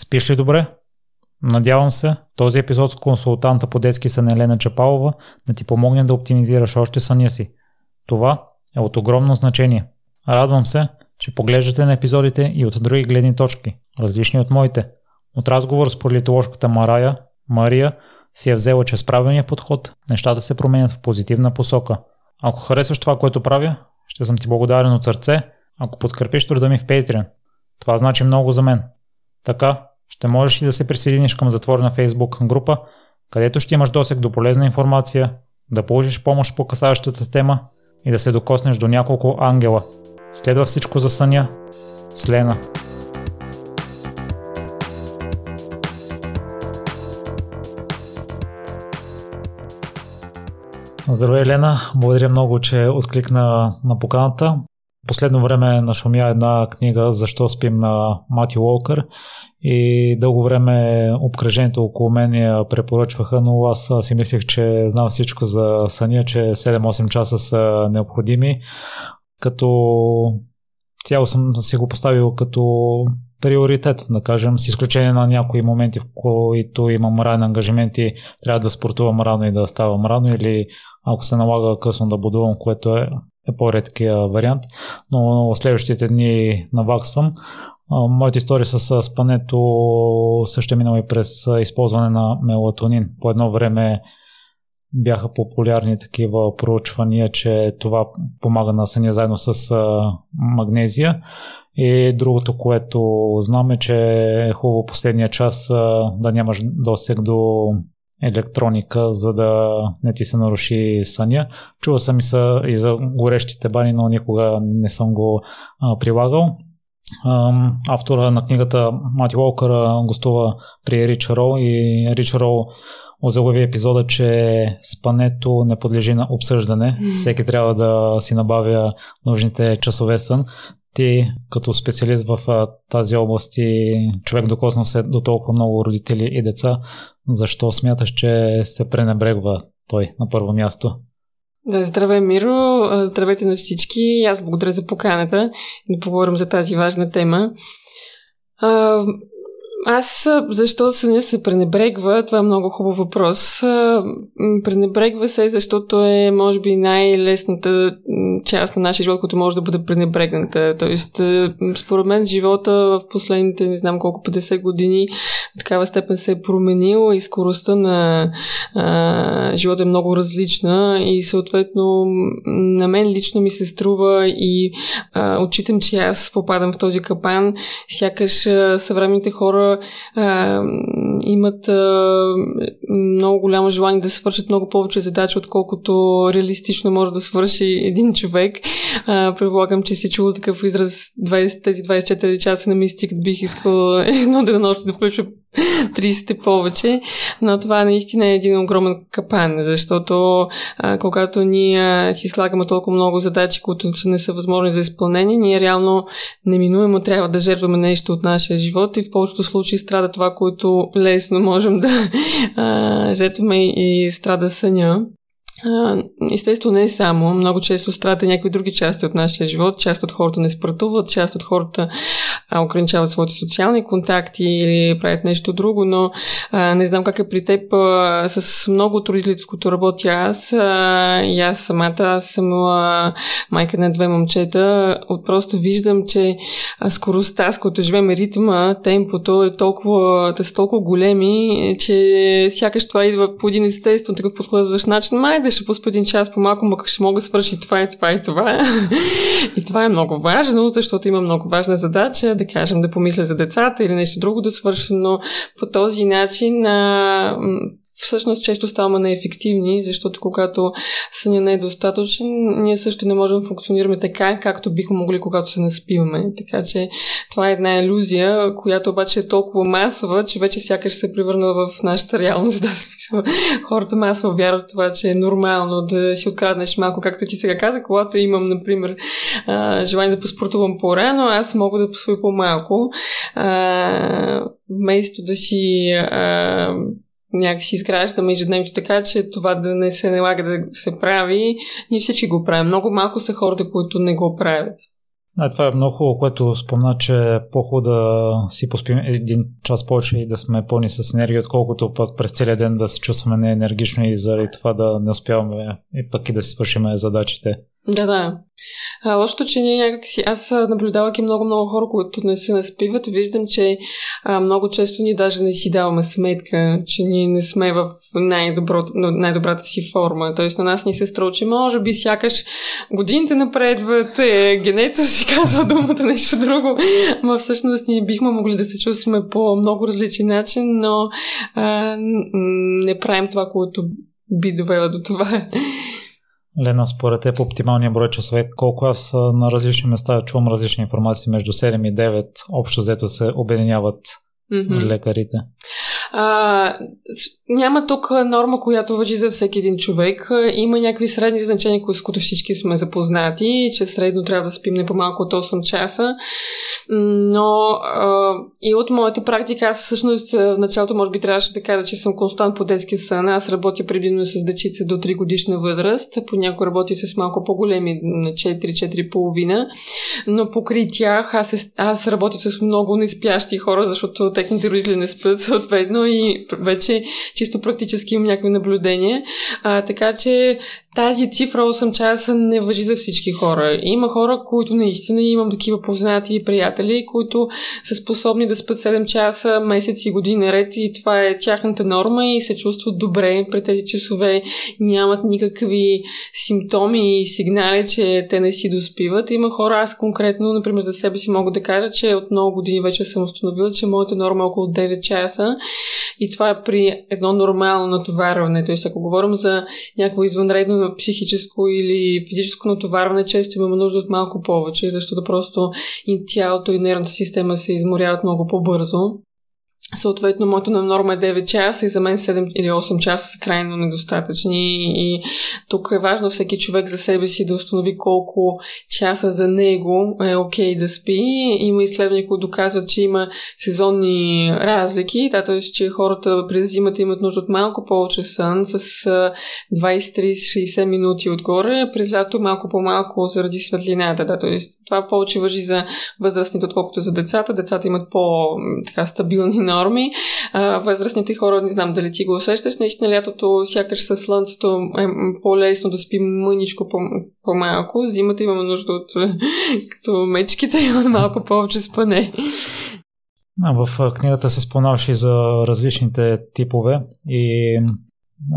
Спиш ли добре? Надявам се, този епизод с консултанта по детски сън Елена Чапалова да ти помогне да оптимизираш още съня си. Това е от огромно значение. Радвам се, че поглеждате на епизодите и от други гледни точки, различни от моите. От разговор с политоложката Марая, Мария си е взела, че с правилния подход нещата се променят в позитивна посока. Ако харесваш това, което правя, ще съм ти благодарен от сърце, ако подкрепиш труда ми в Patreon. Това значи много за мен. Така, ще можеш и да се присъединиш към затворена Facebook група, където ще имаш досег до полезна информация, да получиш помощ по касащата тема и да се докоснеш до няколко ангела. Следва всичко за съня. С Лена. Здравей, Лена. Благодаря много, че откликна на поканата. Последно време нашумя една книга Защо спим на Мати Уолкър и дълго време обкръжението около мен я препоръчваха, но аз си мислех, че знам всичко за съня, че 7-8 часа са необходими. Като цяло съм си го поставил като приоритет, да кажем, с изключение на някои моменти, в които имам ранен ангажимент и трябва да спортувам рано и да ставам рано или ако се налага късно да будувам, което е, е по-редкия вариант, но следващите дни наваксвам. Моята история с спането също е минала и през използване на мелатонин. По едно време бяха популярни такива проучвания, че това помага на съня заедно с магнезия. И другото, което знаме, че е хубаво последния час да нямаш досег до електроника, за да не ти се наруши съня. Чува съм и, са, и за горещите бани, но никога не съм го а, прилагал. А, автора на книгата Мати Уолкър гостува при Рич Роу и Рич Роу озаглави епизода, че спането не подлежи на обсъждане. Всеки трябва да си набавя нужните часове сън. Ти, като специалист в тази област и човек докосна се до толкова много родители и деца, защо смяташ, че се пренебрегва той на първо място? Да, здравей, Миро! Здравейте на всички! Аз благодаря за поканата да поговорим за тази важна тема. Аз защо съня се пренебрегва? Това е много хубав въпрос. Пренебрегва се, защото е, може би, най-лесната част на нашия живот, който може да бъде пренебрегната. Тоест, според мен, живота в последните, не знам колко, 50 години в такава степен се е променил и скоростта на а, живота е много различна и съответно на мен лично ми се струва и а, отчитам, че аз попадам в този капан. Сякаш а, съвременните хора а, имат а, много голямо желание да свършат много повече задачи, отколкото реалистично може да свърши един човек. А, предполагам, че си чул такъв израз 20, тези 24 часа на мистик, бих искал едно денонощие да включва 30 повече, но това наистина е един огромен капан, защото а, когато ние си слагаме толкова много задачи, които не са възможни за изпълнение, ние реално неминуемо трябва да жертваме нещо от нашия живот и в повечето случаи страда това, което лесно можем да а, жертваме и страда съня. Естествено, не е само. Много често страдат някакви други части от нашия живот. Част от хората не спратуват, част от хората ограничават своите социални контакти или правят нещо друго, но а, не знам как е при теб. А, с много от родителското работя аз а, и аз самата. Аз съм а, майка на две момчета. Просто виждам, че а, скоростта, с която живеем ритма, темпото е толкова, да са толкова големи, че сякаш това идва по един естествен такъв подхлъзващ начин. Май да ще пусна един час по-малко, макар ще мога да свърши това и това и това. и това е много важно, защото има много важна задача, да кажем, да помисля за децата или нещо друго да свърша, но по този начин а, всъщност често ставаме неефективни, защото когато съня не е достатъчен, ние също не можем да функционираме така, както бихме могли, когато се наспиваме. Така че това е една иллюзия, която обаче е толкова масова, че вече сякаш се превърнала в нашата реалност. Да, смисъл. Хората масово вярват това, че е нормално да си откраднеш малко, както ти сега каза, когато имам, например, желание да поспортувам по-рано, аз мога да посвоя по-малко. вместо да си а, някакси изграждаме ежедневието така, че това да не се налага да се прави, ние всички го правим. Много малко са хората, които не го правят. Да, това е много хубаво, което спомна, че е по-хубаво да си поспим един час повече и да сме пълни с енергия, отколкото пък през целия ден да се чувстваме неенергично и заради това да не успяваме и пък и да си свършим задачите. Да, да. А, лошото, че ние някакси... Аз наблюдавайки много-много хора, които не се наспиват, виждам, че а, много често ние даже не си даваме сметка, че ние не сме в най-добрата си форма. Тоест на нас ни се струва, че може би сякаш годините напредват, е, генето си казва думата нещо друго, но всъщност ние бихме могли да се чувстваме по много различен начин, но а, не правим това, което би довела до това. Лена, според теб оптималният брой часове, колко аз на различни места чувам различни информации, между 7 и 9 общо взето се обединяват mm-hmm. лекарите? А, няма тук норма, която въжи за всеки един човек. Има някакви средни значения, с които всички сме запознати, че средно трябва да спим не по-малко от 8 часа. Но а, и от моята практика, аз всъщност в началото може би трябваше да кажа, че съм констант по детски сън. Аз работя предимно с дечица до 3 годишна възраст. Понякога работя с малко по-големи, на 4-4,5. Но покри тях аз, аз работя с много неспящи хора, защото техните родители не спят съответно и вече чисто практически имам някакви наблюдения. А, така че тази цифра 8 часа не въжи за всички хора. Има хора, които наистина имам такива познати и приятели, които са способни да спят 7 часа месеци и години наред и това е тяхната норма и се чувстват добре пред тези часове, нямат никакви симптоми и сигнали, че те не си доспиват. Има хора, аз конкретно, например, за себе си мога да кажа, че от много години вече съм установила, че моята норма е около 9 часа и това е при едно нормално натоварване. Тоест, ако говорим за някакво извънредно психическо или физическо натоварване, често имаме нужда от малко повече, защото просто и тялото и нервната система се изморяват много по-бързо. Съответно, моето на норма е 9 часа и за мен 7 или 8 часа са крайно недостатъчни. И тук е важно всеки човек за себе си да установи колко часа за него е окей okay да спи. Има изследвания, които доказват, че има сезонни разлики. Да, т.е. че хората през зимата имат нужда от малко повече сън с 20, 30, 60 минути отгоре, през лято малко по-малко заради светлината. Да, т.е. това повече въжи за възрастните, отколкото за децата. Децата имат по-стабилни норми. А, възрастните хора, не знам дали ти го усещаш, наистина лятото сякаш със слънцето е по-лесно да спим мъничко по-малко. Зимата имаме нужда от като мечките и от малко повече спане. А, в книгата се споменаваше и за различните типове и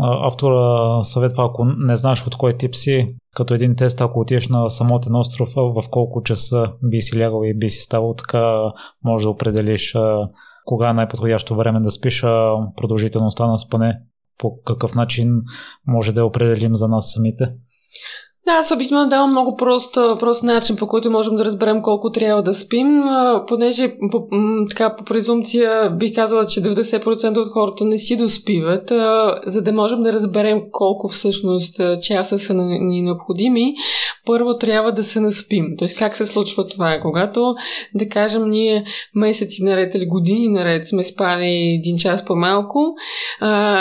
автора съветва, ако не знаеш от кой тип си, като един тест, ако отидеш на самотен остров, в колко часа би си лягал и би си ставал, така може да определиш кога е най-подходящо време да спиш, а продължителността на спане по какъв начин може да определим за нас самите. Да, аз обикновено давам много прост, прост начин, по който можем да разберем колко трябва да спим, понеже по, така, по презумпция бих казала, че 90% от хората не си доспиват, за да можем да разберем колко всъщност часа са ни необходими, първо трябва да се наспим. Тоест как се случва това? Когато, да кажем, ние месеци наред или години наред сме спали един час по-малко,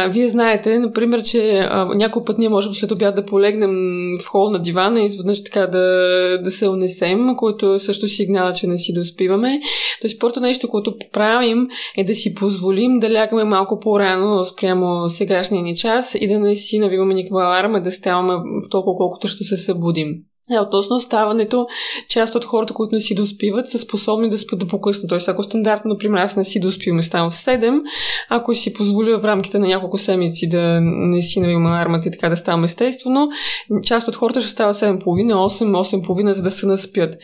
вие знаете, например, че някой път ние можем след обяд да полегнем в хол на дивана и изведнъж така да, да се унесем, което също сигнала, че не си доспиваме. Тоест, първото нещо, което правим е да си позволим да лягаме малко по-рано спрямо сегашния ни час и да не си навиваме никаква аларма, да ставаме в толкова колкото ще се събудим. Е, относно ставането, част от хората, които не си доспиват, са способни да спят по-късно. Тоест, ако стандартно, например, аз не си доспивам и ставам в 7, ако си позволя в рамките на няколко седмици да не си навивам алармата и така да ставам естествено, част от хората ще става 7,5, 8, 8,5, за да се наспят.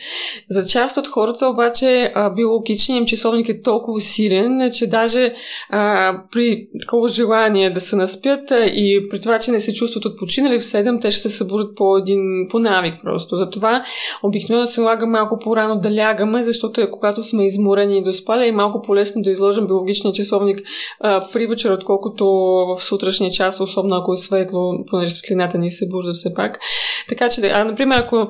За част от хората обаче биологичният им часовник е толкова силен, че даже а, при такова желание да се наспят и при това, че не се чувстват отпочинали в 7, те ще се събудят по един по навик просто. Затова обикновено се лага малко по-рано да лягаме, защото е когато сме изморени и доспали е малко по-лесно да изложим биологичния часовник а, при вечер, отколкото в сутрешния час, особено ако е светло, понеже светлината ни се бужда все пак. Така че, а, например, ако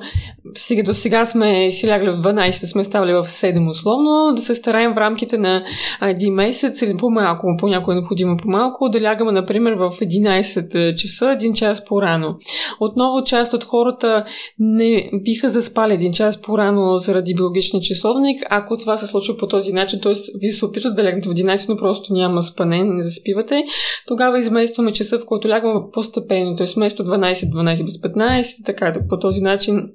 сега, до сега сме си лягали в 12, сме ставали в 7 условно, да се стараем в рамките на един месец или по-малко, понякога е необходимо по-малко, да лягаме, например, в 11 часа, един час по-рано. Отново част от хората не биха заспали един час по-рано заради биологичния часовник, ако това се случва по този начин, т.е. вие се опитвате да легнете в 11, но просто няма спане, не заспивате, тогава изместваме часа, в който лягаме постепенно, т.е. вместо 12, 12 без 15, така по този начин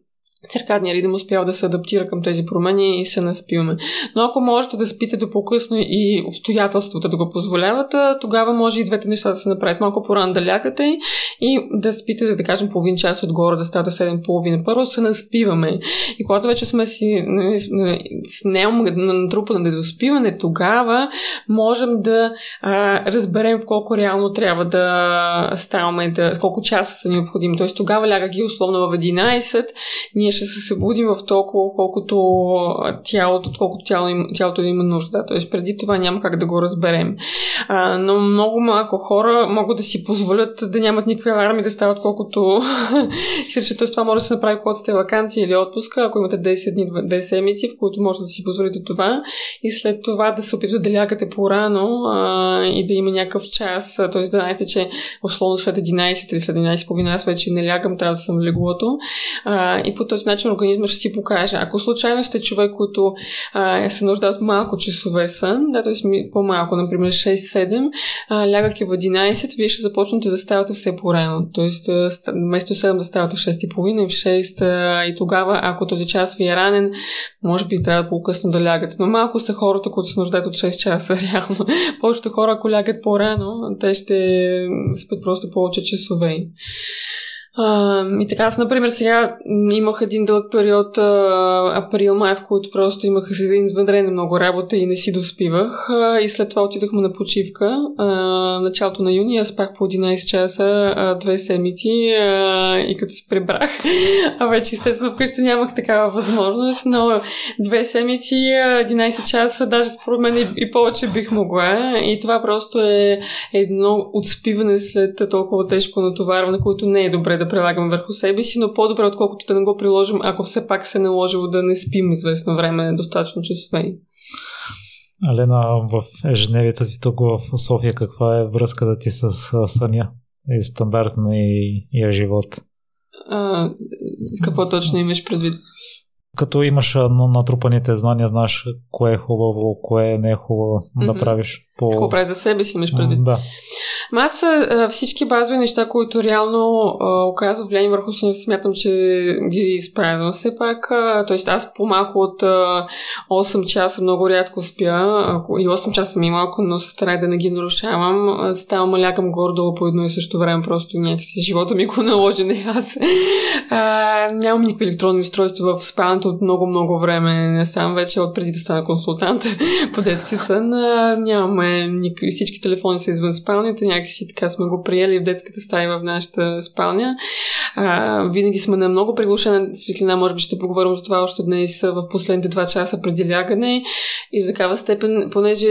циркадния ритъм успява да се адаптира към тези промени и се наспиваме. Но ако можете да спите до по-късно и обстоятелствата да го позволяват, тогава може и двете неща да се направят. Малко по-рано да лягате и да спите, да кажем, половин час отгоре, да ставате 7.30. Първо се наспиваме. И когато вече сме си с натрупане на недоспиване, тогава можем да а, разберем в колко реално трябва да ставаме, да, колко часа са необходими. Тоест тогава лягайки условно в 11, ние ще се събудим в толкова, колкото тялото, колкото тяло им, тялото има нужда. Тоест преди това няма как да го разберем. А, но много малко хора могат да си позволят да нямат никакви аларми да стават колкото си рече. Тоест това може да се направи, когато сте вакансия или отпуска, ако имате 10 дни, 10 седмици, в които може да си позволите това и след това да се опитвате да лягате по-рано а, и да има някакъв час. Т.е. да знаете, че условно след 11 или след 11 половина аз вече не лягам, трябва да съм в леглото. А, и по този начин организма ще си покаже. Ако случайно сте човек, който а, се нужда от малко часове сън, да, т.е. по-малко, например 6-7, лягайки в 11, вие ще започнете да ставате все по-рано. Тоест, вместо 7 да ставате в 6.30 и в 6 и тогава, ако този час ви е ранен, може би трябва по-късно да лягате. Но малко са хората, които се нуждаят от 6 часа, реално. Повечето хора, ако лягат по-рано, те ще спят просто повече часове. А, и така, аз, например, сега имах един дълъг период, април-май, в който просто имах извънредно много работа и не си доспивах. А, и след това отидохме на почивка. А, началото на юни аз спах по 11 часа, а, две седмици и като се прибрах. А вече, естествено, вкъщи нямах такава възможност, но две седмици, 11 часа, даже според мен и, и повече бих могла. И това просто е едно отспиване след толкова тежко натоварване, което не е добре да да прилагаме върху себе си, но по-добре, отколкото да не го приложим, ако все пак се е наложило да не спим известно време, достатъчно часове. Алена, в ежедневието си тук в София, каква е връзката ти с съня и стандартния живот? А, какво точно имаш предвид? Като имаш натрупаните знания, знаеш кое е хубаво, кое не е хубаво mm-hmm. да правиш. По... Какво прави за себе си, имаш предвид? Да. Аз всички базови неща, които реално а, оказват влияние върху си, смятам, че ги изправям все пак. Тоест аз по-малко от а, 8 часа много рядко спя. И 8 часа ми е малко, но се старая да не ги нарушавам. Ставам лягам гордо по едно и също време. Просто някакси живота ми го наложи, не аз. А, нямам никакви електронни устройства в спалната от много-много време. Не сам вече от преди да стана консултант по детски сън. А, нямаме никакви. Всички телефони са извън спалнята някакси така сме го приели в детската стая в нашата спалня. А, винаги сме на много приглушена светлина, може би ще поговорим за това още днес в последните два часа преди лягане. И за такава степен, понеже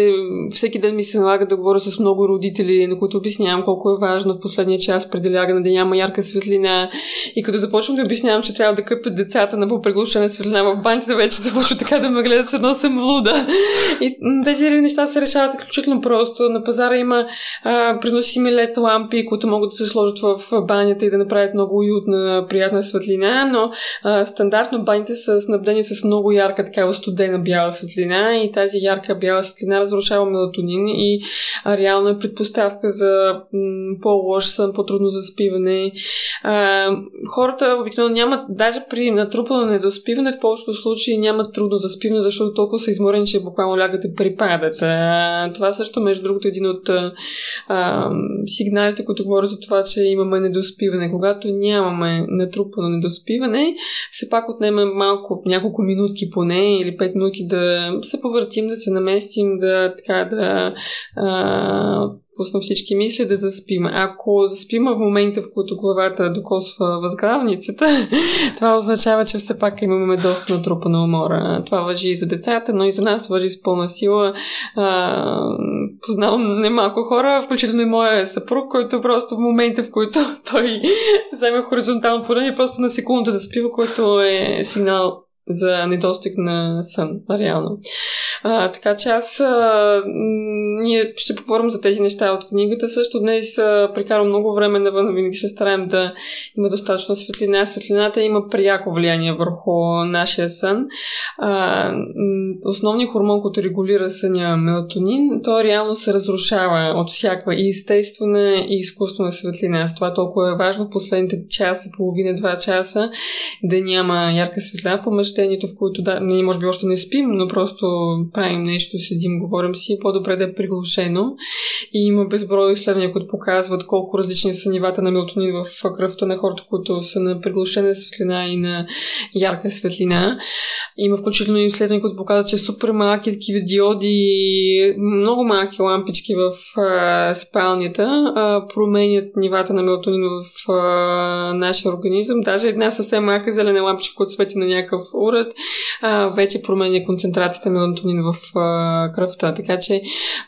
всеки ден ми се налага да говоря с много родители, на които обяснявам колко е важно в последния час преди лягане да няма ярка светлина. И като започвам да обяснявам, че трябва да къпят децата на по-приглушена светлина в банките, вече започва така да ме гледат с едно съм луда. И тези неща се решават изключително просто. На пазара има а, преносими лед лампи, които могат да се сложат в банята и да направят много уютна, приятна светлина, но а, стандартно баните са снабдени с много ярка, такава студена бяла светлина и тази ярка бяла светлина разрушава мелатонин и а, реално е предпоставка за м- по-лош сън, по-трудно заспиване. А, хората обикновено нямат, даже при натрупано недоспиване, в повечето случаи нямат трудно заспиване, защото толкова са изморени, че буквално лягат и припадат. А, това също, между другото, един от а, сигналите, които говорят за това, че имаме недоспиване. Когато нямаме натрупано недоспиване, все пак отнеме малко, няколко минутки поне или 5 минути да се повъртим, да се наместим, да така да а, пусна всички мисли да заспим. Ако заспим в момента, в който главата докосва възглавницата, това означава, че все пак имаме доста натрупана умора. Това въжи и за децата, но и за нас въжи с пълна сила. А, познавам немалко хора, включително и моя съпруг, който просто в момента, в който той вземе хоризонтално положение, просто на секунда да спива, който е сигнал за недостиг на сън, реално. А, така че аз а, ние ще поговорим за тези неща от книгата. Също днес а, прекарвам много време навън, винаги се стараем да има достатъчно светлина. Светлината има пряко влияние върху нашия сън. А, основният хормон, който регулира съня мелатонин, то реално се разрушава от всякаква и естествена и изкуствена светлина. С това толкова е важно в последните час и половина-два часа да няма ярка светлина в помещението, в което да, ние може би още не спим, но просто правим нещо, седим, говорим си, по-добре да е приглушено. И има безброй изследвания, които показват колко различни са нивата на мелатонин в кръвта на хората, които са на приглушена светлина и на ярка светлина. Има включително и изследвания, които показват, че супер малки такива диоди, много малки лампички в а, спалнята а, променят нивата на мелатонин в а, нашия организъм. Даже една съвсем малка зелена лампичка, която свети на някакъв уред, а, вече променя концентрацията мелатонин в а, кръвта. Така че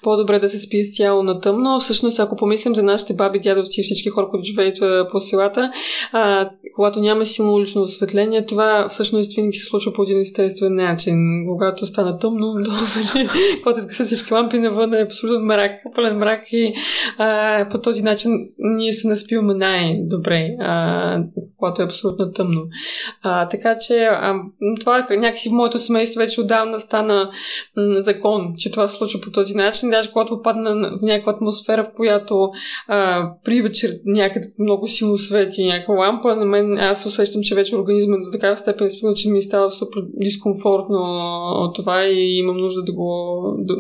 по-добре да се спи с цяло на тъмно. Всъщност, ако помислим за нашите баби, дядовци и всички хора, които живеят по селата, а, когато няма силно улично осветление, това всъщност винаги се случва по един естествен начин. Когато стана тъмно, когато изгасят всички лампи навън е абсолютно мрак, пълен мрак и а, по този начин ние се наспиваме най-добре, а, когато е абсолютно тъмно. А, така че а, това някакси в моето семейство вече отдавна стана м, закон, че това се случва по този начин. Даже когато попадна в някаква атмосфера, в която а, при вечер някъде много силно свети някаква лампа, на мен аз усещам, че вече организма до такава степен е че ми става супер дискомфортно от това и имам нужда да го да,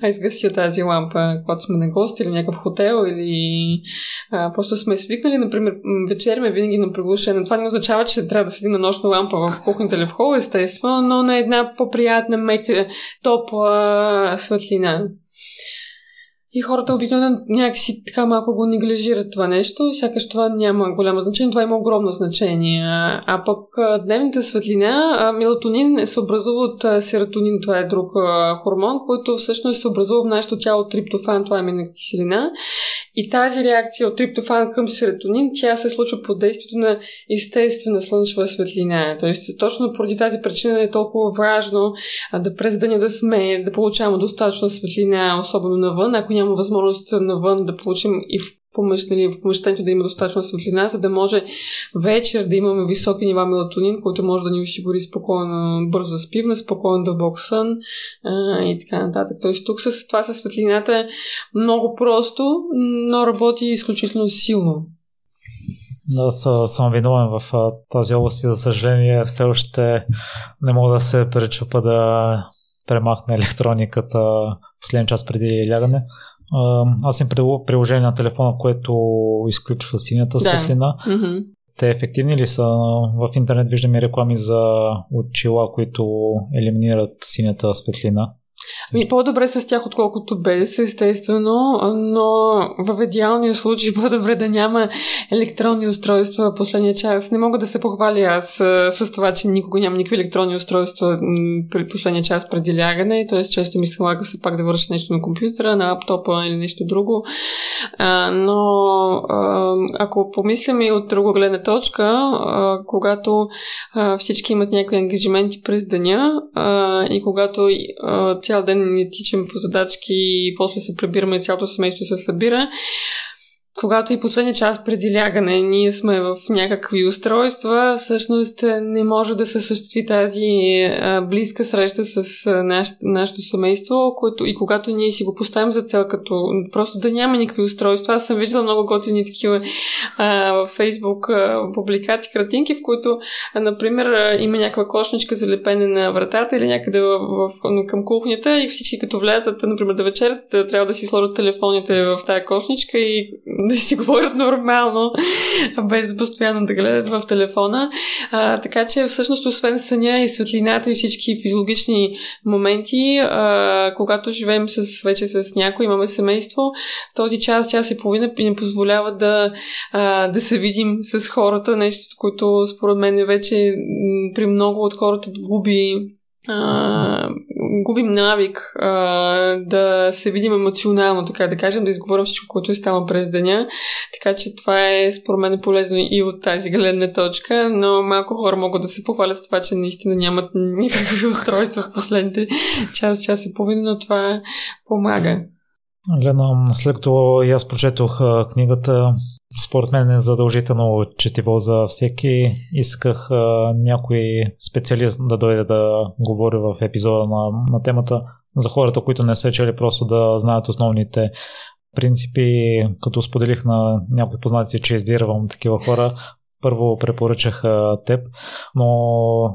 да изгася тази лампа, когато сме на гости или някакъв хотел или а, просто сме свикнали, например, вечеряме винаги на приглушена. Това не означава, че трябва да седим на нощна лампа в кухнята или в хола, естествено, но на една по-приятна, мека, топла светлина. И хората обикновено някакси така малко го неглижират това нещо, сякаш това няма голямо значение, това има огромно значение. А пък дневната светлина, мелатонин се образува от серотонин, това е друг хормон, който всъщност се образува в нашето тяло триптофан, това е киселина. И тази реакция от триптофан към серотонин, тя се случва под действието на естествена слънчева светлина. Тоест, точно поради тази причина е толкова важно да през деня да сме, да получаваме достатъчно светлина, особено навън, ако няма възможност навън да получим и в нали, помещението да има достатъчно светлина, за да може вечер да имаме високи нива мелатонин, който може да ни осигури спокойно, бързо да спивне, спокоен дълбок сън а, и така нататък. Тоест тук с това със светлината е много просто, но работи изключително силно. Аз съм виновен в тази област и за съжаление все още не мога да се пречупа да премахна електрониката последния час преди лягане. Аз им приложение на телефона, което изключва синята светлина. Да. Mm-hmm. Те ефективни ли са? В интернет виждаме реклами за очила, които елиминират синята светлина. Ми, по-добре с тях, отколкото без, естествено, но в идеалния случай по-добре да няма електронни устройства последния час. Не мога да се похваля аз с, с това, че никога няма никакви електронни устройства при последния час преди лягане, т.е. често ми се лага се пак да върши нещо на компютъра, на лаптопа или нещо друго. А, но а, ако помислим и от друга гледна точка, а, когато а, всички имат някакви ангажименти през деня а, и когато а, цял ден ни тичаме по задачки и после се прибираме и цялото семейство се събира когато и последния час преди лягане ние сме в някакви устройства, всъщност е, не може да се съществи тази близка среща с наш, нашето семейство, което и когато ние си го поставим за цел, като просто да няма никакви устройства. Аз съм виждала много готини такива в Фейсбук публикации, картинки, в които, а, например, има някаква кошничка за лепене на вратата или някъде в, в, към кухнята и всички като влязат, например, да вечерят, трябва да си сложат телефоните в тази кошничка и да си говорят нормално, без да постоянно да гледат в телефона. А, така че всъщност освен съня и светлината и всички физиологични моменти, а, когато живеем с, вече с някой, имаме семейство, този час, час и половина ни позволява да, а, да се видим с хората, нещо, което според мен вече при много от хората губи губим навик а, да се видим емоционално, така да кажем, да изговорим всичко, което е станало през деня. Така че това е според мен полезно и от тази гледна точка, но малко хора могат да се похвалят с това, че наистина нямат никакви устройства в последните час, час и половина, но това помага. Лена, след като и аз прочетох книгата, според мен е задължително четиво за всеки. Исках а, някой специалист да дойде да говори в епизода на, на темата за хората, които не са чели, просто да знаят основните принципи. Като споделих на някои познати, че издирвам такива хора, първо препоръчах теб, но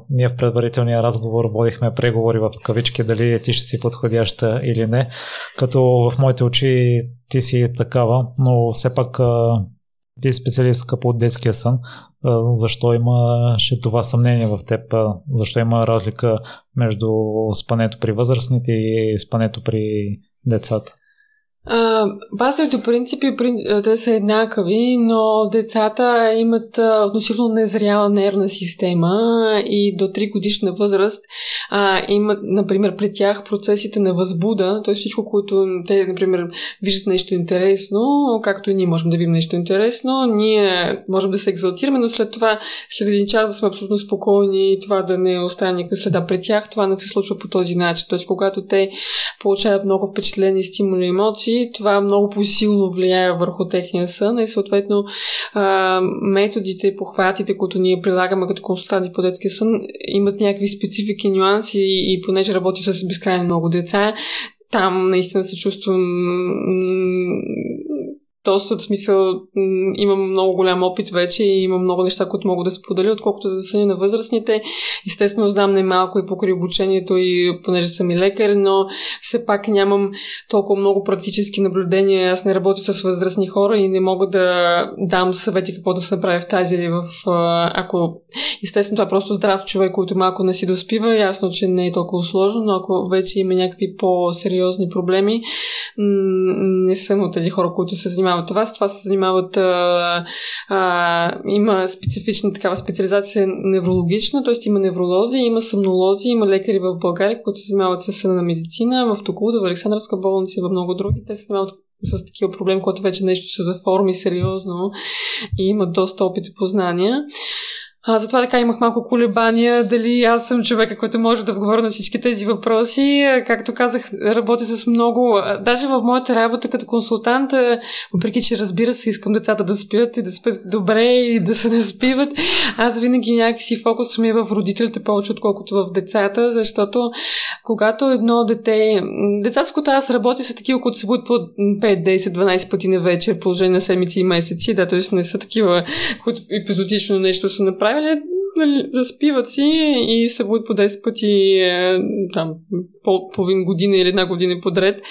ние в предварителния разговор водихме преговори в кавички дали ти ще си подходяща или не, като в моите очи ти си такава, но все пак ти си специалистка по детския сън. Защо имаше това съмнение в теб? Защо има разлика между спането при възрастните и спането при децата? А, базовите принципи, те са еднакви, но децата имат относително незряла нервна система и до 3 годишна възраст а, имат, например, при тях процесите на възбуда, т.е. всичко, което те, например, виждат нещо интересно, както и ние можем да видим нещо интересно, ние можем да се екзалтираме, но след това, след един час да сме абсолютно спокойни и това да не остане никаква следа при тях, това не се случва по този начин. Т.е. когато те получават много впечатлени стимули емоции, си, това много по-силно влияе върху техния сън и съответно а, методите похватите, които ние прилагаме като консултанти по детския сън, имат някакви специфики, нюанси и, и понеже работи с безкрайно много деца, там наистина се чувствам доста смисъл имам много голям опит вече и имам много неща, които мога да споделя, отколкото за съня на възрастните. Естествено, знам най-малко и покрай обучението и понеже съм и лекар, но все пак нямам толкова много практически наблюдения. Аз не работя с възрастни хора и не мога да дам съвети какво да се направи в тази или в... Ако... Естествено, това е просто здрав човек, който малко не си доспива. Ясно, че не е толкова сложно, но ако вече има някакви по-сериозни проблеми, не съм от тези хора, които се занимават занимават това. С това се занимават. А, а, има специфична такава специализация неврологична, т.е. има невролози, има съмнолози, има лекари в България, които се занимават с съна на медицина, в Токуда, в Александровска болница и в много други. Те се занимават с такива проблеми, когато вече нещо се заформи сериозно и имат доста опит и познания. А, затова така имах малко колебания дали аз съм човека, който може да отговоря на всички тези въпроси. Както казах, работя с много. Даже в моята работа като консултант, въпреки че разбира се, искам децата да спят и да спят добре и да се не спиват, аз винаги някакси фокус ми е в родителите повече, отколкото в децата, защото когато едно дете... Децата, с които аз работя, са такива, които се будят по 5, 10, 12 пъти на вечер, положение на седмици и месеци, да, т.е. не са такива, които епизодично нещо са направили направили, нали, заспиват си и се будят по 10 пъти е, там, половин година или една година подред.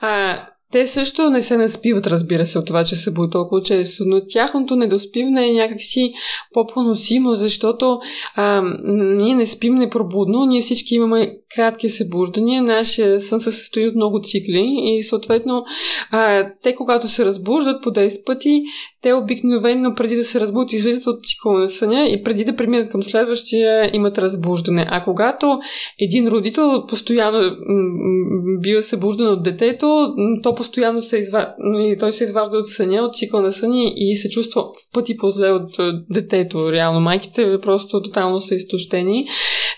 А, те също не се наспиват, разбира се, от това, че се будят толкова често, но тяхното недоспиване е някакси по-поносимо, защото а, ние не спим непробудно, ние всички имаме кратки събуждания, нашия сън се състои от много цикли и съответно а, те когато се разбуждат по 10 пъти, те обикновено преди да се разбудят излизат от цикъла на съня и преди да преминат към следващия имат разбуждане. А когато един родител постоянно бива събуждан от детето, то постоянно се изва... той се изважда от съня, от цикъла на съня и се чувства в пъти по-зле от детето. Реално майките просто тотално са изтощени.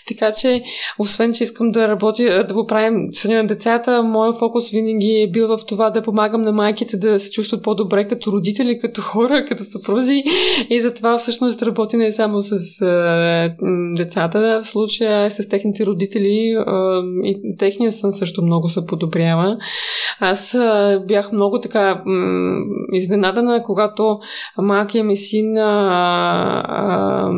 Така че, освен, че искам да работя, да го правим съня на децата, моят фокус винаги е бил в това да помагам на майките да се чувстват по-добре като родители, като хора, като съпрузи. И затова всъщност работя не само с а, децата, в случая с техните родители а, и техния сън също много се подобрява. Аз а, бях много така м- изненадана, когато малкият ми син а, а,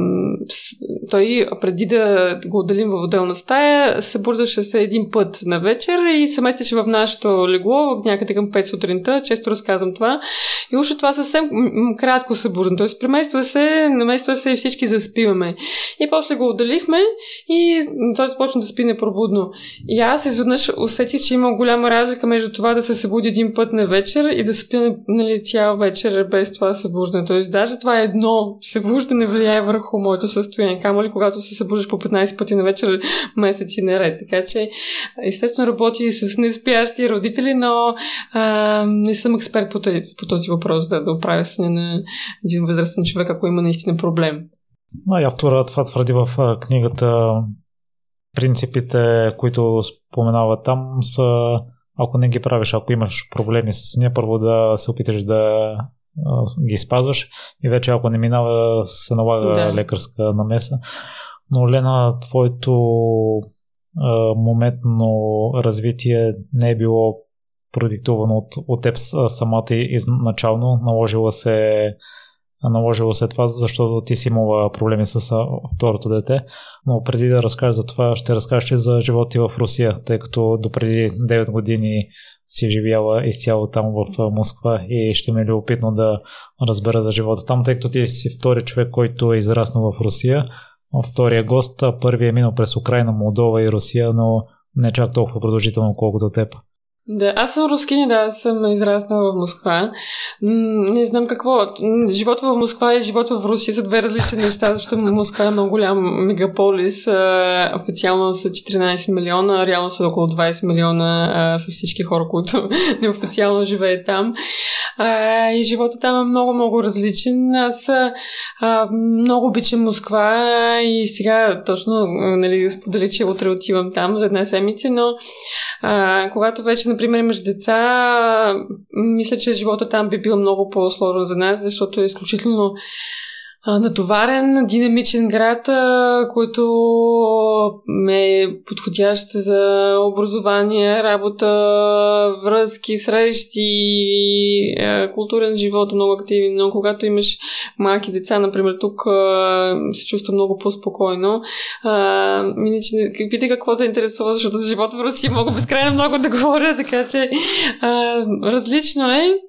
той преди да го отделим в отделна стая, се бурдаше се един път на вечер и се местеше в нашето легло някъде към 5 сутринта. Често разказвам това. И още това съвсем кратко се бурда. Тоест, премества се, намества се и всички заспиваме. И после го отделихме и той започна да спи непробудно. И аз изведнъж усетих, че има голяма разлика между това да се събуди един път на вечер и да спи нали, цял вечер без това събуждане. Тоест, даже това едно събуждане влияе върху моето състояние. Камо ли, когато се събуждаш по 15 пъти пъти на вечер месеци наред. Така че, естествено, работи и с неспящи родители, но а, не съм експерт по този, по този въпрос да, да оправя съня на един възрастен човек, ако има наистина проблем. А, и автора това твърди в книгата принципите, които споменава там са ако не ги правиш, ако имаш проблеми с нея, първо да се опиташ да ги спазваш и вече ако не минава се налага да. лекарска намеса. Но Лена, твоето а, моментно развитие не е било продиктувано от, от теб самата изначално, наложила се наложило се това, защото ти си имала проблеми с второто дете. Но преди да разкажеш за това, ще разкажеш и за живота ти в Русия, тъй като до преди 9 години си живяла изцяло там в Москва и ще ми е любопитно да разбера за живота там, тъй като ти си втори човек, който е израснал в Русия. Втория гост, първият е минал през Украина, Молдова и Русия, но не чак толкова продължително, колкото теб. Да, аз съм рускини, да, аз съм израснала в Москва. не знам какво. Живот в Москва и живот в Русия са две различни неща, защото Москва е много голям мегаполис. официално са 14 милиона, реално са около 20 милиона с всички хора, които неофициално живеят там. и живота там е много, много различен. Аз много обичам Москва и сега точно нали, споделих, че утре отивам там за една седмица, но когато вече например, имаш деца, мисля, че живота там би бил много по-сложен за нас, защото е изключително натоварен, динамичен град, който е подходящ за образование, работа, връзки, срещи, културен живот, много активен. Но когато имаш малки деца, например, тук се чувства много по-спокойно. Иначе, питай какво да интересува, защото за живота в Русия мога безкрайно много да говоря, така че различно е.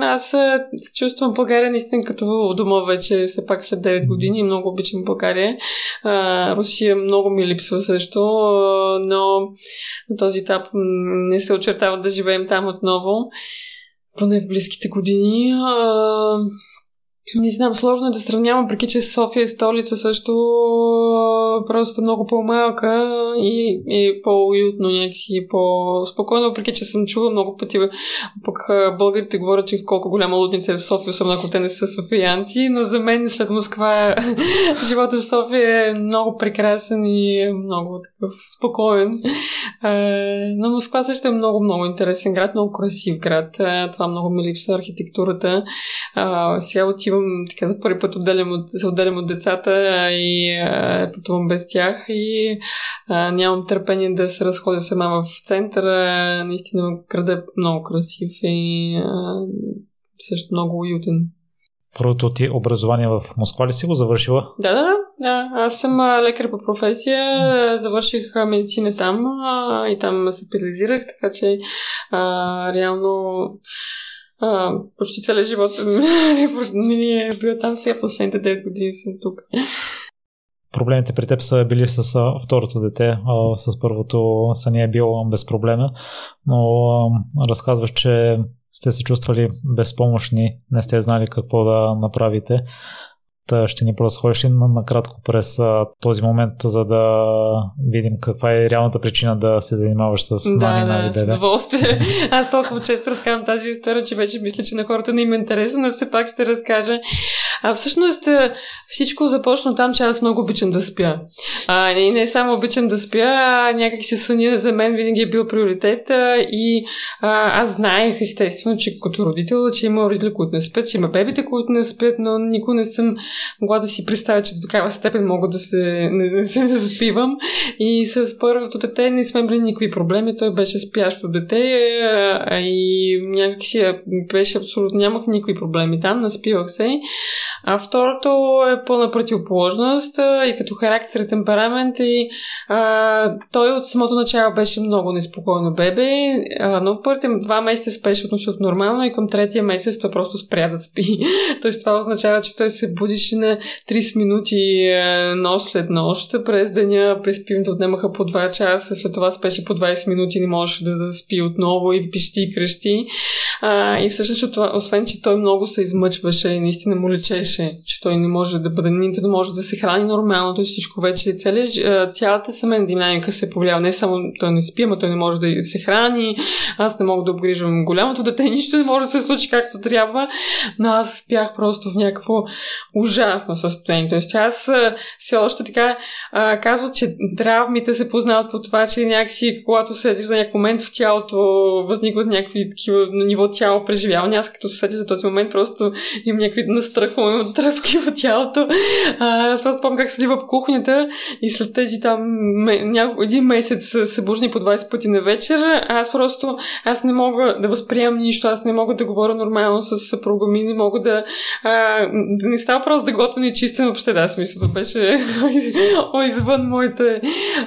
Аз се чувствам България наистина като дома вече, все пак след 9 години и много обичам България. А, Русия много ми липсва също, но на този етап не се очертава да живеем там отново, поне в близките години. А, не знам, сложно е да сравнявам, преки че София е столица също просто много по-малка и, и по-уютно някакси, по-спокойно, въпреки че съм чула много пъти, пък българите говорят, че колко голяма лудница е в София, особено ако те не са софиянци, но за мен след Москва живота в София е много прекрасен и е много такъв спокоен. Но Москва също е много, много интересен град, много красив град. Това много ми липсва архитектурата. Сега отивам отивам така за първи път отделям от, се отделям от децата и а, пътувам без тях и а, нямам търпение да се разходя сама в центъра. Наистина града е много красив и а, също много уютен. Първото ти образование в Москва ли си го завършила? Да, да, да. Аз съм лекар по професия. Завърших медицина там а, и там се специализирах, така че а, реално а, почти целият живот ми е бил там. Сега последните 9 години съм тук. Проблемите при теб са били с второто дете, а, с първото са не е било безпроблемен, но а, разказваш, че сте се чувствали безпомощни, не сте знали какво да направите. Та ще ни просходиш накратко през а, този момент, за да видим каква е реалната причина да се занимаваш с да, Нани да, и С удоволствие. Аз толкова често разказвам тази история, че вече мисля, че на хората не им е интересно, но все пак ще разкажа. А всъщност всичко започна там, че аз много обичам да спя. А, и не само обичам да спя, а някак си съня за мен винаги е бил приоритет а, и а, аз знаех естествено, че като родител, че има родители, които не спят, че има бебите, които не спят, но никога не съм могла да си представя, че до такава степен мога да се, не, не се заспивам. И с първото дете не сме имали никакви проблеми. Той беше спящо дете а, и някакси беше абсолютно, нямах никакви проблеми там, наспивах се. А второто е пълна противоположност а, и като характер и темперамент и а, той от самото начало беше много неспокойно бебе, а, но първите два месеца спеше относително нормално и към третия месец той просто спря да спи. Тоест това означава, че той се будиш на 30 минути нощ след нощ. През деня през пивните отнемаха по 2 часа, след това спеше по 20 минути, не можеше да заспи отново и пищи и крещи. А, и всъщност, това, освен, че той много се измъчваше и наистина му лечеше, че той не може да бъде, нито да може да се храни нормално, то всичко вече, цялата, цялата семейна динамика се повлиява. Не само той не спи, ама той не може да се храни, аз не мога да обгрижвам голямото дете, нищо не може да се случи както трябва, но аз бях просто в някакво ужасно състояние. Тоест, аз все още така а, казват, че травмите се познават по това, че някакси, когато седиш за някакъв момент в тялото, възникват някакви такива на ниво тяло преживявания. Аз като се седя за този момент, просто имам някакви настрахвания тръпки в тялото. А, аз просто помня как седи в кухнята и след тези там няко, един месец се бужни по 20 пъти на вечер. Аз просто, аз не мога да възприемам нищо, аз не мога да говоря нормално с съпруга ми, не мога да, а, да не става просто да готвя и чистим въобще, да, смисъл, беше извън моите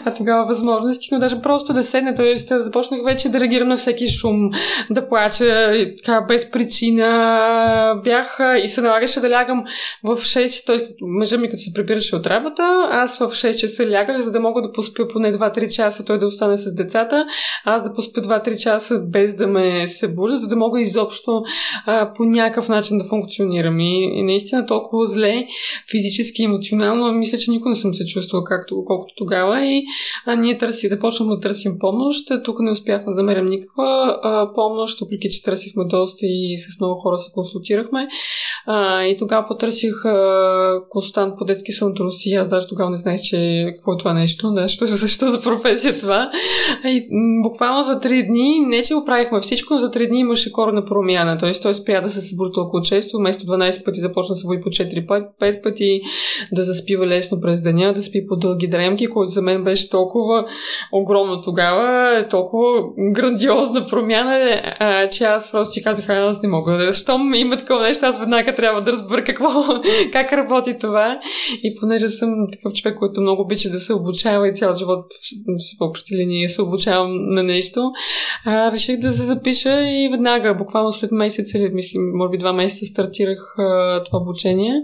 а тогава възможности, но даже просто да седне, т.е. започнах вече да реагирам на всеки шум, да плача така без причина. Бях и се налагаше да лягам в 6, той мъжа ми като се прибираше от работа, аз в 6 часа лягах, за да мога да поспя поне 2-3 часа, той да остане с децата, аз да поспя 2-3 часа без да ме се будя, за да мога изобщо а, по някакъв начин да функционирам. И, и наистина толкова зле, физически, емоционално, мисля, че никога не съм се чувствала както, колкото тогава и а, ние търси, да почнем да търсим помощ. Тук не успяхме да намерим никаква а, помощ, въпреки че търсихме доста и с много хора се консултирахме. А, и тогава потърсих а, консултант по детски сън от Русия. Аз даже тогава не знаех, че какво е това нещо, нещо защо за професия това. И буквално за три дни, не че оправихме всичко, но за три дни имаше корена промяна. Тоест той спря да се събуди толкова често, вместо 12 пъти започна се буди по 4-5 пъти, да заспива лесно през деня, да спи по дълги дремки, което за мен беше толкова огромно тогава, толкова грандиозна промяна, а, че аз просто си казах, аз не мога. Щом има такова нещо, аз веднага трябва да разбера какво, как работи това. И понеже съм такъв човек, който много обича да се обучава и цял живот в общи линии се обучавам на нещо, а, реших да се запиша и веднага, буквално след месец или, мислим, може би два месеца стартирах а, това обучение.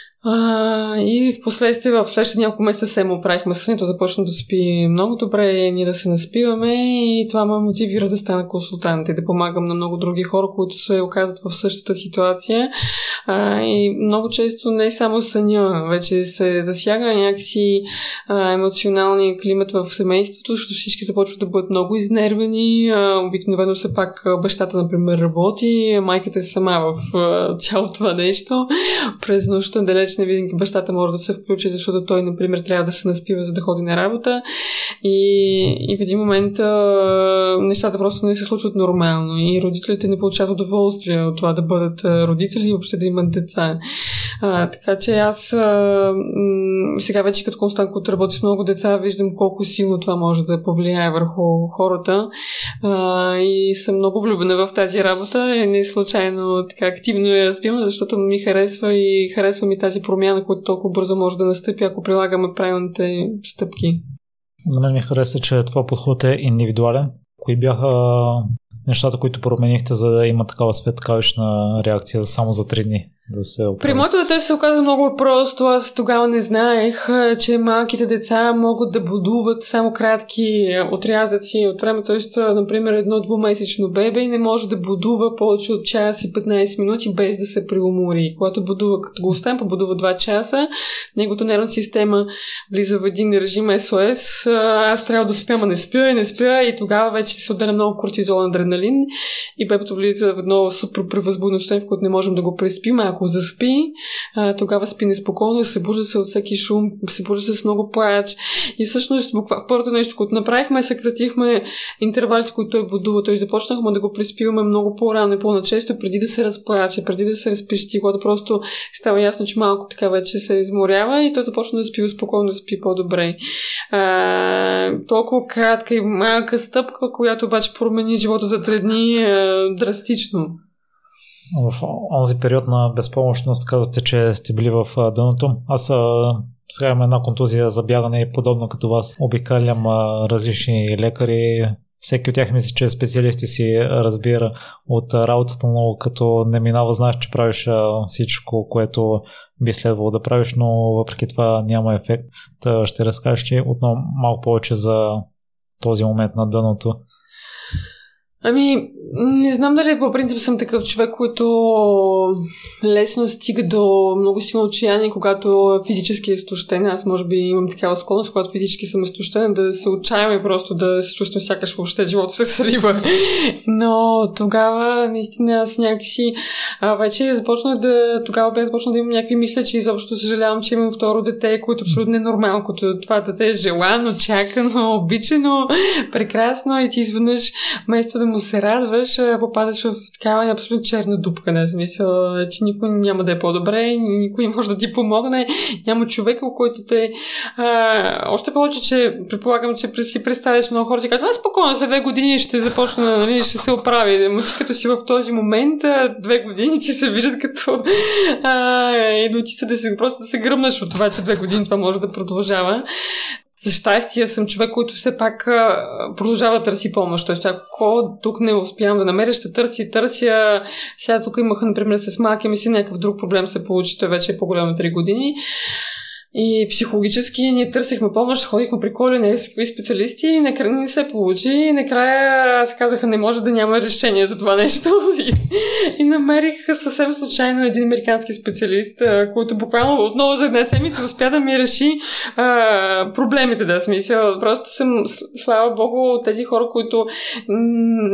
А, и в последствие, в следващите няколко месеца се му правихме сънито, започна да спи много добре, ние да се наспиваме и това ме мотивира да стана консултант и да помагам на много други хора, които се оказват в същата ситуация. А, и много често не само съня, вече се засяга някакси а, емоционалния климат в семейството, защото всички започват да бъдат много изнервени. А, обикновено се пак бащата, например, работи, майката е сама в а, цялото това нещо. През нощта далеч вече не винаги бащата може да се включи, защото той, например, трябва да се наспива, за да ходи на работа. И, и в един момент а, нещата просто не се случват нормално. И родителите не получават удоволствие от това да бъдат родители и въобще да имат деца. А, така че аз а, сега вече като констант, който работи с много деца, виждам колко силно това може да повлияе върху хората. А, и съм много влюбена в тази работа. И не случайно така активно я разбивам, защото ми харесва и харесва ми тази промяна, която толкова бързо може да настъпи, ако прилагаме правилните стъпки. На мен ми хареса, че това подход е индивидуален. Кои бяха нещата, които променихте, за да има такава светкавична реакция само за три дни? Да се оправи. При моето дете се оказа много просто. Аз тогава не знаех, че малките деца могат да будуват само кратки отрязъци от време. Тоест, например, едно двумесечно бебе не може да будува повече от час и 15 минути без да се преумори. Когато будува, като го оставим, побудува 2 часа, неговата нервна система влиза в един режим СОС. Аз трябва да спя, ма не спя и не спя и тогава вече се отделя много кортизол, адреналин и бебето влиза в едно супер превъзбудно в което не можем да го преспим. Ако ако заспи, тогава спи неспокойно, се бужда се от всеки шум, се бужда се с много плач. И всъщност, буква, първото нещо, което направихме, съкратихме интервалите, които той будува. Той започнахме да го преспиваме много по-рано и по-начесто, преди да се разплаче, преди да се разпищи, когато просто става ясно, че малко така вече се изморява и той започна да спи спокойно, да спи по-добре. А, толкова кратка и малка стъпка, която обаче промени живота за три дни а, драстично в онзи период на безпомощност казвате, че сте били в дъното. Аз сега имам една контузия за бягане и подобно като вас. Обикалям различни лекари, всеки от тях мисли, че специалисти си разбира от работата, но като не минава, знаеш, че правиш всичко, което би следвало да правиш, но въпреки това няма ефект. Та ще разкажеш ти отново малко повече за този момент на дъното. Ами, не знам дали по принцип съм такъв човек, който лесно стига до много силно отчаяние, когато физически е изтощен. Аз може би имам такава склонност, когато физически съм изтощен, да се отчаявам просто да се чувствам сякаш въобще живота се срива. Но тогава наистина аз някакси а, вече започнах да... Тогава бях започнал да имам някакви мисля, че изобщо съжалявам, че имам второ дете, което абсолютно ненормално, като това дете е желано, чакано, обичано, прекрасно и ти изведнъж вместо да му се радваш, попадаш в такава абсолютно черна дупка, не смисъл, че никой няма да е по-добре, никой може да ти помогне, няма човек, който те... А, още повече, че предполагам, че си представяш много хора, ти казват, аз спокойно, за две години ще започна, нали, ще се оправи. Но ти като си в този момент, две години ти се виждат като... А, се да се, просто да се гръмнаш от това, че две години това може да продължава за щастие съм човек, който все пак продължава да търси помощ. Тоест, ако тук не успявам да намеря, ще търси търся. Сега тук имах, например, с малкия ми си някакъв друг проблем се получи. Той вече е по-голям на 3 години. И психологически ние търсихме помощ, ходихме при коли на специалисти и накрая не се получи. И накрая се казаха, не може да няма решение за това нещо. И, и намерих съвсем случайно един американски специалист, който буквално отново за една седмица успя да ми реши а, проблемите, да смисъл. Просто съм, слава богу, тези хора, които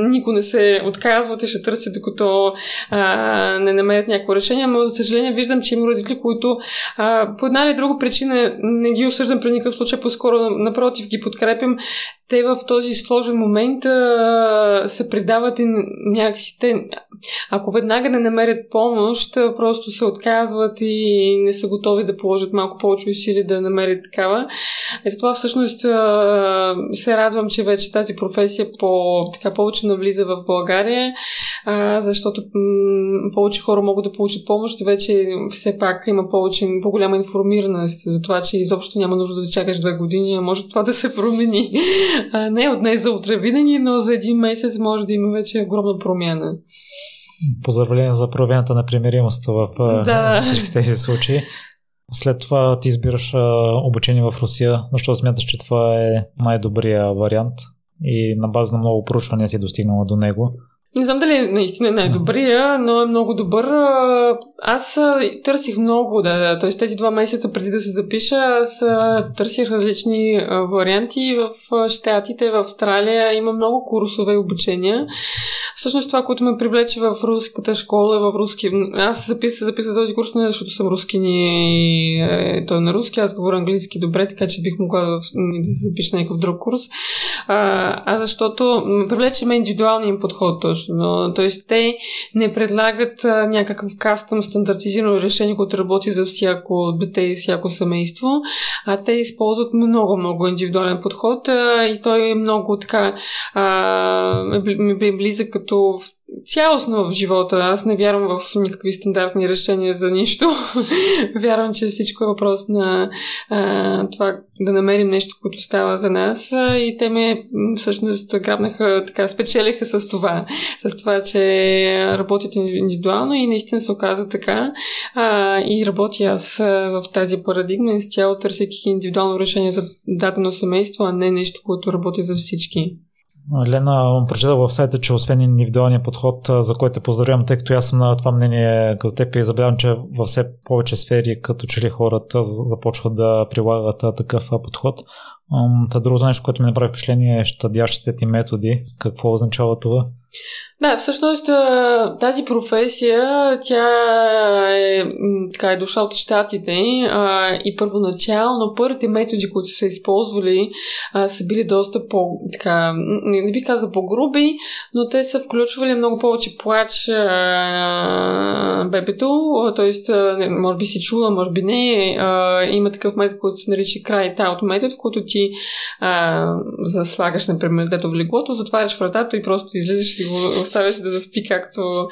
никой не се отказват и ще търсят, докато а, не намерят някакво решение. Но, за съжаление, виждам, че има родители, които а, по една или друга причина не ги осъждам при никакъв случай, по-скоро напротив ги подкрепям. Те в този сложен момент а, се предават и някакси те, ако веднага не намерят помощ, просто се отказват и не са готови да положат малко повече усилия да намерят такава. И затова всъщност а, се радвам, че вече тази професия по, така, повече навлиза в България, а, защото м- повече хора могат да получат помощ. Вече все пак има повече, по-голяма информираност за това, че изобщо няма нужда да чакаш две години, а може това да се промени. А, не от днес за утре винаги, но за един месец може да има вече огромна промяна. Поздравление за проявената на примиримост в да. всички тези случаи. След това ти избираш обучение в Русия, защото смяташ, че това е най-добрия вариант и на база на много проучвания си достигнала до него. Не знам дали е наистина най-добрия, но е много добър. Аз търсих много, да, т.е. тези два месеца преди да се запиша, аз търсих различни варианти в Штатите, в Австралия. Има много курсове и обучения. Всъщност това, което ме привлече в руската школа, в руски... Аз записах, записах този курс не защото съм руски и е, той е на руски, аз говоря английски добре, така че бих могла да, да запиша някакъв друг курс. А, а защото ме привлече ме индивидуалния подход точно. Тоест те не предлагат а, някакъв кастъм стандартизирано решение, което работи за всяко дете и всяко семейство, а те използват много, много индивидуален подход а, и той е много така а, ми е близък като цялостно в живота. Аз не вярвам в никакви стандартни решения за нищо. вярвам, че всичко е въпрос на а, това да намерим нещо, което става за нас. И те ме всъщност грабнаха, така, спечелиха с това. С това, че работят индивидуално и наистина се оказа така. А, и работя аз в тази парадигма, изцяло търсейки индивидуално решение за дадено семейство, а не нещо, което работи за всички. Лена, прочета в сайта, че освен индивидуалния подход, за който те поздравявам, тъй като аз съм на това мнение като теб и забелявам, че във все повече сфери, като че ли хората започват да прилагат такъв подход. Та другото нещо, което ми направи впечатление е щадящите ти методи. Какво означава това? Да, всъщност тази професия, тя е, така, е дошла от щатите а, и първоначално първите методи, които са използвали, а, са били доста по, така, не, не би казал по-груби, но те са включвали много повече плач а, бебето, т.е. може би си чула, може би не, а, има такъв метод, който се нарича край таут метод, в който ти а, заслагаш, например, дето в леглото, затваряш вратата и просто излизаш и го оставяш да заспи както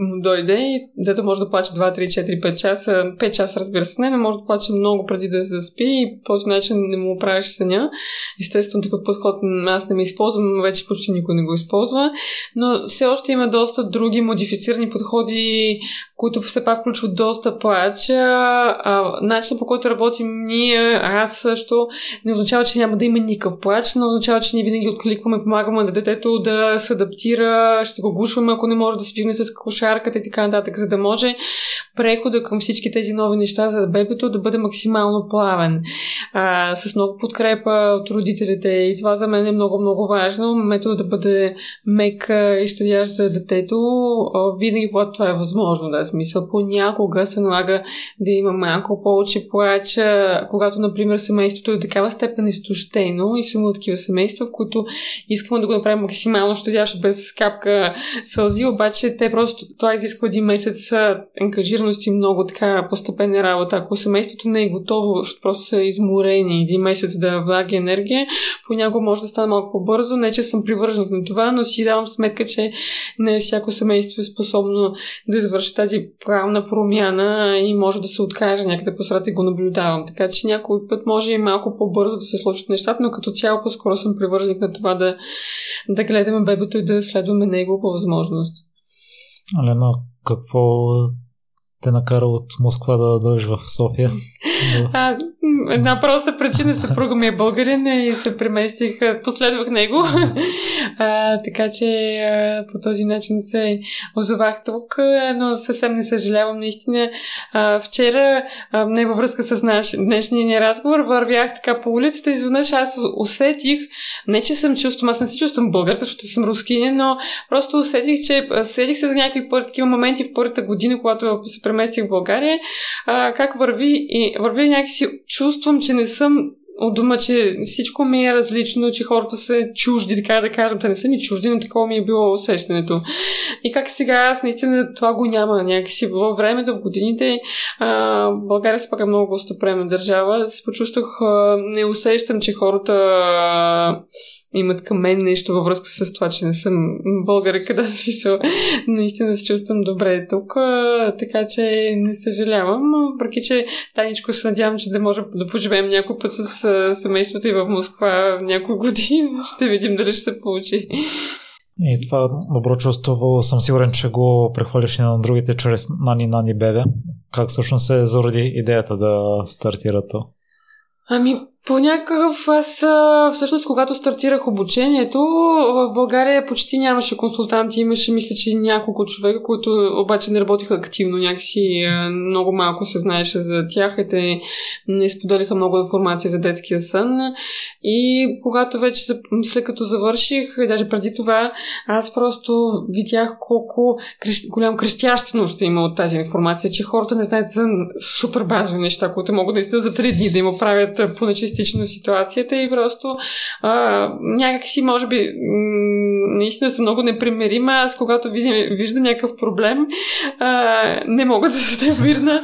дойде и дето може да плаче 2, 3, 4, 5 часа. 5 часа, разбира се, не, но може да плаче много преди да се заспи и по този начин не му правиш съня. Естествено, такъв подход аз не ми използвам, вече почти никой не го използва, но все още има доста други модифицирани подходи, които все пак включват доста плач. Начинът по който работим ние, аз също, не означава, че няма да има никакъв плач, но означава, че ние винаги откликваме, помагаме на детето да се адаптира, ще го гушваме, ако не може да спигне с кошарката и така нататък, за да може прехода към всички тези нови неща за бебето да бъде максимално плавен. А, с много подкрепа от родителите и това за мен е много, много важно. Метода да бъде мек и щадящ за детето, винаги когато това е възможно, да, смисъл. Понякога се налага да има малко повече плач, когато, например, семейството е такава степен изтощено и съм от такива семейства, в които искаме да го направим максимално щадящо без капка сълзи, обаче те просто, това изисква един месец ангажираност и много така постепенна работа. Ако семейството не е готово, защото просто са изморени един месец да влага енергия, понякога може да стане малко по-бързо. Не, че съм привържен на това, но си давам сметка, че не всяко семейство е способно да извърши тази правна промяна и може да се откаже някъде по и го наблюдавам. Така че някой път може и малко по-бързо да се случат нещата, но като цяло по-скоро съм привържен на това да, да гледаме бебето и да следваме него по възможност. Алена, какво те накара от Москва да дойдеш в София? А, една проста причина, съпруга ми е българин и се преместих, последвах него. А, така че а, по този начин се озовах тук, но съвсем не съжалявам. Наистина, а, вчера, а, не във връзка с наш днешния ни разговор, вървях така по улицата и изведнъж аз усетих, не че съм чувствам, аз не се чувствам българ, защото съм рускиня, но просто усетих, че седих се за някакви първи, такива моменти в първата година, когато се преместих в България, а, как върви и върви някакси чувствам, че не съм от дома, че всичко ми е различно, че хората са чужди, така да кажем. Те не са ми чужди, но такова ми е било усещането. И как сега аз наистина това го няма някакси. Във времето, в годините, а, България се пак е много гостоприемна държава. Се почувствах, а, не усещам, че хората а, имат към мен нещо във връзка с това, че не съм българка, да, смисъл. Наистина се чувствам добре тук, така че не съжалявам. Въпреки, че Таничко се надявам, че да може да поживеем някой път с семейството и в Москва няколко години. Ще видим дали ще се получи. И това добро чувство съм сигурен, че го прехвалиш и на другите чрез Нани Нани Бебе. Как всъщност се заради идеята да стартира то? Ами, по някакъв, аз всъщност, когато стартирах обучението, в България почти нямаше консултанти, имаше, мисля, че няколко човека, които обаче не работиха активно, някакси много малко се знаеше за тях. И те не споделиха много информация за детския сън. И когато вече, след като завърших, и даже преди това, аз просто видях колко голям крещящ нужда има от тази информация, че хората не знаят за супер базови неща, които могат наистина за три дни да им оправят по частично ситуацията и просто а, някакси, може би, наистина съм много непримерима. Аз, когато видя, вижда някакъв проблем, а, не мога да се вирна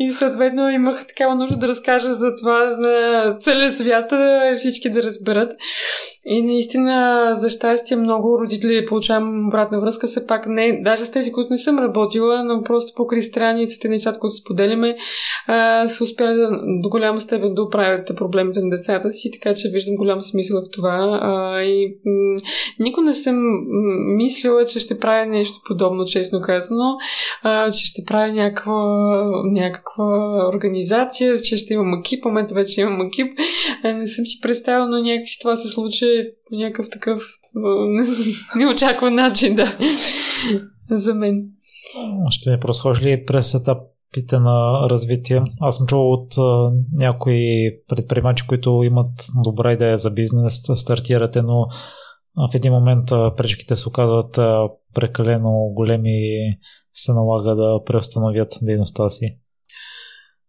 и съответно имах такава нужда да разкажа за това на целия свят, всички да разберат. И наистина, за щастие, много родители получавам обратна връзка, все пак не, даже с тези, които не съм работила, но просто покрай страниците, нещата, които споделяме, а, са успяли да, до голяма степен да оправят проблемите на децата си, така че виждам голям смисъл в това. А, и м- никога не съм мислила, че ще правя нещо подобно, честно казано, а, че ще правя някаква, някаква организация, че ще имам екип, в момента вече имам екип. А, не съм си представила, но някакси това се случи по някакъв такъв неочакван начин, да, за мен. Ще не просхожи ли през етапите на развитие? Аз съм чувал от а, някои предприемачи, които имат добра идея за бизнес, стартирате, но в един момент пречките се оказват прекалено големи се налага да преустановят дейността си.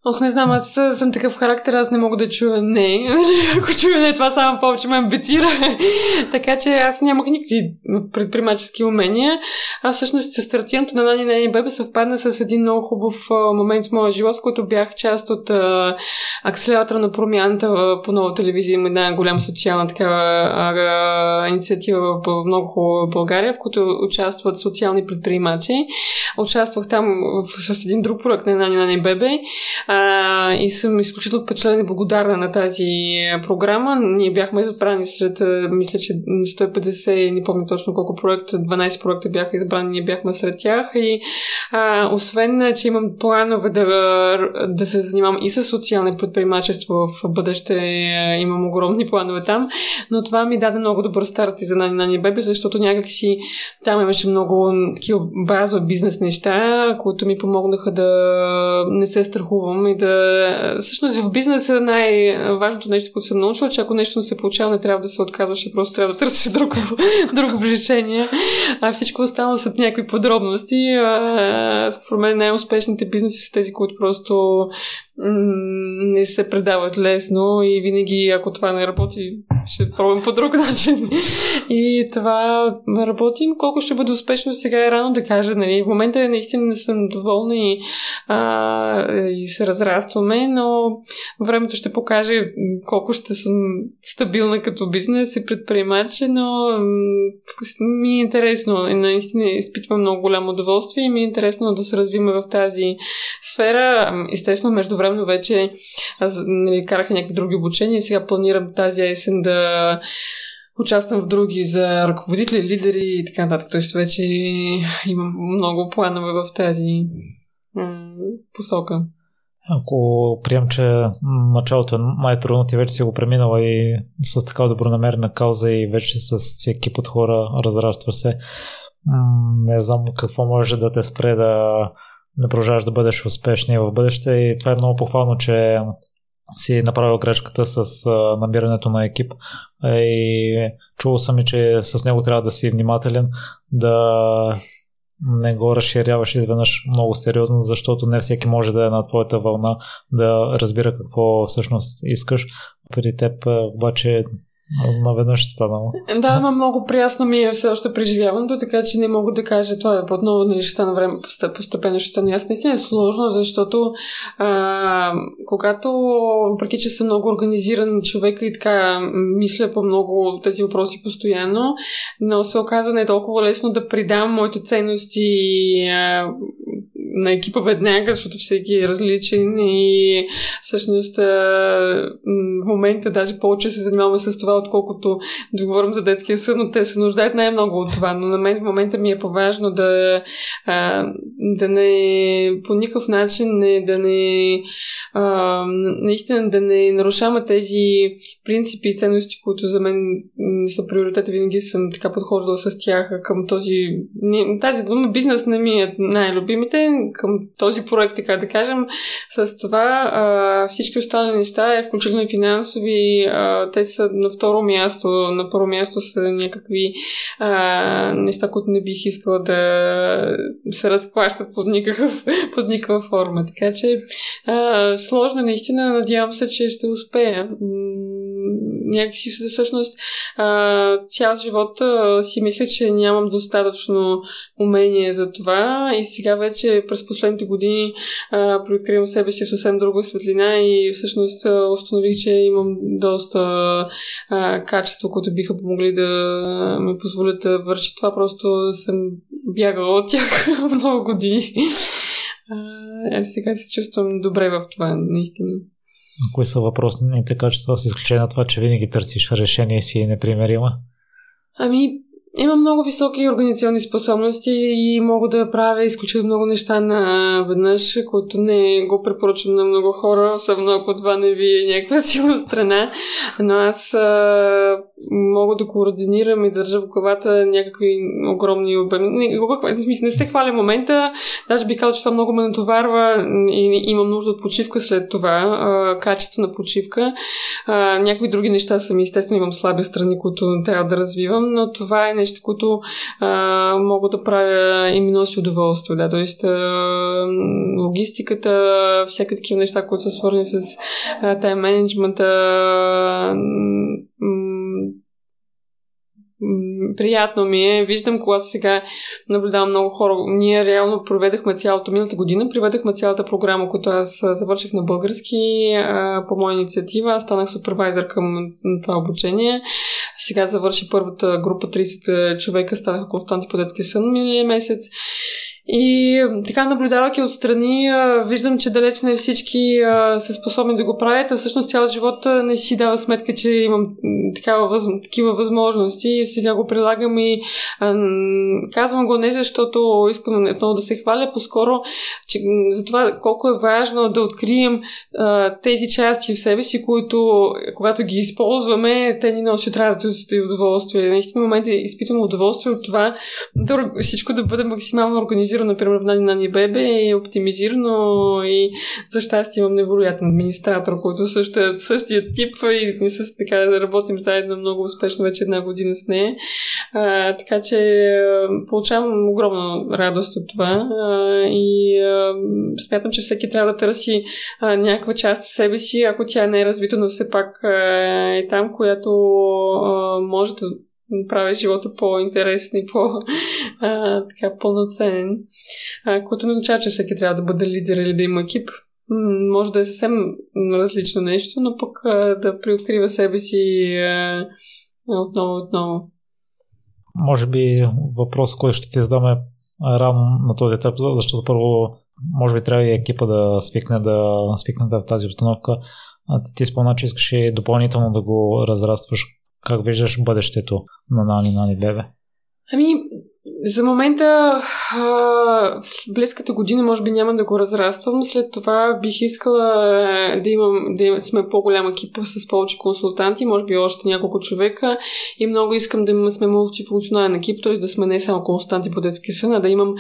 Ох, не знам, аз съм такъв характер, аз не мога да чуя не. Ако чуя не, това само повече ме амбицира. така че аз нямах никакви предприемачески умения. А всъщност стартирането на Нани Нани Бебе съвпадна с един много хубав момент в моя живот, в който бях част от акселератора на промяната по нова телевизия. Има една голяма социална такава инициатива в много хубава България, в която участват социални предприемачи. Участвах там с един друг проект на Нани Нани Бебе а, и съм изключително впечатлена и благодарна на тази програма. Ние бяхме избрани сред, мисля, че 150, не помня точно колко проекта, 12 проекта бяха избрани, ние бяхме сред тях и а, освен, че имам планове да, да се занимавам и с социално предприемачество в бъдеще, имам огромни планове там, но това ми даде много добър старт и за Нани Нани Беби, защото някакси там имаше много такива базови бизнес неща, които ми помогнаха да не се страхувам и да... Всъщност в бизнеса най-важното нещо, което съм научила, че ако нещо не се получава, не трябва да се отказваш, просто трябва да търсиш друго, друго влечение. А всичко останало са някакви подробности. А, според мен най-успешните бизнеси са тези, които просто не се предават лесно и винаги, ако това не работи, ще пробвам по друг начин. И това работим. Колко ще бъде успешно сега е рано да кажа. Нали? В момента наистина не съм доволна и, а, и се разрастваме, но времето ще покаже колко ще съм стабилна като бизнес и предприемач, но ми е интересно. Наистина изпитвам много голямо удоволствие и ми е интересно да се развиме в тази сфера. Естествено, между време вече аз нали, карах някакви други обучения и сега планирам тази есен да участвам в други за ръководители, лидери и така нататък. Тоест вече имам много планове в тази посока. Ако прием, че началото е най-трудно, ти вече си го преминала и с така добронамерена кауза и вече с екип от хора разраства се, не знам какво може да те спре да не продължаваш да бъдеш успешни в бъдеще и това е много похвално, че си направил грешката с намирането на екип и чувал съм и, че с него трябва да си внимателен, да не го разширяваш изведнъж много сериозно, защото не всеки може да е на твоята вълна, да разбира какво всъщност искаш. При теб обаче наведнъж ще станало. Да, ама много приясно ми е все още преживяването, така че не мога да кажа това е отново нали, ще стана време постепенно ще стане ясно. Наистина е сложно, защото а, когато, въпреки че съм много организиран човек и така мисля по много тези въпроси постоянно, но се оказа не толкова лесно да придам моите ценности а, на екипа веднага, защото всеки е различен и всъщност в момента даже повече се занимаваме с това, отколкото да говорим за детския съд, но те се нуждаят най-много от това. Но на мен в момента ми е по-важно да, да не по никакъв начин не, да не наистина да не нарушаваме тези принципи и ценности, които за мен са приоритета. Винаги съм така подхождала с тях към този... Тази дума бизнес не ми е най-любимите, към този проект, така да кажем. С това а, всички останали неща, включително и финансови, а, те са на второ място. На първо място са някакви а, неща, които не бих искала да се разклащат под, никакъв, под никаква форма. Така че а, сложно наистина. Надявам се, че ще успея някакси всъщност а, цял живот си мисля, че нямам достатъчно умение за това и сега вече през последните години прикривам себе си в съвсем друга светлина и всъщност установих, че имам доста а, качества, които биха помогли да ми позволят да върши това. Просто съм бягала от тях много години. А, сега се чувствам добре в това, наистина. Кои са въпросните качества, с изключение на това, че винаги търсиш решение си е непримерима? Ами, има много високи организационни способности и мога да правя изключително много неща на веднъж, които не го препоръчвам на много хора, особено ако това не ви е някаква силна страна. Но аз а, мога да координирам и държа в главата някакви огромни обеми. Не, не се хваля момента, даже би казал, че това много ме натоварва и имам нужда от почивка след това, а, качествена почивка. А, някои други неща са ми, естествено, имам слаби страни, които трябва да развивам, но това е неща, които а, мога да правя и ми носи удоволствие. Да. Тоест, а, логистиката, всякакви такива неща, които са свързани с тайм менеджмента, приятно ми е. Виждам, когато сега наблюдавам много хора. Ние реално проведахме цялата миналата година, приведахме цялата програма, която аз завърших на български по моя инициатива. Аз станах супервайзър към това обучение. Сега завърши първата група 30 човека, станаха консултанти по детски сън миналия месец. И така, наблюдавайки отстрани, виждам, че далеч не всички са способни да го правят, а всъщност цял живот не си дава сметка, че имам такава, такива възможности и сега го прилагам и казвам го не защото искам отново да се хваля, по-скоро че, за това колко е важно да открием тези части в себе си, които когато ги използваме, те ни носят радост и удоволствие. Наистина в момента изпитвам удоволствие от това да, всичко да бъде максимално организирано, например в Нани Бебе и оптимизирано и за щастие имам невероятен администратор, който също е същия тип и не с така да работим заедно много успешно вече една година с нея. А, така че получавам огромна радост от това а, и а, смятам, че всеки трябва да търси а, някаква част в себе си, ако тя не е развита, но все пак а, е там, която а, може да прави живота по-интересен и по-пълноценен, което не означава, че всеки трябва да бъде лидер или да има екип може да е съвсем различно нещо, но пък да приоткрива себе си отново отново. Може би въпрос, който ще ти задаме рано на този етап, защото първо може би трябва и екипа да свикне да свикне в тази обстановка. Ти, ти спомена, че искаш и допълнително да го разрастваш. Как виждаш бъдещето на Нани Нани Бебе? Ами, за момента, в близката година, може би няма да го разраствам. След това бих искала е, да, имам, да сме по-голям екип с повече консултанти, може би още няколко човека. И много искам да сме мултифункционален екип, т.е. да сме не само консултанти по детски сън, а да имам,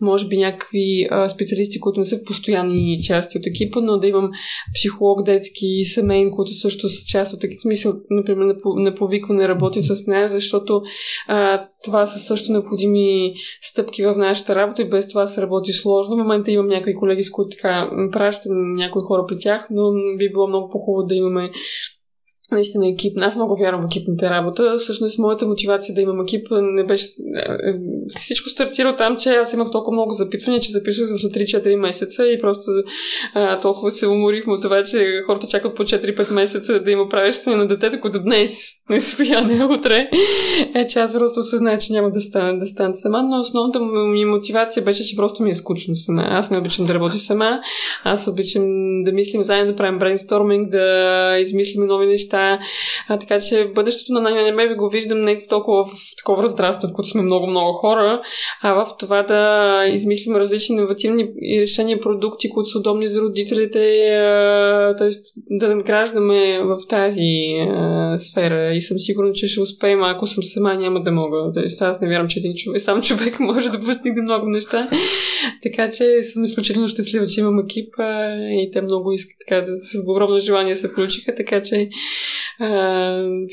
може би, някакви специалисти, които не са постоянни части от екипа, но да имам психолог детски, семейен, които също са част от екип. Смисъл, например, на повикване работи с нея, защото а, това са също необходими стъпки в нашата работа и без това се работи сложно. В момента имам някои колеги, с които така пращам някои хора при тях, но би било много по-хубаво да имаме наистина екип. Аз много вярвам в екипната работа. Всъщност, моята мотивация да имам екип не беше... Е, всичко стартира там, че аз имах толкова много запитвания, че записвах за 3-4 месеца и просто а, толкова се уморих от това, че хората чакат по 4-5 месеца да има правещи на детето, което днес не спия, не утре. Е, че аз просто осъзнах, че няма да стане, да стане сама, но основната ми мотивация беше, че просто ми е скучно сама. Аз не обичам да работя сама. Аз обичам да мислим заедно, да правим брейнсторминг, да измислим нови неща, неща. А, така че бъдещето на Найна ви го виждам не толкова в, в такова разрастване, в което сме много-много хора, а в това да измислим различни иновативни решения, продукти, които са удобни за родителите, т.е. да надграждаме в тази а, сфера. И съм сигурна, че ще успеем, ако съм сама, няма да мога. Тоест, аз не вярвам, че един човек, сам човек може да постигне много неща. така че съм изключително щастлива, че имам екип а, и те много искат така да с огромно желание се включиха, така че а,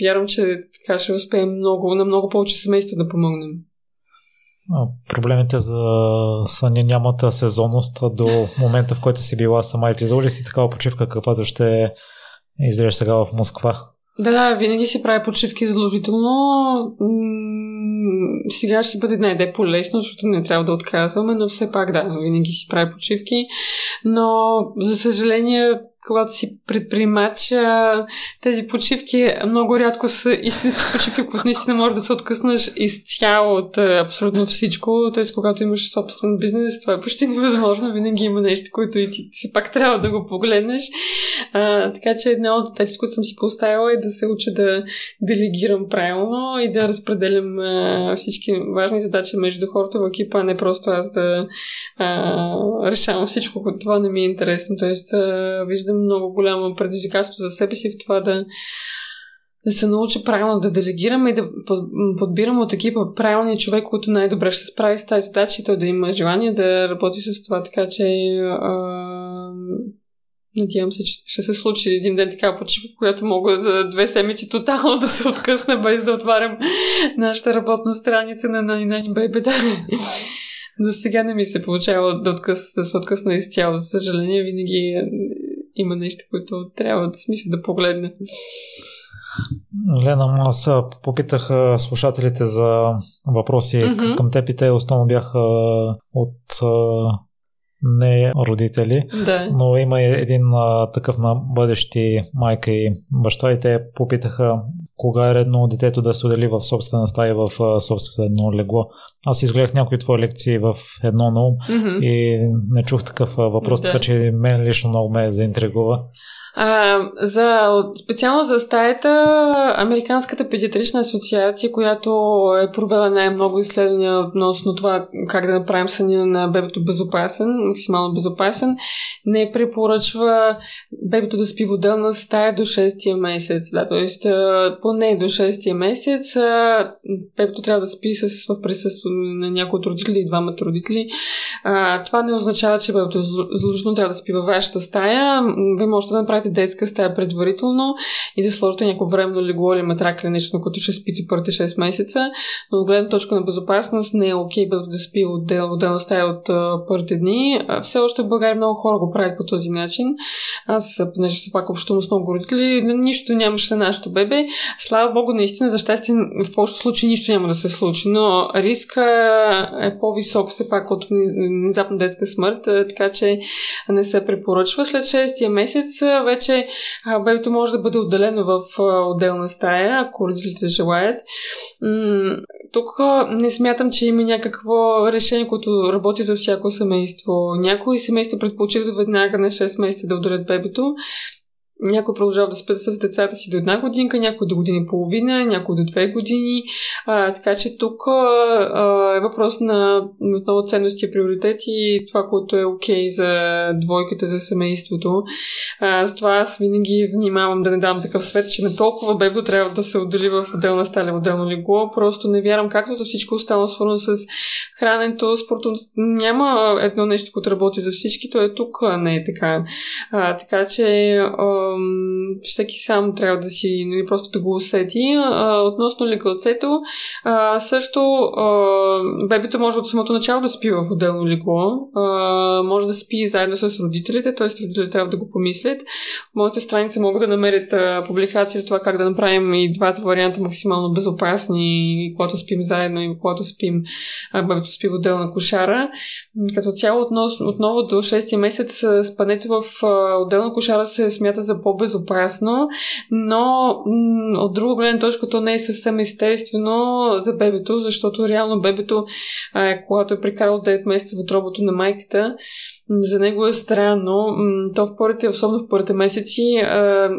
вярвам, че така ще успеем много, на много повече семейства да помогнем. Проблемите за съня нямат сезонност до момента, в който си била сама излизала ли си такава почивка, каквато ще излезеш сега в Москва? Да, да, винаги си прави почивки задължително. Сега ще бъде най-де по-лесно, защото не трябва да отказваме, но все пак да, винаги си прави почивки. Но, за съжаление, когато си предприемач, тези почивки много рядко са истински почивки, които наистина можеш да се откъснеш изцяло от абсолютно всичко. Т.е. когато имаш собствен бизнес, това е почти невъзможно. Винаги има нещо, което и ти, си пак трябва да го погледнеш. А, така че една от тези, които съм си поставила е да се уча да делегирам правилно и да разпределям а, всички важни задачи между хората в екипа, а не просто аз да а, решавам всичко. Това не ми е интересно. Тоест, а, виждам много голямо предизвикателство за себе си в това да, да се науча правилно да делегирам и да подбирам от екипа правилния човек, който най-добре ще се справи с тази задача и той да има желание да работи с това. Така че а, Надявам се, че ще се случи един ден така почива, в която мога за две седмици тотално да се откъсна, без да отварям нашата работна страница на 99 Baby До сега не ми се получава да, откъсна, да се откъсна изцяло. За съжаление, винаги има нещо, което трябва да смисля да погледна. Лена, аз попитах слушателите за въпроси mm-hmm. към теб и те основно бяха от не родители, да. но има един а, такъв на бъдещи майка и баща и те попитаха кога е редно детето да се отдели в собствена стая в собствено легло. Аз изгледах някои твои лекции в едно на ум mm-hmm. и не чух такъв въпрос, да. така че мен лично много ме заинтригува. А, за, специално за стаята, Американската педиатрична асоциация, която е провела най-много изследвания относно това как да направим съня на бебето безопасен, максимално безопасен, не препоръчва бебето да спи в отделна стая до 6 месец. Да, т.е. поне до 6 месец бебето трябва да спи с, в присъство на някои от родители и двамата родители. А, това не означава, че бебето задължително трябва да спи във вашата стая. Вие можете да направите направите детска стая предварително и да сложите някакво временно легло или матрак или нещо, на което ще спите първите 6 месеца. Но от гледна точка на безопасност не е окей okay, да спи отдел, отделна стая от първите дни. Все още в България много хора го правят по този начин. Аз, понеже все пак общувам с много родители, нищо нямаше на нашето бебе. Слава Богу, наистина, за щастие, в повечето случаи нищо няма да се случи, но риска е по-висок все пак от внезапна детска смърт, така че не се препоръчва. След 6 месец вече бебето може да бъде отделено в отделна стая, ако родителите желаят. Тук не смятам, че има някакво решение, което работи за всяко семейство. Някои семейства предпочитат веднага на 6 месеца да отделят бебето, някой продължава да спят с децата си до една годинка, някой до година и половина, някой до две години. А, така че тук а, е въпрос на отново ценности и приоритети и това, което е окей okay за двойката, за семейството. А, затова аз винаги внимавам да не дам такъв свет, че не толкова бебо трябва да се отдели в отделна сталя, отделно легло. Просто не вярвам, както за всичко останало свързано с храненето, спорто. Няма едно нещо, което работи за всички, то е тук, не е така. А, така че а, всеки сам трябва да си, нали, просто да го усети. А, относно лекалцето, а, също а, бебето може от самото начало да спи в отделно лекло. А, може да спи заедно с родителите, т.е. родителите трябва да го помислят. В моята страница могат да намерят а, публикации за това как да направим и двата варианта максимално безопасни, когато спим заедно и когато спим, а, бебето спи в отделна кошара. Като цяло относно, отново до 6 месец спането в а, отделна кошара се смята за по-безопасно, но от друга гледна точка то не е съвсем естествено за бебето, защото реално бебето, когато е прекарал 9 месеца в отробото на майката, за него е странно. То в първите, особено в първите месеци,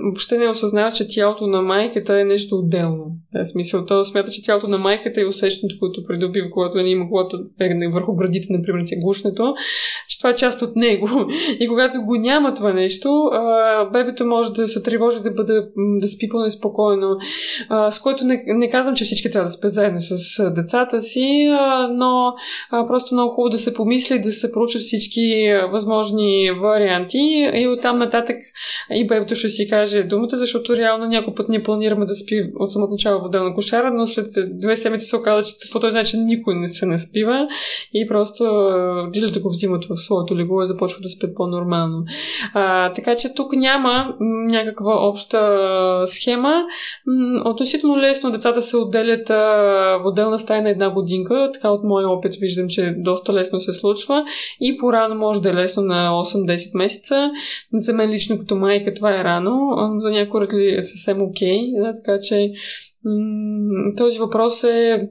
въобще не осъзнава, че тялото на майката е нещо отделно. В смисъл, то смята, че тялото на майката е усещането, което придобива, когато не има, когато е върху градите, например, гушнето, че това е част от него. И когато го няма това нещо, бебето може да се тревожи, да, бъде, да спи по-неспокойно. С което не, не казвам, че всички трябва да спят заедно с децата си, но просто много хубаво да се помисли, да се проучат всички възможни варианти и оттам нататък и бебето ще си каже думата, защото реално някой път ние планираме да спи от самото начало в отделна кошара, но след две седмици се оказа, че по този начин никой не се наспива и просто родителите го взимат в своето легло и започва да спят по-нормално. А, така че тук няма някаква обща схема. Относително лесно децата се отделят а, в отделна стая на една годинка. Така от моя опит виждам, че доста лесно се случва и по-рано може е лесно на 8-10 месеца. За мен лично като майка това е рано, за някои родители е съвсем окей, okay, да, така че този въпрос е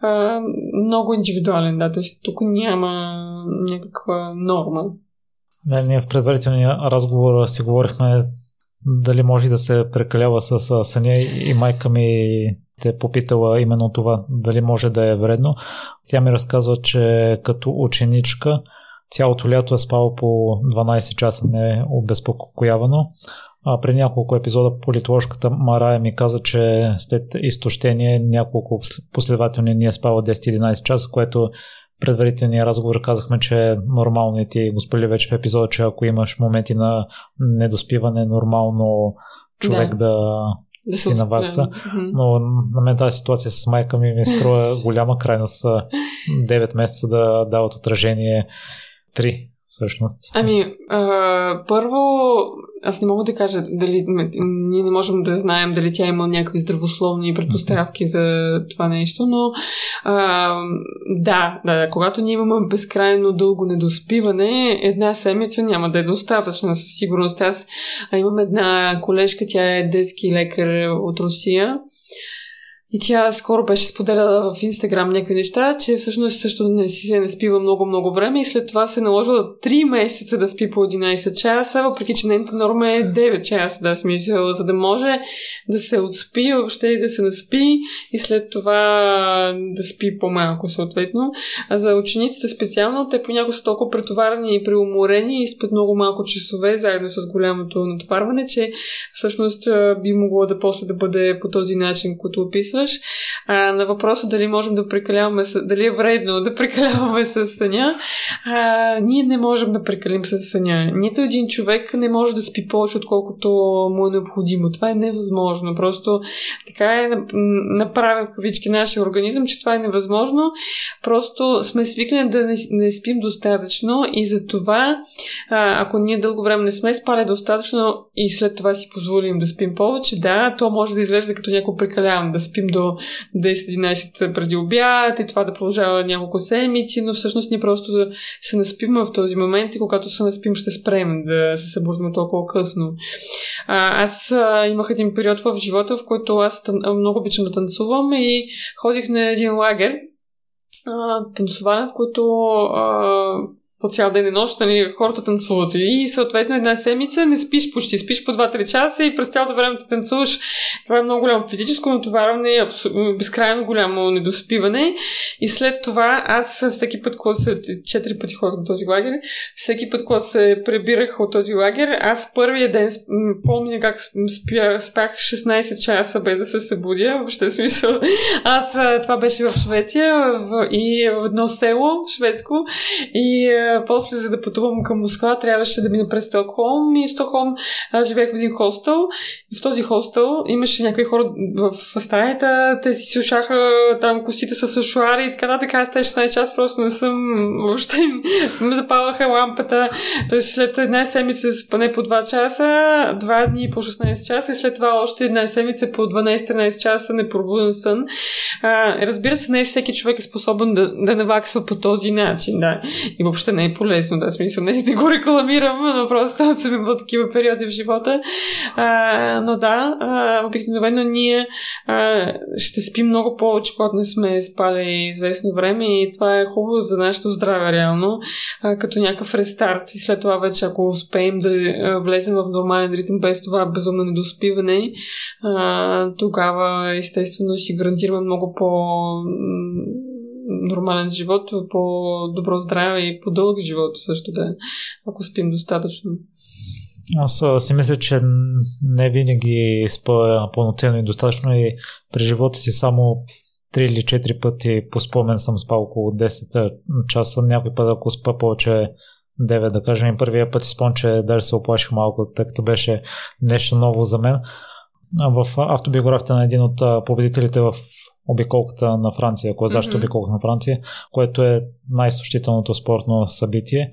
а, много индивидуален, да, т.е. тук няма някаква норма. Не, ние в предварителния разговор си говорихме дали може да се прекалява с съня и майка ми те попитала именно това, дали може да е вредно. Тя ми разказва, че като ученичка цялото лято е спал по 12 часа не е. А при няколко епизода политложката Марая ми каза, че след изтощение няколко последователни ни е спала 10-11 часа, което предварителния разговор казахме, че е нормално. И ти го сподели вече в епизода, че ако имаш моменти на недоспиване, нормално човек да, да да си на вакса. Но на мен тази ситуация с майка ми ми струва голяма крайност. 9 месеца да дават отражение 3 всъщност. Ами, а, първо, аз не мога да кажа дали ние не можем да знаем дали тя има някакви здравословни предпоставки за това нещо, но а, да, да, когато ние имаме безкрайно дълго недоспиване, една седмица няма да е достатъчна със сигурност. Аз имам една колежка, тя е детски лекар от Русия и тя скоро беше споделяла в Инстаграм някакви неща, че всъщност също не си се не спива много-много време и след това се е наложила 3 месеца да спи по 11 часа, въпреки че нейната норма е 9 часа, да смисъл, за да може да се отспи въобще и да се наспи и след това да спи по-малко съответно. А за учениците специално, те понякога са толкова претоварени и преуморени и спят много малко часове, заедно с голямото натоварване, че всъщност би могло да после да бъде по този начин, който описва казваш. А, на въпроса дали можем да прекаляваме, дали е вредно да прекаляваме с съня, а, ние не можем да прекалим с съня. Нито един човек не може да спи повече, отколкото му е необходимо. Това е невъзможно. Просто така е направен в кавички нашия организъм, че това е невъзможно. Просто сме свикнали да не, не спим достатъчно и за това, а, ако ние дълго време не сме спали достатъчно и след това си позволим да спим повече, да, то може да изглежда като някой прекалявам да спим до 10-11 преди обяд и това да продължава няколко седмици, но всъщност ние просто се наспим в този момент и когато се наспим ще спрем да се събуждаме толкова късно. А, аз а, имах един период в живота, в който аз тън, много обичам да танцувам и ходих на един лагер, танцуване, в който а, по цял ден и нощ, нали, хората танцуват. И съответно една седмица не спиш почти, спиш по 2-3 часа и през цялото време ти танцуваш. Това е много голямо физическо натоварване, безкрайно голямо недоспиване. И след това аз всеки път, когато се 4 пъти ходих до този лагер, всеки път, когато се пребирах от този лагер, аз първия ден помня как спя, спях 16 часа без да се събудя. Въобще смисъл. Аз това беше в Швеция в, и в едно село шведско и после, за да пътувам към Москва, трябваше да мина през Стокхолм и в Стокхолм аз живеех в един хостел. И в този хостел имаше някакви хора в стаята, те си сушаха там костите с шуари и така нататък. Аз тези 16 часа просто не съм въобще ме запалваха лампата. Тоест след една седмица с поне по 2 часа, два дни по 16 часа и след това още една седмица по 12-13 часа непробуден сън. А, разбира се, не всеки човек е способен да, да наваксва по този начин. Да. И въобще не е полезно, да, смисъл, не, не го рекламирам, но просто съм имала такива периоди в живота. А, но да, а, обикновено ние а, ще спим много повече, когато не сме спали известно време и това е хубаво за нашето здраве, реално, а, като някакъв рестарт и след това вече, ако успеем да влезем в нормален ритъм без това безумно недоспиване, а, тогава естествено си гарантираме много по нормален живот, по-добро здраве и по-дълъг живот също да ако спим достатъчно. Аз си мисля, че не винаги спа пълноценно и достатъчно и при живота си само 3 или 4 пъти по спомен съм спал около 10 часа. Някой път, ако спа повече 9, да кажем, и първия път си спомням, че даже се оплаших малко, тъй като беше нещо ново за мен. В автобиографията на един от победителите в обиколката на Франция, ако знаеш mm-hmm. обиколката на Франция, което е най-изтощителното спортно събитие.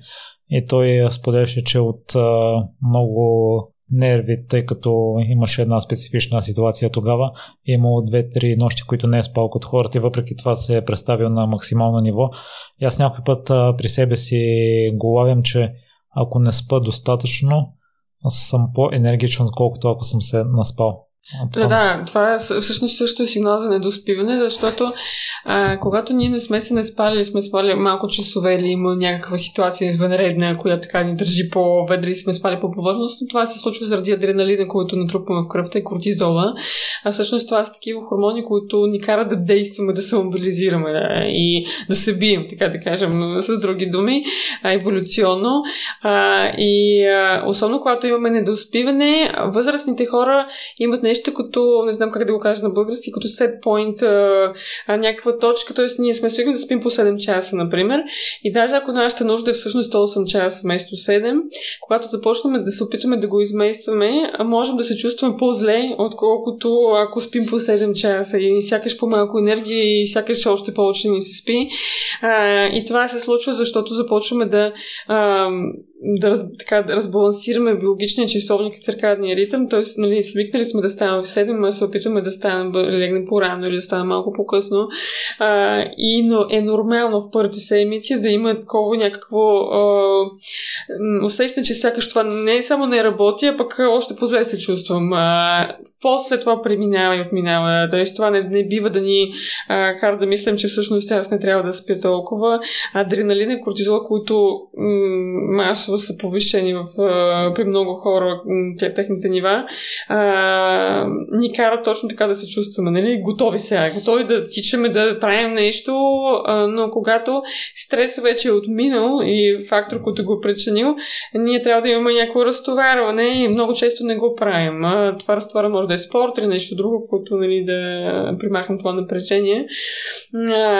И той споделяше, че от а, много нерви, тъй като имаше една специфична ситуация тогава. Имало две-три нощи, които не е спал като хората и въпреки това се е представил на максимално ниво. И аз някой път а, при себе си го лавям, че ако не спа достатъчно, съм по-енергичен, отколкото ако съм се наспал. Да, да, това е всъщност също е сигнал за недоспиване, защото а, когато ние не сме се не спали, сме спали малко часове или има някаква ситуация извънредна, която така ни държи по-ведри и сме спали по повърхност, но това се случва заради адреналина, който натрупваме в кръвта и кортизола. А всъщност това са такива хормони, които ни карат да действаме, да се мобилизираме да, и да се бием, така да кажем, с други думи, а, еволюционно. А, и а, особено когато имаме недоспиване, възрастните хора имат нещо нещо като, не знам как да го кажа на български, като set point, а, а, някаква точка, т.е. ние сме свикнали да спим по 7 часа, например, и даже ако нашата нужда е всъщност 8 часа вместо 7, когато започнем да се опитваме да го изместваме, можем да се чувстваме по-зле, отколкото ако спим по 7 часа и сякаш по-малко енергия и сякаш още повече ни се спи. А, и това се случва, защото започваме да а, да, раз, така, да разбалансираме биологичния часовник и циркадния ритъм, т.е. Нали, свикнали сме да ставаме в 7, а се опитваме да станем, да легнем по-рано или да станем малко по-късно. А, и но е нормално в първите седмици да има такова някакво а, усещане, че сякаш това не само не работи, а пък още по-зле се чувствам. А, после това преминава и отминава. Тоест това не, не бива да ни а, кара да мислим, че всъщност аз не трябва да спя толкова. Адреналин и кортизол, които м- масово са повишени в, при много хора техните нива, а, ни кара точно така да се чувстваме, нали? Готови сега, готови да тичаме, да правим нещо, но когато стресът вече е отминал и фактор, който го е причинил, ние трябва да имаме някакво разтоварване и много често не го правим. Това разтоварване може да е спорт или нещо друго, в което нали, да примахнем това напрежение.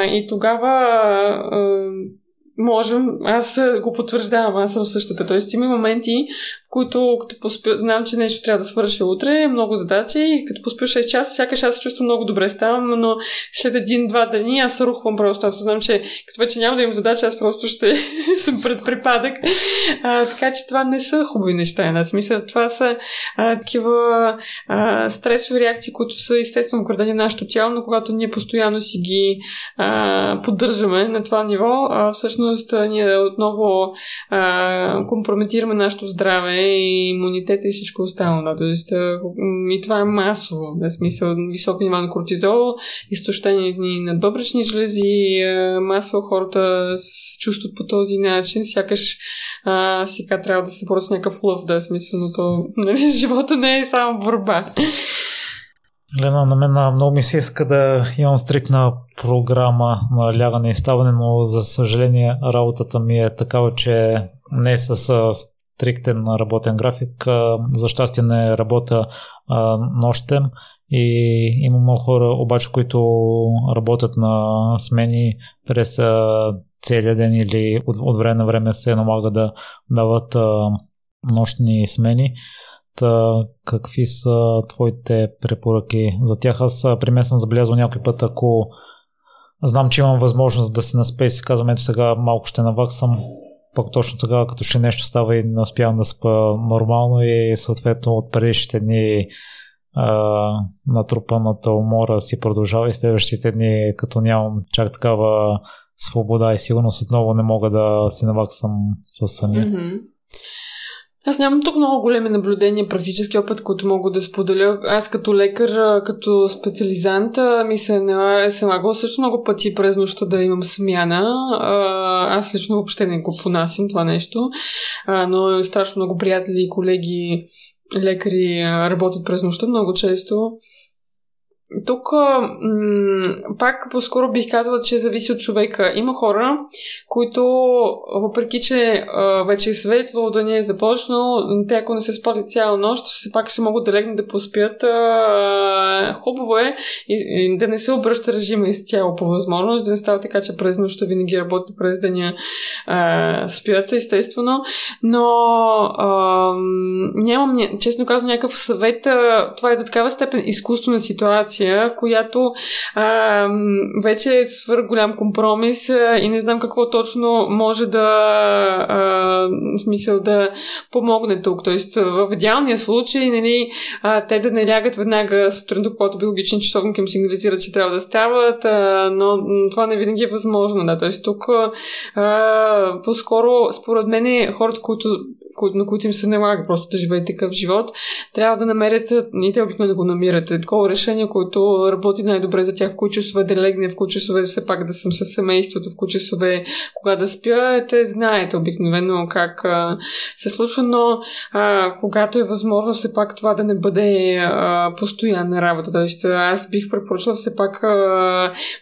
И тогава можем, аз го потвърждавам, аз съм същата. Тоест има моменти, които като поспя, знам, че нещо трябва да свърша утре, много задачи и като поспя 6 часа, сякаш аз се чувствам много добре ставам, но след един-два дни аз рухвам просто. Аз знам, че като вече няма да имам задача, аз просто ще съм пред припадък. А, така че това не са хубави неща. Една смисъл, това са а, такива а, стресови реакции, които са естествено вградени в нашето тяло, но когато ние постоянно си ги а, поддържаме на това ниво, а, всъщност ние отново а, компрометираме нашето здраве и имунитета и всичко останало. Тоест, и това е масово. Да, смисъл, високо ниво на кортизол, изтощение на бъбречни жлези, масово хората се чувстват по този начин, сякаш а, сега трябва да се просто някакъв лъв, да, смисъл, но то, нали, живота не е само борба. Лена, на мен много ми се иска да имам стрикна програма на лягане и ставане, но за съжаление работата ми е такава, че не е с стриктен работен график. За щастие не работя нощем и има много хора обаче, които работят на смени през целия ден или от, време на време се налага да дават нощни смени. Какви са твоите препоръки за тях? Аз при мен съм забелязал някой път, ако знам, че имам възможност да се наспе и си казвам, ето сега малко ще наваксам, пък точно тогава, като ще нещо става и не успявам да спа нормално и съответно от предишните дни а, натрупаната умора си продължава и следващите дни, като нямам чак такава свобода и сигурност, отново не мога да си наваксам със самия. Mm-hmm. Аз нямам тук много големи наблюдения, практически опит, който мога да споделя. Аз като лекар, като специализант, ми се е налагало също много пъти през нощта да имам смяна. Аз лично въобще не го понасям това нещо, но страшно много приятели и колеги лекари работят през нощта много често. Тук пак по-скоро бих казала, че зависи от човека. Има хора, които, въпреки че вече е светло, да не е започнал, те ако не се спали цяла нощ, все пак ще могат да легнат да поспят. Хубаво е да не се обръща режима изцяло по възможност, да не става така, че през нощта винаги работи през деня а, спят, естествено. Но нямам, честно казвам, някакъв съвет. Това е до такава степен изкуствена ситуация ситуация, която а, вече е свър голям компромис а, и не знам какво точно може да а, в смисъл да помогне тук. Тоест, в идеалния случай, нали, а, те да не лягат веднага сутринта, когато биологичен часовник им сигнализира, че трябва да стават, а, но това не винаги е възможно. Да. Тоест, тук а, по-скоро, според мен, хората, които на които им се налага просто да живеят такъв живот, трябва да намерят, и те обикновено да го намират, е такова решение, което работи най-добре за тях, в кои часове да легне, в кои часове все пак да съм със семейството, в кои часове кога да спя, те знаете обикновено как а, се случва, но а, когато е възможно все пак това да не бъде а, постоянна работа. Тоест, аз бих препоръчала все пак,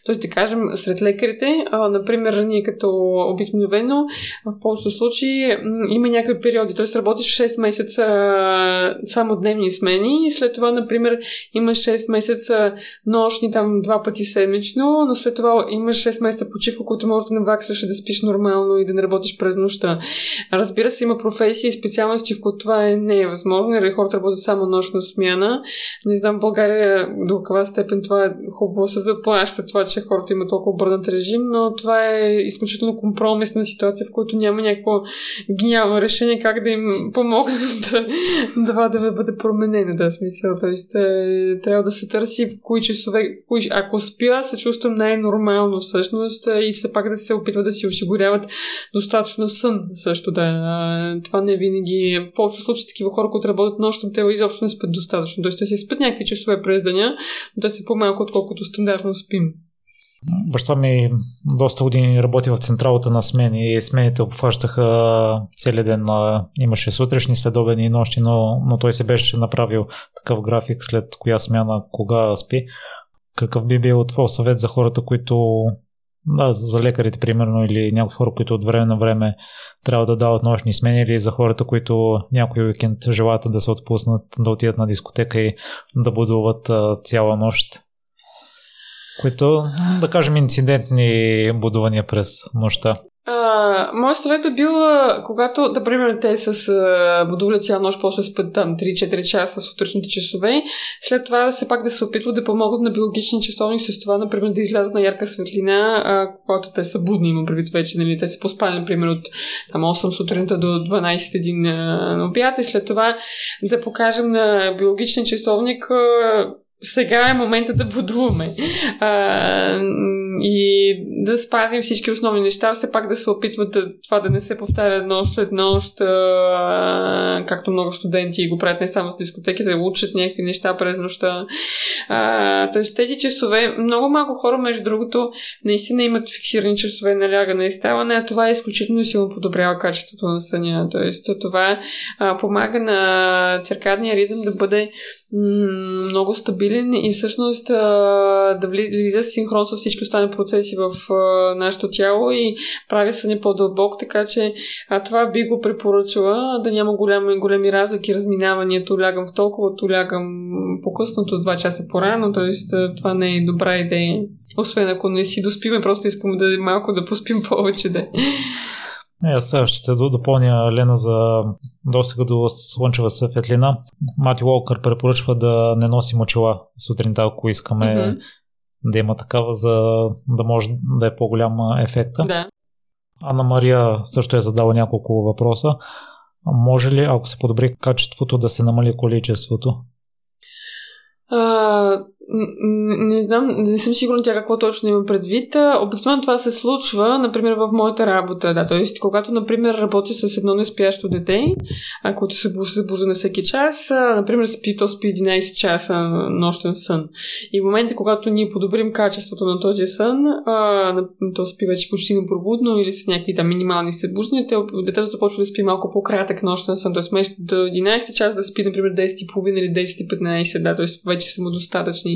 т.е. да кажем, сред лекарите, а, например, ние като обикновено в повечето случаи има някакви периоди, периоди. Тоест работиш 6 месеца само дневни смени и след това, например, имаш 6 месеца нощни там два пъти седмично, но след това имаш 6 месеца почивка, които можеш да наваксваш и да спиш нормално и да не работиш през нощта. Разбира се, има професии и специалности, в които това е, не е възможно. Или хората работят само нощна смяна. Не знам в България до каква степен това е хубаво се заплаща това, че хората имат толкова обърнат режим, но това е изключително компромисна ситуация, в която няма някакво гениално решение как да им помогнем да, това да бъде променено, да смисъл. Тоест, е, трябва да се търси в кои часове, в кои, ако спя, се чувствам най-нормално всъщност и все пак да се опитва да си осигуряват достатъчно сън също да. Това не винаги, в повечето случаи такива хора, които работят нощно, те изобщо не спят достатъчно. Тоест, те се спят някакви часове през деня, но те са по-малко, отколкото стандартно спим. Баща ми доста години работи в централата на смени и смените обхващаха целия ден. Имаше сутрешни, следобедни и нощи, но, но той се беше направил такъв график след коя смяна, кога спи. Какъв би бил твой съвет за хората, които да, за лекарите, примерно, или някои хора, които от време на време трябва да дават нощни смени, или за хората, които някой уикенд желаят да се отпуснат, да отидат на дискотека и да будуват цяла нощ които, да кажем, инцидентни будувания през нощта. Uh, моят съвет е бил, когато, да пример, те с uh, будували цяла нощ, после спят там 3-4 часа с утрешните часове, след това все пак да се опитват да помогнат на биологични часовник с това, например, да излязат на ярка светлина, uh, когато те са будни, има предвид вече, нали, те са поспали, например, от там 8 сутринта до 12 на обяд и след това да покажем на биологичен часовник uh, сега е момента да будуваме. А, и да спазим всички основни неща, все пак да се опитват да, това да не се повтаря нощ след нощ, а, както много студенти го правят не само с дискотеки, да учат някакви неща през нощта. А, тоест тези часове, много малко хора, между другото, наистина имат фиксирани часове на лягане и ставане, а това е изключително силно подобрява качеството на съня. Тоест това а, помага на циркадния ритъм да бъде много стабилен и всъщност да влиза синхрон с всички останали процеси в нашето тяло и прави съня по-дълбок, така че а, това би го препоръчала да няма голями, големи разлики, разминавания, то лягам в толкова, то лягам по-късното, 2 часа по-рано, т.е. това не е добра идея. Освен ако не си доспиме, просто искам да малко да поспим повече. Да. Е, сега ще допълня Лена за достига до слънчева светлина. Мати Уолкър препоръчва да не носи мъчела сутринта, ако искаме mm-hmm. да има такава, за да може да е по-голям ефекта. Да. Анна Мария също е задала няколко въпроса. Може ли, ако се подобри качеството, да се намали количеството? А, не знам, не съм сигурна тя какво точно има предвид. Обикновено това се случва, например, в моята работа. Да, т.е. когато, например, работя с едно неспящо дете, което се събужда на всеки час, например, спи, то спи 11 часа нощен сън. И в момента, когато ние подобрим качеството на този сън, то спи вече почти непробудно или с някакви там минимални събуждания, детето започва да спи малко по-кратък нощен сън, т.е. вместо до 11 часа да спи, например, 10.30 или 10.15, да, т.е. вече са достатъчни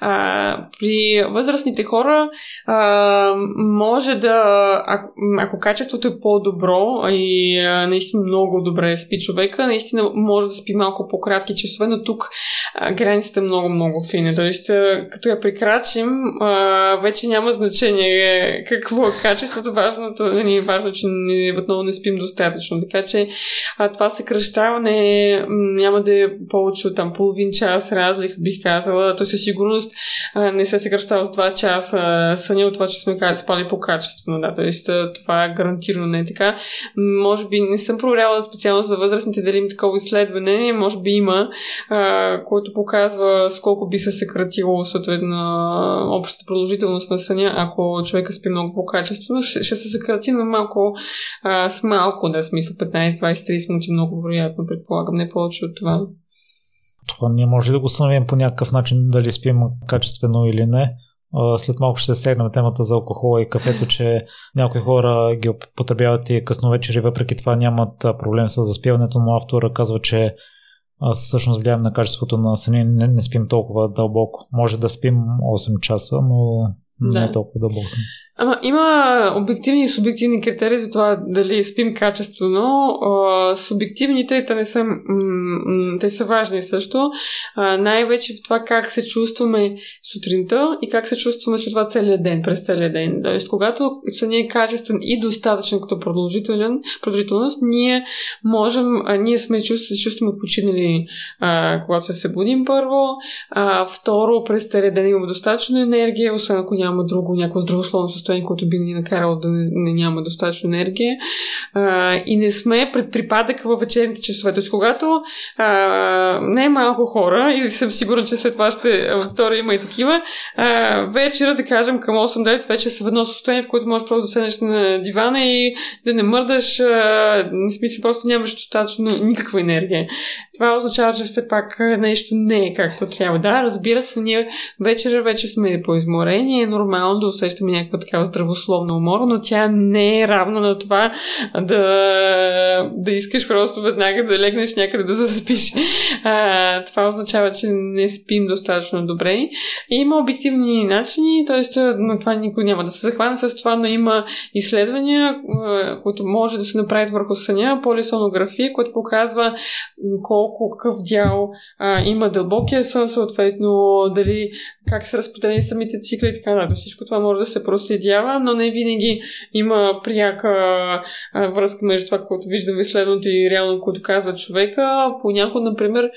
а, при възрастните хора а, може да, ако, ако качеството е по-добро и а, наистина много добре спи човека, наистина може да спи малко по-кратки часове, но тук а, границата е много-много фина. Тоест, като я прекрачим, а, вече няма значение какво е качеството. Важното нали, е важно, че не, отново не спим достатъчно. Така че а, това съкръщаване няма да е повече от там половин час разлика, бих казала то със сигурност а, не се съкръщава с 2 часа съня от това, че сме спали по-качествено. Да, тоест, това е гарантирано не е така. Може би не съм проверяла специално за възрастните дали има такова изследване, може би има, а, което показва с колко би се съкратило съответно общата продължителност на съня, ако човека спи много по-качествено. Ще, ще се съкрати на малко а, с малко, да, смисъл 15, 20, 30 минути, много вероятно, предполагам, не повече от това това ние може да го установим по някакъв начин дали спим качествено или не. След малко ще сегнем темата за алкохола и кафето, че някои хора ги употребяват и късно вечери, въпреки това нямат проблем с заспиването, но автора казва, че всъщност влияем на качеството на съня, не, не спим толкова дълбоко. Може да спим 8 часа, но да. не е толкова дълбок сън. Ама има обективни и субективни критерии за това дали спим качествено. Субективните, те не са, те са важни също. А, най-вече в това как се чувстваме сутринта и как се чувстваме след това целият ден, през целият ден. Тоест, когато съня е качествен и достатъчен като продължителен, продължителност, ние можем, а, ние сме чувств, се чувстваме починали, а, когато се събудим първо. А, второ, през целият ден имаме достатъчно енергия, освен ако няма друго, някакво здравословно състояние което би ни накарало да не, не няма достатъчно енергия. А, и не сме пред припадък във вечерните часове. Тоест, когато а, не малко хора, и съм сигурна, че след вашата аудитория има и такива, а, вечера, да кажем, към 8-9 вече са в едно състояние, в което можеш просто да седнеш на дивана и да не мърдаш, а, в смисъл просто нямаш достатъчно никаква енергия. Това означава, че все пак нещо не е както трябва. Да, разбира се, ние вечера вече сме по-изморени, е нормално да усещаме някаква така такава здравословна умора, но тя не е равна на това да, да искаш просто веднага да легнеш някъде да заспиш. А, това означава, че не спим достатъчно добре. И има обективни начини, т.е. на това никой няма да се захване с това, но има изследвания, които може да се направят върху съня, полисонография, което показва колко какъв дял а, има дълбокия сън, съответно дали как са разпределени самите цикли и така нататък. Всичко това може да се проследява, но не винаги има пряка връзка между това, което виждаме следното и реално, което казва човека. Понякога, например,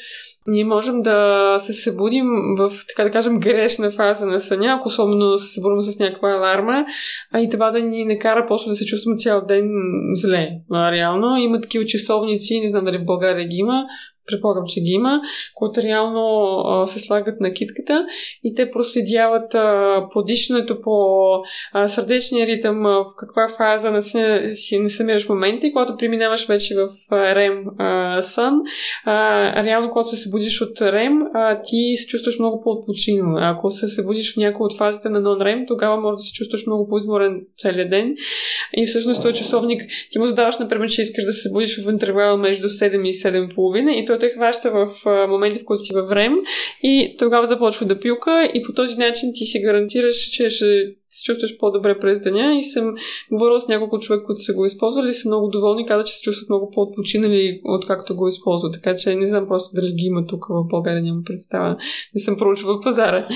ние можем да се събудим в, така да кажем, грешна фаза на съня, ако особено се събудим с някаква аларма, а и това да ни накара после да се чувстваме цял ден зле. А, реално има такива часовници, не знам дали в България ги има, предполагам, че ги има, които реално а, се слагат на китката и те проследяват а, подишането по а, сърдечния ритъм, а, в каква фаза на си, си не съмираш в момента и когато преминаваш вече в рем а, сън, а, реално когато се събудиш от рем, а, ти се чувстваш много по-отпочинал. Ако се събудиш в някои от фазите на нон-рем, тогава може да се чувстваш много по-изморен целият ден. И всъщност този часовник ти му задаваш, например, че искаш да се събудиш в интервал между 7 и 7,5 и той те хваща в моменти, в които си във време и тогава започва да пилка и по този начин ти си гарантираш, че ще се чувстваш по-добре през деня и съм говорила с няколко човека, които са го използвали и са много доволни, каза, че се чувстват много по-отпочинали, откакто го използват. Така че не знам просто дали ги има тук в България, няма представа. Не съм проучвала пазара.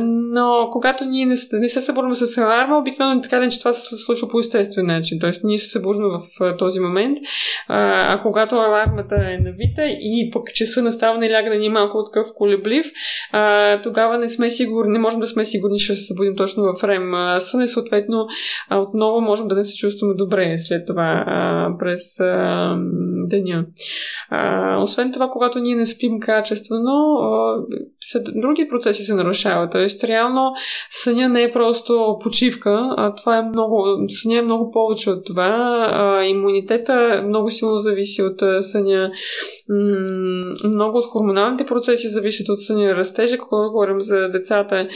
Но когато ние не, не се събуждаме с аларма, обикновено така не, че това се случва по естествен начин. Тоест ние се събуждаме в този момент, а, а когато алармата е навита и пък часа настава и ляга да ни малко такъв колеблив, а, тогава не сме сигурни, не можем да сме сигурни, че ще се събудим точно в време сън съответно отново можем да не се чувстваме добре след това през деня. Освен това, когато ние не спим качествено, други процеси се нарушават. Тоест, реално съня не е просто почивка, а това е много, съня е много повече от това. А, имунитета много силно зависи от съня. Много от хормоналните процеси зависят от съня. Растежа, когато говорим за децата,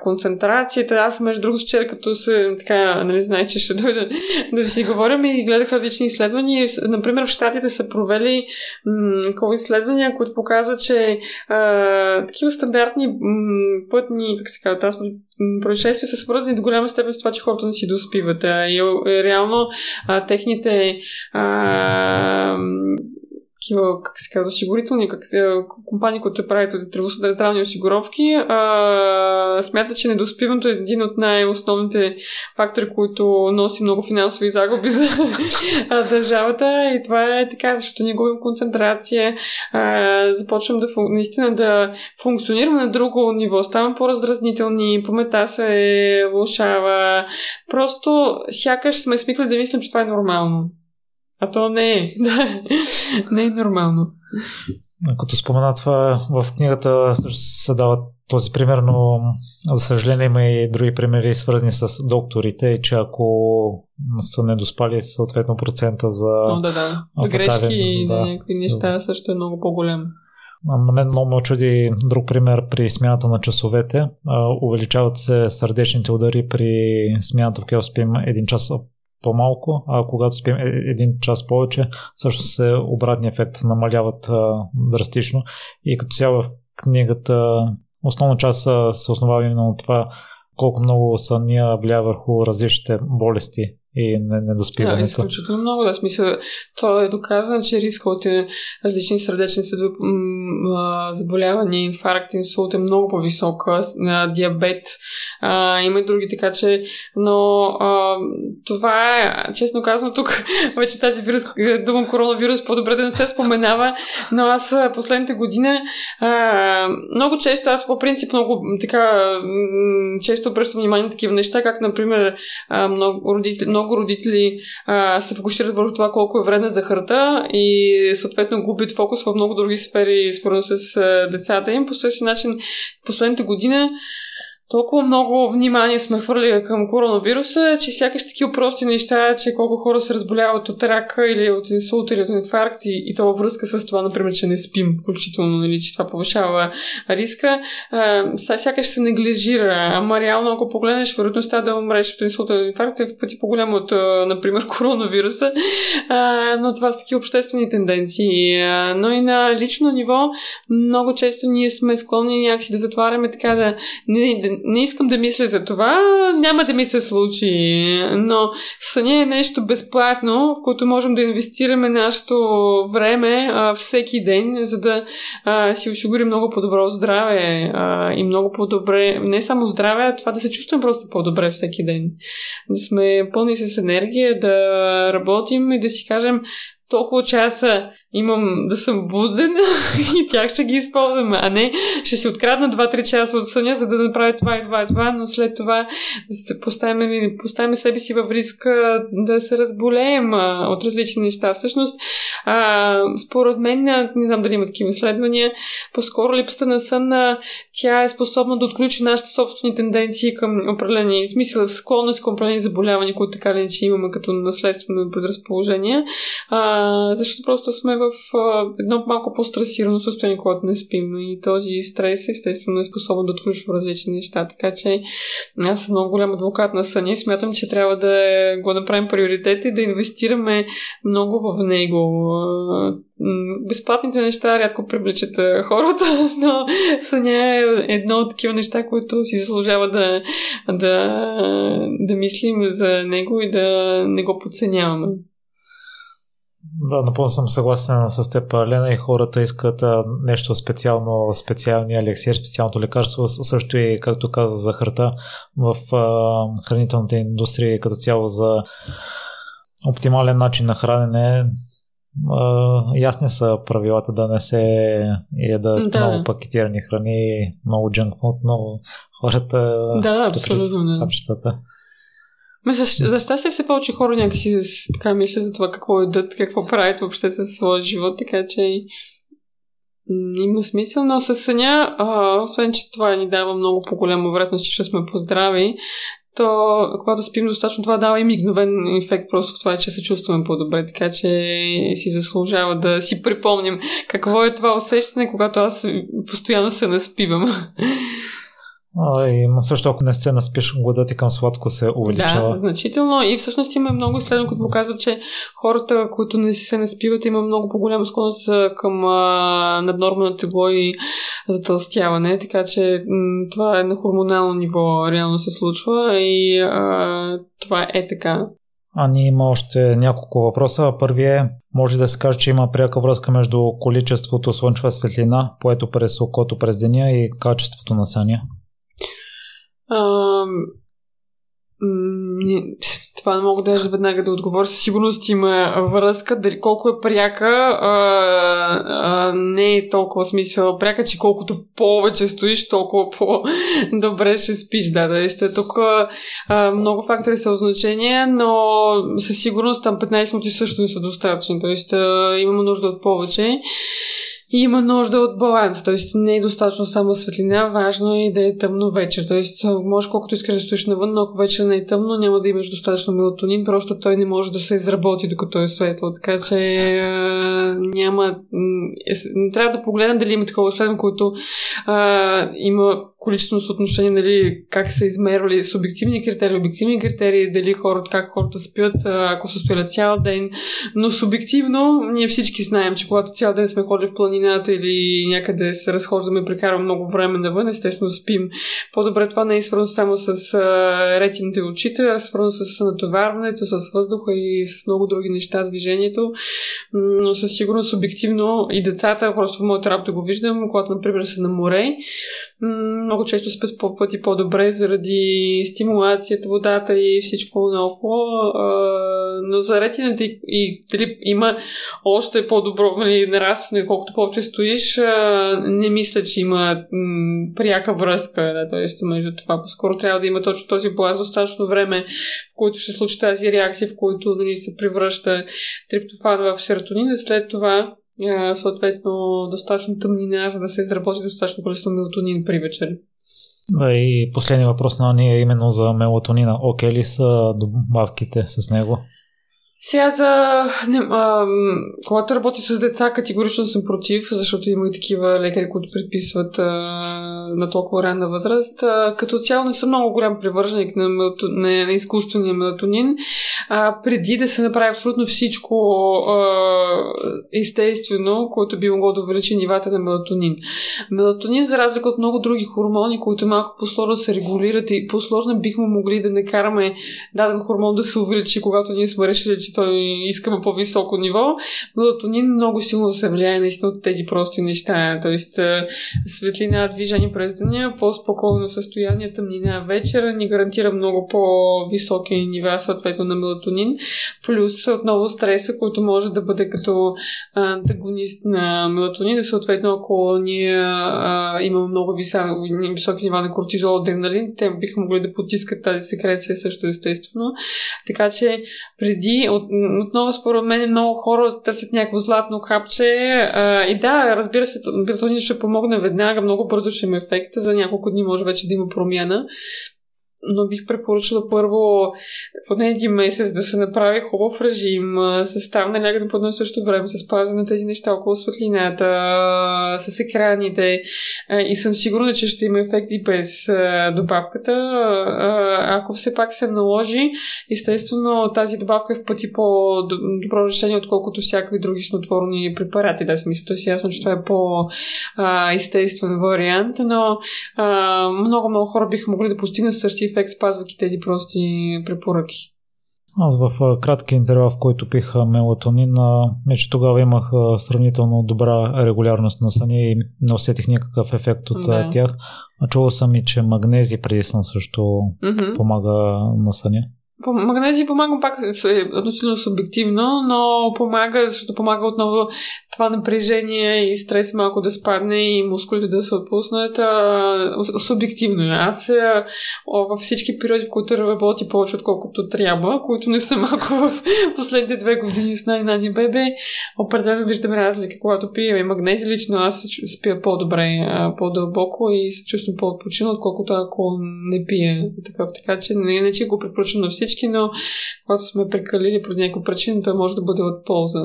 концентрацията. Аз, между другото, вчера, като се така, нали, знае, че ще дойда да си говорим и гледах различни изследвания. Например, в Штатите са провели м- изследвания, които показват, че а, такива стандартни м- пътни, как се казва, происшествия са свързани до голяма степен с това, че хората не си доспиват. А, и, и реално а, техните а, такива, как се казва, осигурителни как се, компании, които правят здравни осигуровки, а, смятат, че недоспиването е един от най-основните фактори, които носи много финансови загуби за държавата. И това е така, защото ние губим концентрация, а, започвам да наистина да функционираме на друго ниво, ставам по-раздразнителни, памета се влушава. Просто сякаш сме смикли да мислим, че това е нормално. А то не е. не е нормално. Като спомена това, в книгата се дават този пример, но за съжаление има и други примери, свързани с докторите, че ако са недоспали съответно процента за... О, да, да. Грешки и да, някакви неща също е много по-голям. На мен много ме чуди друг пример при смяната на часовете. Увеличават се сърдечните удари при смяната, в която спим един час по-малко, а когато спим е, един час повече, също се обратния ефект намаляват а, драстично. И като цяло в книгата основна част се основава именно от това колко много съня влияе върху различните болести и недоспиването. Да, изключително много. Да, смисъл, то е доказано, че риска от е, различни сърдечни съдове, заболявания, инфаркт, инсулт е много по-висок, диабет, а, има и други, така че, но а, това е, честно казано, тук вече тази вирус, дума коронавирус, по-добре да не се споменава, но аз последните година а, много често, аз по принцип много така, често обръщам внимание на такива неща, как, например, много родители, много родители а, се фокусират върху това колко е вредна захарта и съответно губят фокус в много други сфери, свързани с а, децата им. По същия начин, последната година толкова много внимание сме хвърли към коронавируса, че сякаш такива прости неща, че колко хора се разболяват от рака или от инсулт или от инфаркт и, и то във връзка с това, например, че не спим, включително, нали, че това повишава риска, а, сякаш се неглижира. Ама реално, ако погледнеш вероятността да умреш от инсулт или инфаркт е в пъти по-голямо от, например, коронавируса, а, но това са такива обществени тенденции. А, но и на лично ниво много често ние сме склонни някакси да затваряме така да не, не искам да мисля за това, няма да ми се случи, но съня е нещо безплатно, в което можем да инвестираме нашето време а, всеки ден, за да а, си осигурим много по-добро здраве а, и много по-добре, не само здраве, а това да се чувстваме просто по-добре всеки ден. Да сме пълни с енергия, да работим и да си кажем толкова часа имам да съм буден и тях ще ги използвам, а не ще си открадна 2-3 часа от съня, за да направя това и това и това, но след това да поставяме, поставяме себе си във риск да се разболеем от различни неща. Всъщност, а, според мен, не знам дали има такива изследвания, по-скоро липсата на сън, тя е способна да отключи нашите собствени тенденции към определени, смисъл, склонност към определени заболявания, които така ли че имаме като наследствено предразположение, а, защото просто сме в а, едно малко по-стресирано състояние, когато не спим. И този стрес естествено е способен да отключва различни неща. Така че аз съм много голям адвокат на съня и смятам, че трябва да го направим приоритет и да инвестираме много в него. Безплатните неща рядко привличат хората, но съня е едно от такива неща, които си заслужава да, да, да мислим за него и да не го подценяваме. Да, напълно съм съгласен с теб, Лена, и хората искат а, нещо специално, специалния елексир, специалното лекарство, също и, както каза, за храта в а, хранителната индустрия като цяло за оптимален начин на хранене. А, ясни са правилата да не се ядат да. много пакетирани храни, много джанк фуд, но хората да, абсолютно, да. Ме за, за щастие все повече хора някакси така мислят за това какво едат, какво правят въобще със своя живот, така че има смисъл, но със съня, а, освен, че това ни дава много по-голяма вероятност, че ще сме поздрави, то когато спим достатъчно, това дава и мигновен ефект просто в това, че се чувстваме по-добре, така че си заслужава да си припомним какво е това усещане, когато аз постоянно се наспивам. И също ако не се наспиш, гладът и към сладко се увеличава. Да, значително. И всъщност има много изследвания, които показват, че хората, които не се наспиват, има много по-голяма склонност към а, тегло и затълстяване. Така че м- това е на хормонално ниво реално се случва и а, това е така. А ние има още няколко въпроса. Първият е, може да се каже, че има пряка връзка между количеството слънчева светлина, поето през окото през деня и качеството на съня. А, това не мога даже веднага да отговоря. Със сигурност има връзка. Дали колко е пряка, а, а, не е толкова смисъл пряка, че колкото повече стоиш, толкова по-добре ще спиш. Да, да, ще тук а, много фактори са от значение, но със сигурност там 15 минути също не са достатъчни. Тоест имаме нужда от повече. Има нужда от баланс, т.е. не е достатъчно само светлина, важно е да е тъмно вечер. Т.е. може колкото искаш да стоиш навън, но ако вечер не е тъмно, няма да имаш достатъчно мелатонин, просто той не може да се изработи докато е светло. Така че е, няма. Е, трябва да погледна дали има такова следно, което е, има количествено съотношение, нали, как са измервали субективни критерии, обективни критерии, дали хората, как хората спят, ако са стояли цял ден. Но субективно, ние всички знаем, че когато цял ден сме ходили в плани планината или някъде се разхождаме и прекарваме много време навън, естествено спим. По-добре това не е свързано само с а, ретините очите, а свързано с натоварването, с въздуха и с много други неща, движението. Но със сигурност обективно и децата, просто в моята работа го виждам, когато, например, са на море, много често спят по пъти по-добре заради стимулацията, водата и всичко наоколо. Но за ретината и, и дали има още по-добро нали, нарастване, колкото повече стоиш, не мисля, че има пряка връзка. Да, т.е. между това. По-скоро трябва да има точно този баланс достатъчно време, в който ще случи тази реакция, в който нали, се превръща триптофан в серотонин, след това съответно достатъчно тъмнина, за да се изработи достатъчно количество мелатонин при вечер. Да, и последния въпрос на ние е именно за мелатонина. Окей ли са добавките с него? Сега за... Не, а, когато работи с деца, категорично съм против, защото има и такива лекари, които предписват а, на толкова ранна възраст. А, като цяло не съм много голям привърженик на, на, на изкуствения мелатонин. А, преди да се направи абсолютно всичко а, естествено, което би могло да увеличи нивата на мелатонин. Мелатонин, за разлика от много други хормони, които малко по-сложно се регулират и по-сложно бихме могли да не караме даден хормон да се увеличи, когато ние сме решили, че той искаме по-високо ниво. Мелатонин много силно се влияе наистина от тези прости неща. Тоест светлина, движение през деня, по-спокойно състояние, тъмнина вечер ни гарантира много по-високи нива съответно на мелатонин. Плюс отново стреса, който може да бъде като антагонист на мелатонин. Съответно, ако ние а, имаме много високи нива на кортизол, адреналин, те биха могли да потискат тази секреция също естествено. Така че преди, от, отново според мен много хора търсят някакво златно хапче. А, и да, разбира се, мелатонин ще помогне веднага, много бързо ще има ефект. За няколко дни може вече да има промяна но бих препоръчала първо поне един месец да се направи хубав режим, състав на лягане по едно също време, с пазване на тези неща около светлината, с екраните и съм сигурна, че ще има ефект и без добавката. Ако все пак се наложи, естествено тази добавка е в пъти по-добро решение, отколкото всякакви други снотворни препарати. Да, смисъл, то е ясно, че това е по-естествен вариант, но много-много хора биха могли да постигнат същия ефект, спазвайки тези прости препоръки. Аз в кратки интервал, в който пих мелатонин, че тогава имах сравнително добра регулярност на съня и не усетих никакъв ефект от да. тях. Чувал съм и, че магнези преди сън също mm-hmm. помага на съня. Магнези помага пак е относително субективно, но помага, защото помага отново това напрежение и стрес малко да спадне и мускулите да се отпуснат. А, субективно е. Аз а, във всички периоди, в които работи повече отколкото трябва, които не са малко в последните две години с най-нани бебе, определено виждаме разлика, когато пием и магнези. Лично аз спя по-добре, по-дълбоко и се чувствам по-отпочина, отколкото ако не пия такъв. Така че не, не че го препоръчвам на всички, но когато сме прекалили по някаква причина, той може да бъде от полза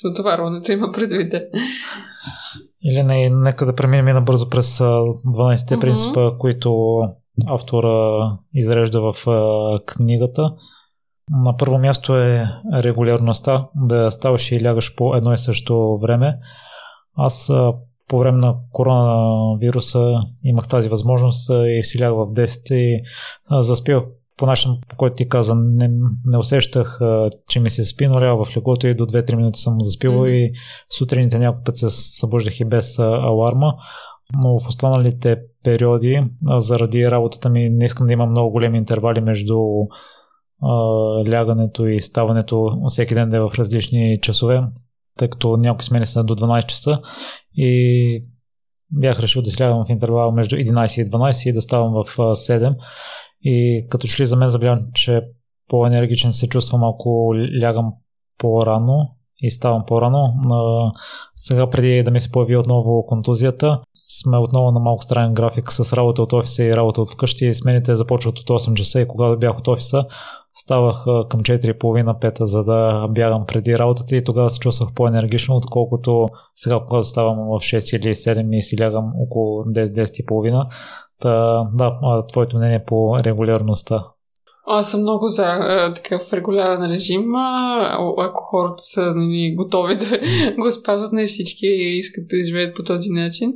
с натоварването има предвид. Или не, нека да преминем набързо през 12-те uh-huh. принципа, които автора изрежда в книгата. На първо място е регулярността, да ставаш и лягаш по едно и също време. Аз по време на коронавируса имах тази възможност и си лягах в 10 и заспивах по начин, по който ти каза, не, не усещах, че ми се спи, но в леглото и до 2-3 минути съм заспивал mm-hmm. и сутрините няколко път се събуждах и без аларма. Но в останалите периоди, заради работата ми, не искам да имам много големи интервали между а, лягането и ставането всеки ден да е в различни часове, тъй като някои смени са до 12 часа и бях решил да слягам в интервал между 11 и 12 и да ставам в 7 и като че ли за мен забелявам, че по-енергичен се чувствам, ако лягам по-рано и ставам по-рано. А, сега преди да ми се появи отново контузията, сме отново на малко странен график с работа от офиса и работа от вкъщи. Смените започват от 8 часа и когато бях от офиса, ставах към 4.30-5, за да бягам преди работата и тогава се чувствах по-енергично, отколкото сега, когато ставам в 6 или 7 и си лягам около 10-10.30. Та, да, твоето мнение по регулярността. Аз съм много за а, такъв регулярен режим. А, ако хората са нали, готови да го спазват, не всички искат да живеят по този начин.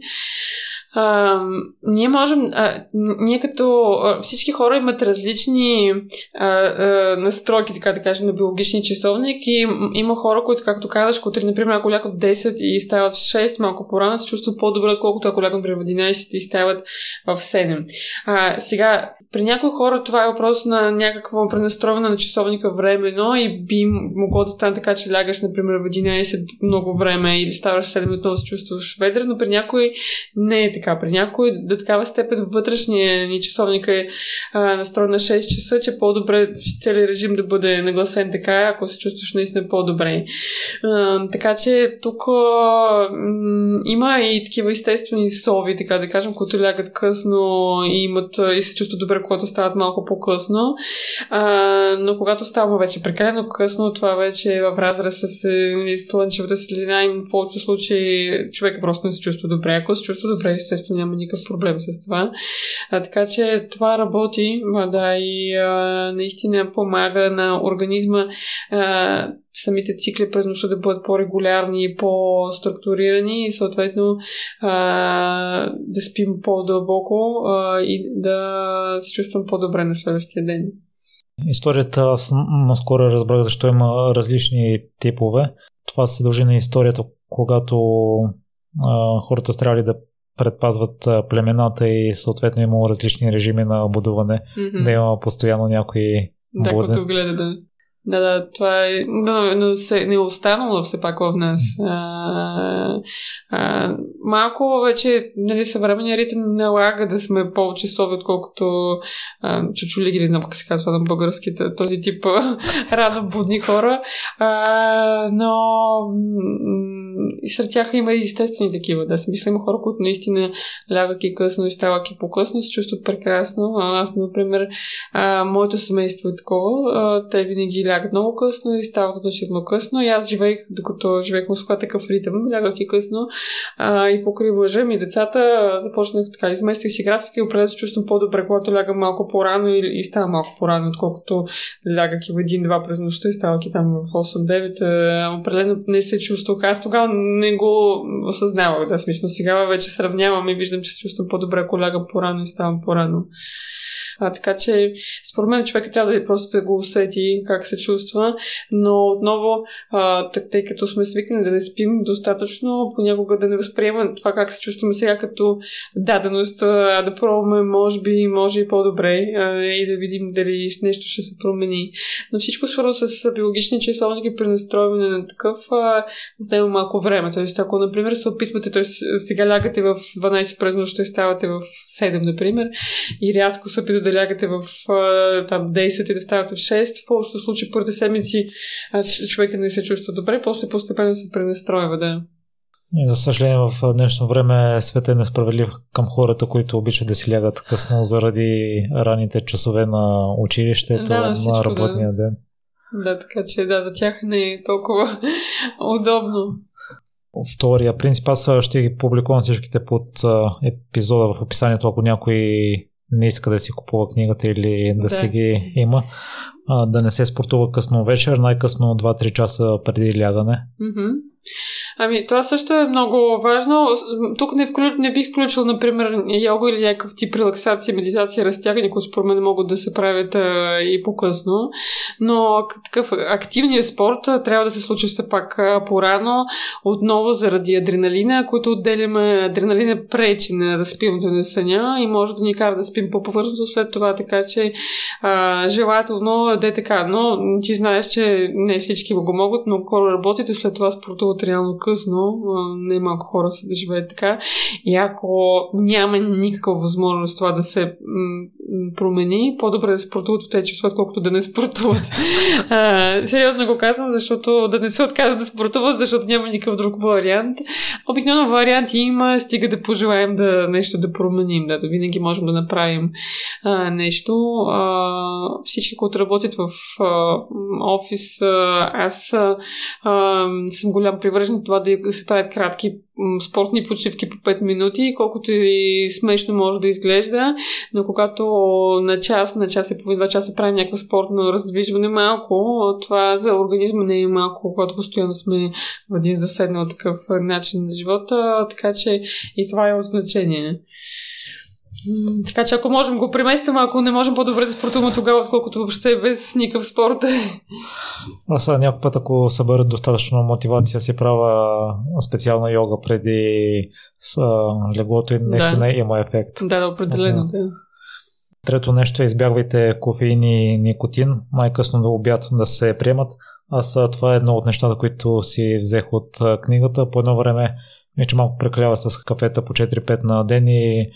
Ние можем, а, ние като а, всички хора имат различни а, а, настройки, така да кажем, на биологични часовник и има хора, които, както казваш, които, например, ако лягат в 10 и стават в 6, малко по-рано, се чувстват по-добре, отколкото ако лягат, например, в 11 и стават в 7. А, сега, при някои хора това е въпрос на някакво пренастройване на часовника временно и би могло да стане така, че лягаш, например, в 11 много време или ставаш 7 отново се чувстваш ведър, но при някой не е така. При някой до такава степен вътрешния ни часовник е а, настроен на 6 часа, че по-добре целият режим да бъде нагласен така, ако се чувстваш наистина по-добре. А, така че тук а, има и такива естествени сови, така да кажем, които лягат късно и имат и се чувстват добре, когато стават малко по-късно. А, но когато става вече прекалено късно, това вече е в разрез с нали, слънчевата светлина и в повече случаи човек просто не се чувства добре. Ако се чувства добре, естествено няма никакъв проблем с това. А, така че това работи, да, и а, наистина помага на организма а, самите цикли през нощта да бъдат по-регулярни и по-структурирани и съответно а, да спим по-дълбоко а, и да се чувствам по-добре на следващия ден. Историята, аз наскоро разбрах защо има различни типове. Това се дължи на историята, когато а, хората са да предпазват племената и съответно има различни режими на будуване, mm-hmm. да има постоянно някои да, като гледа да да, да, това е. Но, но се, не е останало все пак в нас. А, а, малко вече, нали, съвременния ритъм налага да сме по-часови, отколкото чучули ги, не знам как се казва на българските, този тип рано будни хора. А, но и сред тях има и естествени такива. Да, смисъл има хора, които наистина лягат и късно и стават и по-късно, се чувстват прекрасно. А аз, например, а, моето семейство е такова. А, те винаги лягат много късно и стават относително късно. И аз живеех, докато живеех в Москва, такъв ритъм, лягах и късно. А, и покрай мъжа ми децата започнах така, изместих си графика и определено се чувствам по-добре, когато лягам малко по-рано и, и става малко по-рано, отколкото лягах и в един-два през нощта и ставах и там в 8-9. Определено не се чувствах. Аз тогава не го осъзнавах, да, смисъл. Сега вече сравнявам и виждам, че се чувствам по-добре, ако лягам по-рано и ставам по-рано. А, така че, според мен, човек трябва да е просто да го усети как се чувства, но отново, а, тъй като сме свикнали да не спим достатъчно, понякога да не възприемаме това как се чувстваме сега като даденост, а да пробваме, може би, може и по-добре а, и да видим дали нещо ще се промени. Но всичко свързано с биологични часовник и пренастройване на такъв, а, отнема малко време. Тоест, ако, например, се опитвате, т.е. сега лягате в 12 през нощ, ще ставате в 7, например, и рязко се опитате да лягате в там 10 и да ставате в 6. В повечето случаи първите седмици човека не се чувства добре, после постепенно се пренастройва, да. И за съжаление в днешно време света е несправедлив към хората, които обичат да си лягат късно заради раните часове на училището, да, на, всичко, работния да. ден. Да, така че да, за тях не е толкова удобно. Втория принцип, аз ще ги публикувам всичките под епизода в описанието, ако някой не иска да си купува книгата или да, да. си ги има, а, да не се спортува късно вечер, най-късно 2-3 часа преди лягане. Mm-hmm. Ами, това също е много важно. Тук не, вклю... не бих включил, например, йога или някакъв тип релаксация, медитация, разтягане, които според мен могат да се правят а, и по-късно. Но такъв активният спорт а, трябва да се случи все пак а, по-рано, отново заради адреналина, който отделяме. Адреналина пречи на заспиването на съня и може да ни кара да спим по-повърхностно след това, така че а, желателно да е така. Но ти знаеш, че не всички го могат, но хора работят и след това спортуват реално късно, не малко хора са да живеят така. И ако няма никаква възможност това да се промени, по-добре да спортуват в тези часове, отколкото да не спортуват. а, сериозно го казвам, защото да не се откажат да спортуват, защото няма никакъв друг вариант. Обикновено варианти има, стига да пожелаем да нещо да променим, да, да винаги можем да направим а, нещо. А, всички, които работят в а, офис, а, аз а, съм голям привържен това да се правят кратки спортни почивки по 5 минути, колкото и смешно може да изглежда, но когато на час, на час и половина, два часа правим някакво спортно раздвижване малко, това за организма не е малко, когато постоянно сме в един заседнал такъв начин на живота, така че и това е от значение. Така че ако можем го преместим, ако не можем по-добре да спортуваме тогава, отколкото въобще без никакъв спорт. Аз някой път, ако събера достатъчно мотивация, си правя специална йога преди с леглото и наистина да. има ефект. Да, да, определено. Да. Трето нещо е избягвайте кофеин и никотин, най-късно до обяд да се приемат. Аз това е едно от нещата, които си взех от книгата. По едно време, вече малко прекалява с кафета по 4-5 на ден и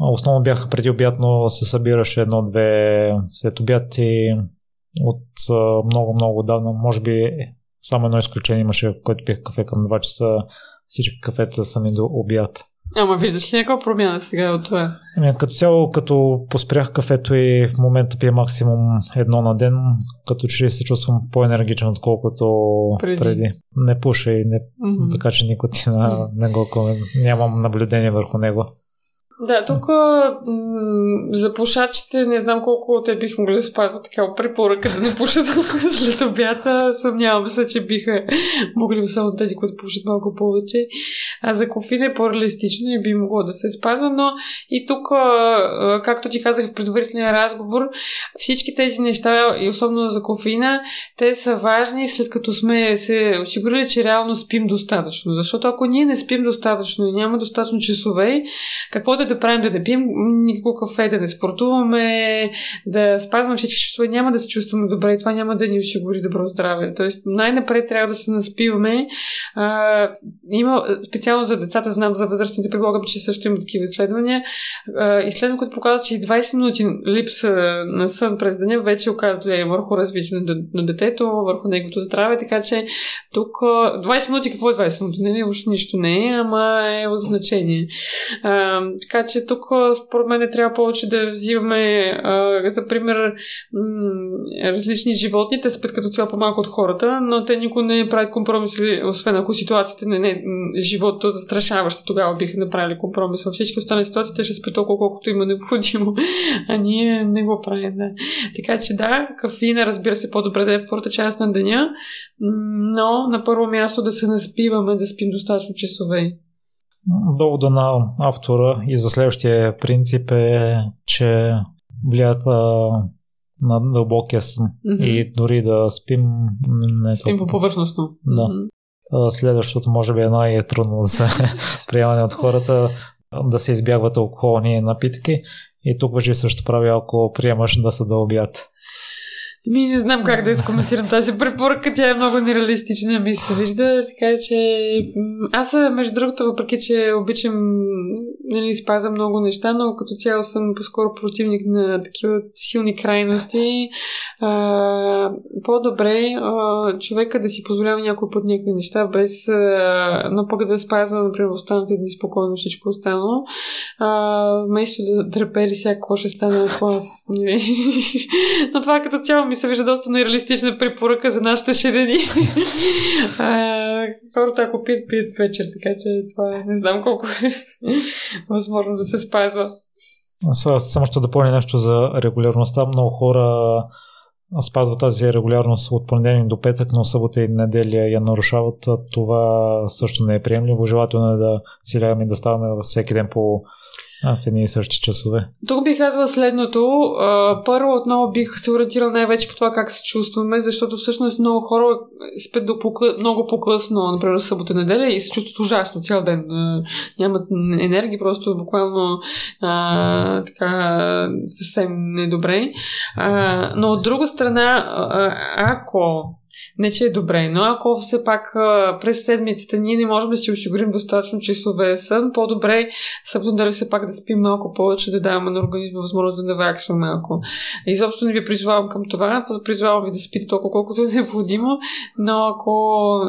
Основно бяха преди обяд, но се събираше едно-две след обяд и от много-много давно, може би само едно изключение имаше, който пих кафе към 2 часа, всички кафета са ми до обяд. Ама виждаш ли някаква промяна сега от това? Ами, като цяло, като поспрях кафето и в момента пия максимум едно на ден, като че се чувствам по-енергичен, отколкото преди. преди. Не пуша и не, mm-hmm. така че никотина mm-hmm. не го нямам наблюдение върху него. Да, тук м- за пушачите не знам колко те бих могли да спазват такава препоръка да не пушат след обята. Съмнявам се, че биха могли само тези, които пушат малко повече. А за кофеин е по-реалистично и би могло да се спазва, но и тук, както ти казах в предварителния разговор, всички тези неща, и особено за кофеина, те са важни след като сме се осигурили, че реално спим достатъчно. Защото ако ние не спим достатъчно и няма достатъчно часове, какво да правим, да не пием никакво кафе, да не спортуваме, да спазваме всички чувства, няма да се чувстваме добре и това няма да ни осигури добро здраве. Тоест, най-напред трябва да се наспиваме. А, има специално за децата, знам за възрастните, предполагам, че също има такива изследвания. изследвания, които показват, че 20 минути липса на сън през деня вече оказва влияние върху развитието на, детето, върху неговото здраве, така че тук 20 минути, какво е 20 минути? Не, не, въобще нищо не е, ама е от значение. А, така така че тук, според мен, трябва повече да взимаме, а, за пример, м- различни животни. Те спят като цяло по-малко от хората, но те никога не правят компромиси, освен ако ситуацията не е живото застрашаваща. Тогава биха направили компромис. Във всички останали ситуации те ще спят толкова, колкото има необходимо. А ние не го правим. Да. Така че да, кафина, разбира се, по-добре да е в първата част на деня, но на първо място да се наспиваме, да спим достатъчно часове. Довода на автора и за следващия принцип е, че влият на дълбокия сън. Mm-hmm. И дори да спим... Не спим по повърхностно. Да. Mm-hmm. Следващото може би е най-трудно за приемане от хората да се избягват алкохолни напитки. И тук въжи също прави, ако приемаш да се да обяд. Ми не знам как да изкоментирам тази препоръка. Тя е много нереалистична, ми се вижда. Така че аз, между другото, въпреки че обичам нали, спаза много неща, но като цяло съм по-скоро противник на такива силни крайности. А, по-добре а, човека да си позволява някой път някакви неща, без а, но пък да спазва, например, останалите дни спокойно всичко останало. А, вместо да трепери всяко ще стане аз. Нали? но това като цяло ми се вижда доста нереалистична препоръка за нашите ширини. хората, ако пият, пият вечер, така че това е, не знам колко е възможно да се спазва. Аз само ще допълня нещо за регулярността. Много хора спазват тази регулярност от понеделник до петък, но събота и неделя я нарушават. Това също не е приемливо. Желателно е да си лягаме и да ставаме всеки ден по а, в едни и същи часове. Тук бих казала следното. Първо отново бих се ориентирал най-вече по това как се чувстваме, защото всъщност много хора спят до покъ... много по-късно, например събота неделя и се чувстват ужасно цял ден. Нямат енергия, просто буквално а, така съвсем недобре. А, но от друга страна, ако не, че е добре, но ако все пак през седмицата ние не можем да си осигурим достатъчно часове сън, по-добре събота дали все пак да спим малко повече, да даваме на организма възможност да наваксва малко. Изобщо не ви призвавам към това, призвавам ви да спите толкова колкото е необходимо, но ако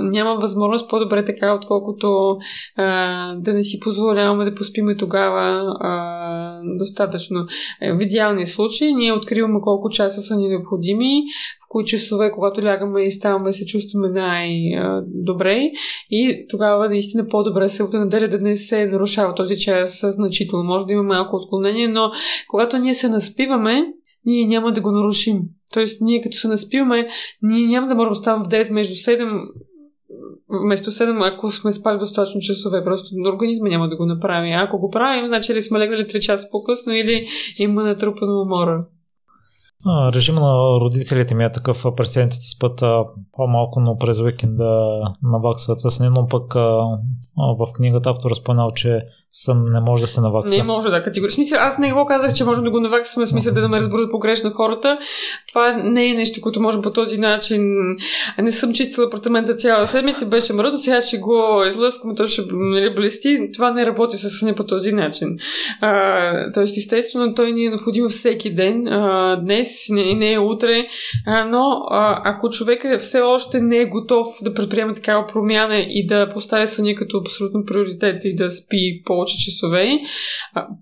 няма възможност, по-добре така, отколкото а, да не си позволяваме да поспиме тогава а, достатъчно. Е, в идеални случаи ние откриваме колко часа са ни необходими, кои часове, когато лягаме и ставаме, се чувстваме най-добре и тогава наистина по-добре се от неделя да не се нарушава този час значително. Може да има малко отклонение, но когато ние се наспиваме, ние няма да го нарушим. Тоест, ние като се наспиваме, ние няма да можем да ставаме в 9 между 7 вместо 7, ако сме спали достатъчно часове, просто организма няма да го направи. А ако го правим, значи ли сме легнали 3 часа по-късно или има натрупано умора. Режима на родителите ми е такъв, пациентите спът по-малко, но през уикенд да наваксват с не, но пък в книгата автора споменал, че сън не може да се навакса. Не може да, категорично. Смисъл, аз не го казах, че можем да го наваксваме, в смисъл да, да ме разберат погрешно хората. Това не е нещо, което можем по този начин. Не съм чистила апартамента цяла седмица, беше мръдно, сега ще го излъскам, то ще нали, блести. Това не работи с съня по този начин. А, тоест, естествено, той ни е необходим всеки ден. А, днес, не, не е утре. А, но а, ако човек все още не е готов да предприеме такава промяна и да поставя съня като абсолютно приоритет и да спи по повече часове,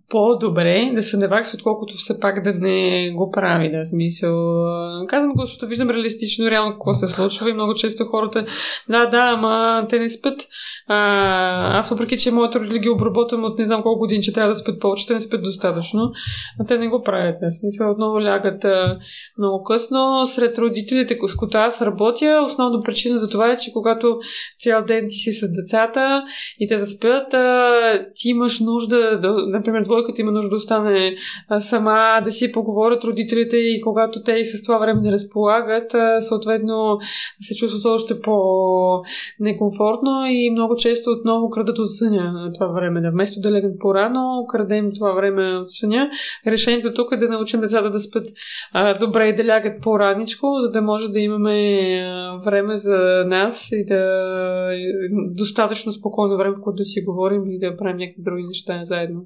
по-добре да се навакса, отколкото все пак да не го прави. Да, смисъл. Казвам го, защото виждам реалистично, реално какво се случва и много често хората, да, да, ама те не спят. А, аз въпреки, че моята родители ги обработвам от не знам колко години, че трябва да спят повече, те не спят достатъчно, а те не го правят. Да, смисъл, отново лягат а, много късно. Сред родителите, с които аз работя, основна причина за това е, че когато цял ден ти си с децата и те заспят, а, ти имаш нужда, да, например, двойката има нужда да остане сама, да си поговорят родителите и когато те и с това време не разполагат, съответно се чувстват още по-некомфортно и много често отново крадат от съня това време. Вместо да легнат по-рано, крадем това време от съня. Решението тук е да научим децата да спят добре и да лягат по-раничко, за да може да имаме време за нас и да достатъчно спокойно време, в което да си говорим и да правим някакви други неща заедно.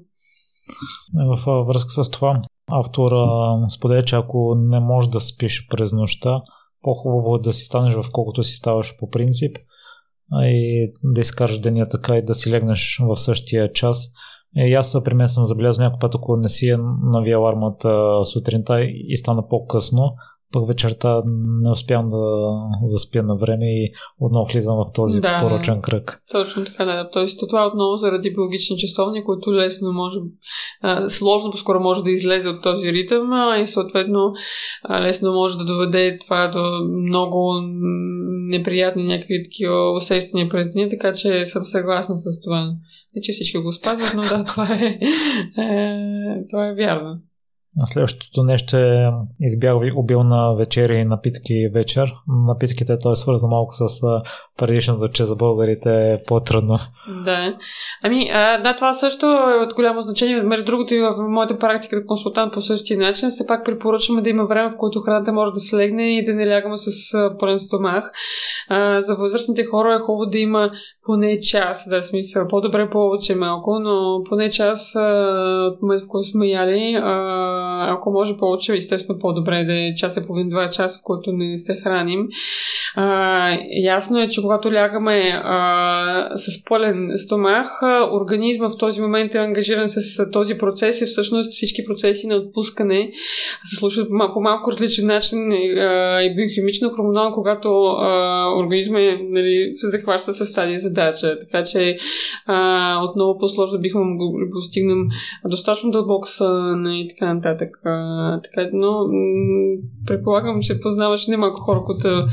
В връзка с това, автора споделя, че ако не можеш да спиш през нощта, по-хубаво е да си станеш в колкото си ставаш по принцип и да изкажеш деня така и да си легнеш в същия час. И аз при мен съм забелязал някой път, ако не си е навия армата сутринта и стана по-късно, пък вечерта не успявам да заспя на време и отново влизам в този да, порочен кръг. Точно така, да. Тоест това отново заради биологични часовни, които лесно може, а, сложно по-скоро може да излезе от този ритъм а, и съответно а, лесно може да доведе това до много неприятни някакви такива усещания пред деня, така че съм съгласна с това. Не, че всички го спазват, но да, това е, е това е вярно. Следващото нещо е избягвай обилна вечеря и напитки вечер. Напитките то е свързано малко с предишното, че за българите е по-трудно. Да. Ами, а, да, това също е от голямо значение. Между другото и в моята практика като консултант по същия начин, все пак препоръчваме да има време, в което храната може да се легне и да не лягаме с пълен стомах. А, за възрастните хора е хубаво да има поне час, да смисъл, по-добре повече малко, но поне час от момент, в който сме яли, а, ако може повече, естествено по-добре да е час и половин, два часа, в който не се храним. А, ясно е, че когато лягаме а, с пълен стомах, организма в този момент е ангажиран с този процес и всъщност всички процеси на отпускане се случват по малко различен начин а, и биохимично, хормонално, когато а, организма е, нали, се захваща с тази задача. Така че а, отново по-сложно бихме могли да постигнем достатъчно дълбок сън и така нататък. А, така, но м- предполагам, че познаваш немалко хора, които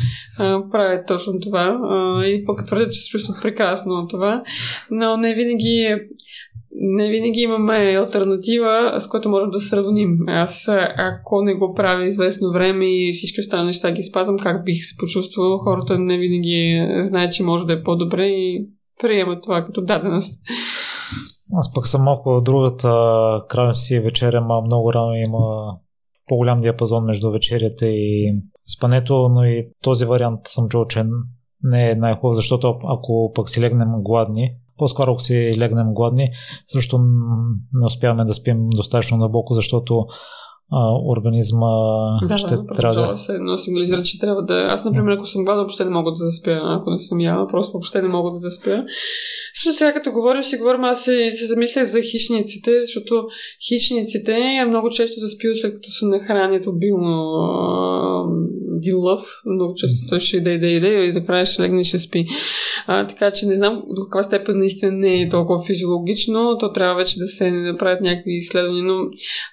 правят точно това а, и пък твърдят, че се чувстват прекрасно от това, но не винаги не винаги имаме альтернатива, с която можем да сравним. Аз, ако не го правя известно време и всички останали неща ги спазвам, как бих се почувствал, хората не винаги знаят, че може да е по-добре и приемат това като даденост. Аз пък съм малко в другата крайност си вечеря, ма много рано има по-голям диапазон между вечерята и спането, но и този вариант съм чул, че не е най-хубав, защото ако пък си легнем гладни, по-скоро ако си легнем гладни, също не успяваме да спим достатъчно дълбоко, защото а, организма да, ще да, трябва да... се едно сигнализира, че трябва да... Аз, например, ако съм гладна, въобще не мога да заспя. Ако не съм яла, просто въобще не мога да заспя. Също сега като говорим, си говорим, аз се, се замислях за хищниците, защото хищниците много често заспиват след като се нахранят обилно един лъв, много често той ще иде, иде, иде и накрая ще легне и ще спи. А, така че не знам до каква степен наистина не е толкова физиологично, то трябва вече да се направят някакви изследвания, но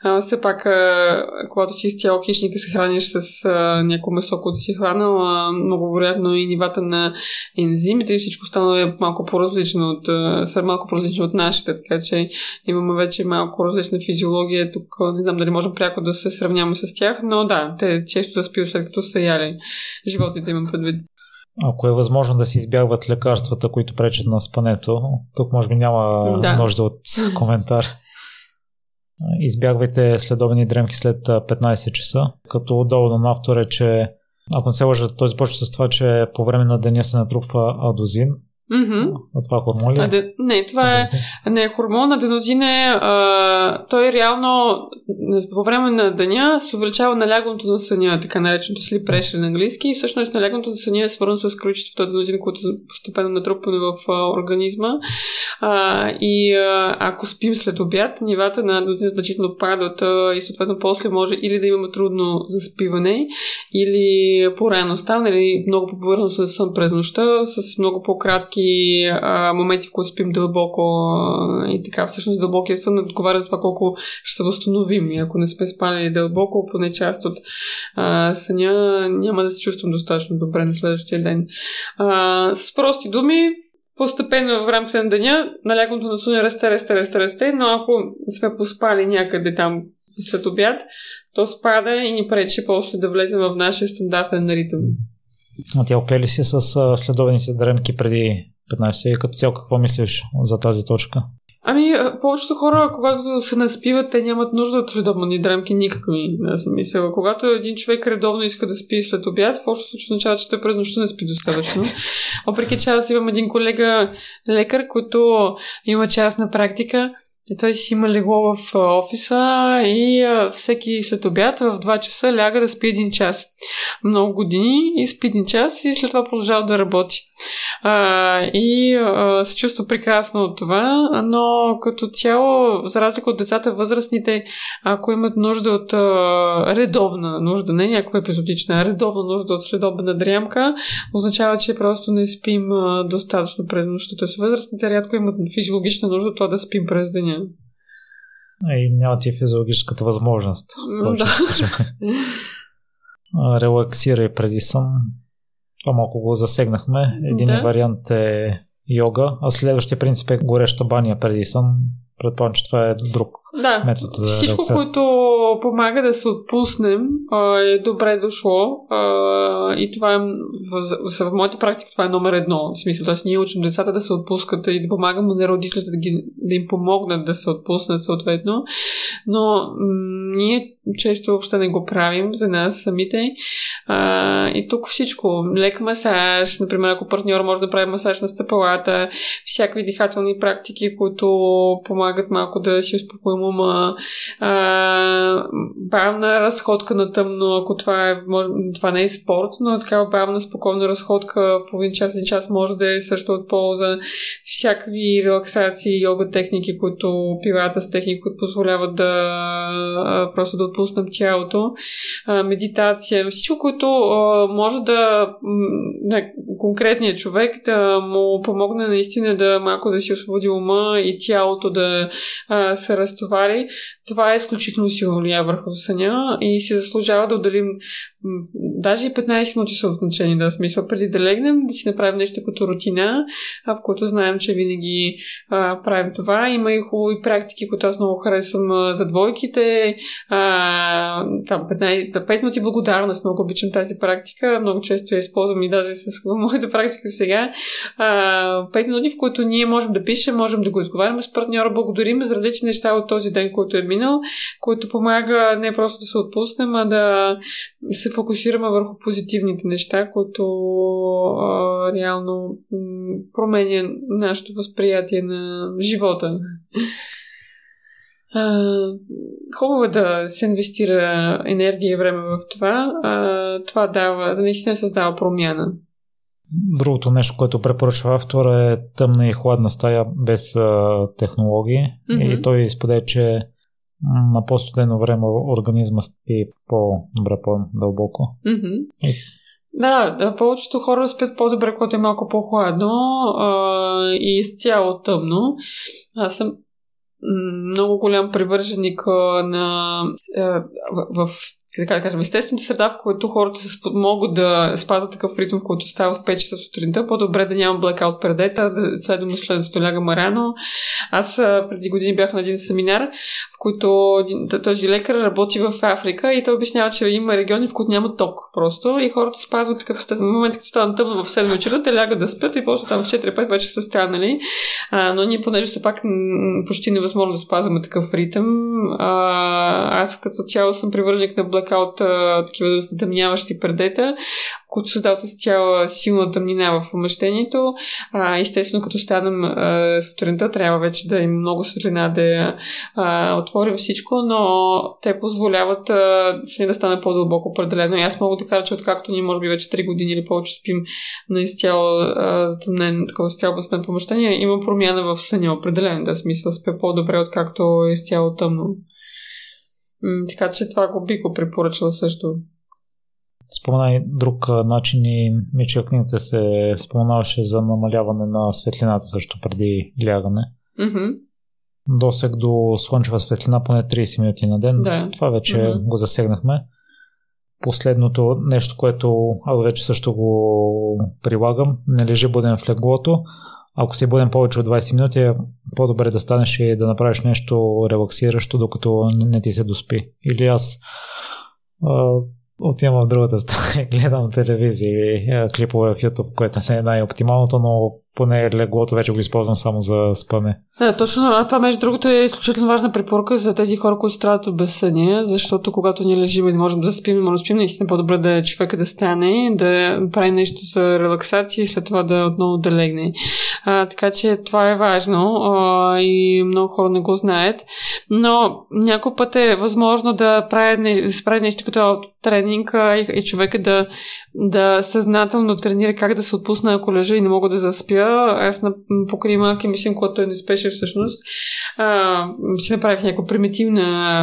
а, все пак, а, когато си изцяло хищник и се храниш с а, някакво месо, което си е хранил, а, много вероятно и нивата на ензимите и всичко останало е малко по-различно от, а, са малко по-различно от нашите, така че имаме вече малко различна физиология. Тук не знам дали можем пряко да се сравняваме с тях, но да, те често заспиват след като са яли животните имам предвид. Ако е възможно да се избягват лекарствата, които пречат на спането, тук може би няма да. нужда от коментар. Избягвайте следобедни дремки след 15 часа, като доводно на автор е, че ако не се лъжа, той започва с това, че по време на деня се натрупва адозин, Mm-hmm. А това хормон ли? Аде... Не, това е не, е хормон. Аденозин е... А, той реално по време на деня се увеличава налягането на съня, така нареченото sleep pressure на английски. И всъщност налягането на съня е свързано с количеството аденозин, което е постепенно натрупване в а, организма. А, и а, ако спим след обяд, нивата на аденозин значително падат а, и съответно после може или да имаме трудно заспиване, или по-рано стане, или много по-повърхностно сън през нощта, с много по-кратки всички а, моменти, в които спим дълбоко а, и така. Всъщност дълбокия сън отговаря за това колко ще се възстановим. И ако не сме спали дълбоко, поне част от а, съня няма да се чувствам достатъчно добре на следващия ден. А, с прости думи, постепенно в рамките на деня налягането на съня расте, расте, расте, расте, но ако сме поспали някъде там след обяд, то спада и ни пречи после да влезем в нашия стандартен ритъм. А ти окей ли си с следовените дремки преди 15 и като цяло какво мислиш за тази точка? Ами, повечето хора, когато се наспиват, те нямат нужда от редовни дремки никакви. Аз мисля, когато един човек редовно иска да спи след обяд, в общото случай означава, че той през нощта не спи достатъчно. Въпреки че аз имам един колега лекар, който има частна практика, и той си има легло в офиса и всеки след обяд в 2 часа ляга да спи един час. Много години и спи един час и след това продължава да работи. И се чувства прекрасно от това, но като цяло, за разлика от децата, възрастните, ако имат нужда от редовна нужда, не някаква епизодична, а редовна нужда от следобна дрямка, означава, че просто не спим достатъчно през нощта. Тоест възрастните рядко имат физиологична нужда от това да спим през деня. И няма ти физиологическата възможност. Да. Релаксирай преди сън. Това малко го засегнахме. Един да. вариант е йога, а следващия принцип е гореща баня преди сън. Предполагам, че това е друг да, метод. За всичко, да което помага да се отпуснем, е добре дошло. И това е, в, в моята практика това е номер едно. В смисъл, т.е. ние учим децата да се отпускат и да помагаме на родителите да, ги, да им помогнат да се отпуснат съответно. Но м- ние често въобще не го правим за нас самите. А, и тук всичко. Лек масаж, например, ако партньор може да прави масаж на стъпалата, всякакви дихателни практики, които помагат малко да си успокоим ума, а, бавна разходка на тъмно, ако това, е, това не е спорт, но такава бавна, спокойна разходка половин час, един час може да е също от полза. Всякакви релаксации, йога техники, които пилата с техники, които позволяват да а, просто да отпуснем тялото, а, медитация, всичко, което а, може да не, конкретният човек да му помогне наистина да малко да си освободи ума и тялото да а, се разтовари. Това е изключително силно влияе върху съня и си заслужава да отделим даже и 15 минути са от да смисъл преди да легнем, да си направим нещо като рутина, а, в което знаем, че винаги а, правим това. Има и хубави практики, които аз много харесвам за двойките. А, там 15, 5 минути благодарност, много обичам тази практика. Много често я използвам и даже с моята практика сега. А, 5 минути, в които ние можем да пишем, можем да го изговаряме с партньора, благодарим за различни неща от този ден, който е минал, който помага не просто да се отпуснем, а да се фокусираме върху позитивните неща, които а, реално м- променя нашето възприятие на живота. Хубаво е да се инвестира енергия и време в това. Това дава, да наистина създава промяна. Другото нещо, което препоръчва автора е тъмна и хладна стая без а, технологии. Mm-hmm. И той споделя, че на по-студено време организма спи по-добре, по-дълбоко. Mm-hmm. И... Да, повечето хора спят по-добре, когато е малко по-хладно а, и изцяло тъмно. Аз съм много голям привърженик на, в, в така да кажем, естествената среда, в която хората се могат да спазват такъв ритъм, в който става в 5 часа сутринта, по-добре да няма блекаут предета, да следваме след да лягаме рано. Аз преди години бях на един семинар, в който този лекар работи в Африка и той обяснява, че има региони, в които няма ток просто и хората спазват такъв естествен момент, като става тъмно в 7 вечера, те лягат да спят и после там в 4-5 вече са станали. А, но ние, понеже все пак почти невъзможно да спазваме такъв ритъм, а, аз като цяло съм привърженик на блекаут, такива затъмняващи предета, които създават цяла силна тъмнина в помещението. А, естествено, като станем а, сутринта, трябва вече да има много светлина да а, отворим всичко, но те позволяват а, да стане по-дълбоко определено. И аз мога да кажа, че откакто ние може би вече 3 години или повече спим на изцяло затъмнен, такова изцяло на помещение, има промяна в съня определено. Да, смисъл спе по-добре, откакто е изцяло тъмно. Така че това го би го препоръчала също. Спомена и друг начин и мисля, книгата се споменаваше за намаляване на светлината също преди лягане. Mm-hmm. Досег до слънчева светлина поне 30 минути на ден. Да. Това вече mm-hmm. го засегнахме. Последното нещо, което аз вече също го прилагам, не лежи буден в леглото. Ако си буден повече от 20 минути, е по-добре да станеш и да направиш нещо релаксиращо, докато не ти се доспи. Или аз отивам в другата страна, гледам телевизия и клипове в YouTube, което не е най-оптималното, но поне леглото вече го използвам само за спане. Да, точно. А това, между другото, е изключително важна препоръка за тези хора, които страдат от безсъние, защото когато ние лежим и не можем да спим, не можем да спим, наистина е по-добре да е човека да стане, да прави нещо за релаксация и след това да отново да легне. А, така че това е важно а, и много хора не го знаят. Но някой път е възможно да прави, да прави нещо като тренинг и, и човека да да съзнателно тренира как да се отпусна, ако лежа и не мога да заспя. Аз на, покрай малки мисля, когато той не спеше всъщност, а, си направих някаква примитивна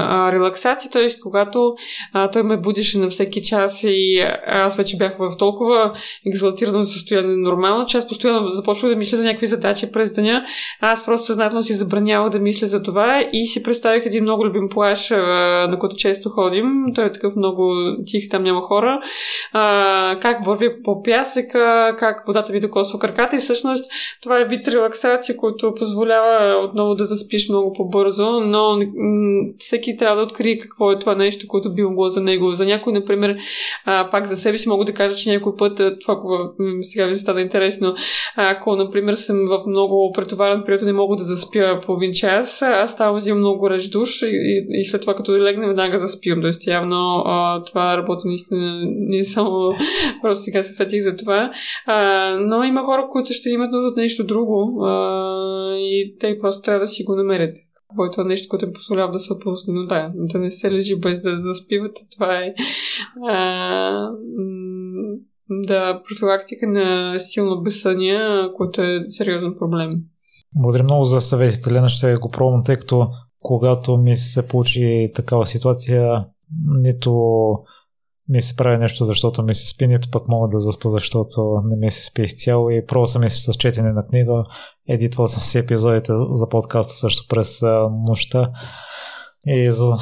а, релаксация, т.е. когато а, той ме будеше на всеки час и аз вече бях в толкова екзалтирано състояние нормално, че аз постоянно започвах да мисля за някакви задачи през деня. Аз просто съзнателно си забранявах да мисля за това и си представих един много любим плаш, а, на който често ходим. Той е такъв много тих, там няма хора. А, как върви по пясъка, как водата ви докосва краката и всъщност това е вид релаксация, който позволява отново да заспиш много по-бързо, но всеки трябва да открие какво е това нещо, което би могло за него. За някой, например, пак за себе си мога да кажа, че някой път, това сега ви стана интересно, ако, например, съм в много претоварен период и не мога да заспя половин час, аз ставам взимам много горещ душ и, и, след това, като легна, веднага заспивам. Тоест, явно това работи наистина не само Просто сега се сетих за това. Но има хора, които ще имат нужда от нещо друго а, и те просто трябва да си го намерят. Какво е това нещо, което им позволява да се опусне. Но да, да не се лежи без да заспиват, това е а, да, профилактика на силно безсъние, което е сериозен проблем. Благодаря много за съветите, Лена. Ще го пробвам, тъй като когато ми се получи такава ситуация, нито ми се прави нещо, защото ми се спи, нито пък мога да заспа, защото не ми се спи изцяло. И пробвал съм и с четене на книга, едитвал съм си епизодите за подкаста също през нощта. И за...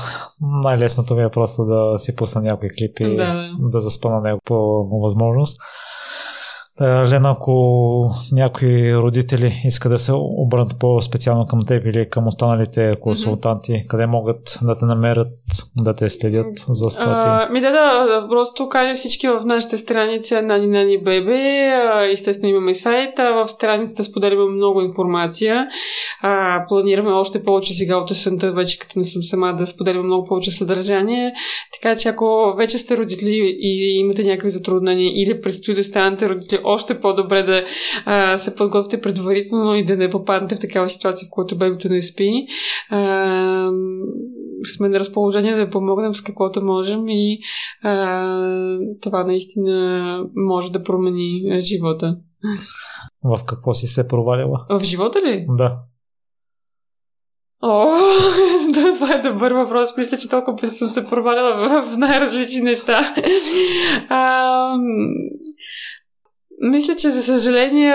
най-лесното ми е просто да си пусна някои клипи и да, да заспа на него по възможност. Лена, ако някои родители искат да се обърнат по-специално към теб или към останалите консултанти, mm-hmm. къде могат да те намерят, да те следят за статии? ми да, да, просто кажа всички в нашите страници Нани Нани Бебе. Естествено имаме сайт, а в страницата споделяме много информация. А, планираме още повече сега от есента, вече като не съм сама да споделяме много повече съдържание. Така че ако вече сте родители и имате някакви затруднения или предстои да станете родители още по-добре да а, се подготвите предварително и да не попаднете в такава ситуация, в която бебето не спи. А, сме на разположение да помогнем с каквото можем и а, това наистина може да промени живота. В какво си се провалила? В живота ли? Да. О, да, това е добър въпрос. Мисля, че толкова пъти съм се провалила в най-различни неща. А, мисля, че за съжаление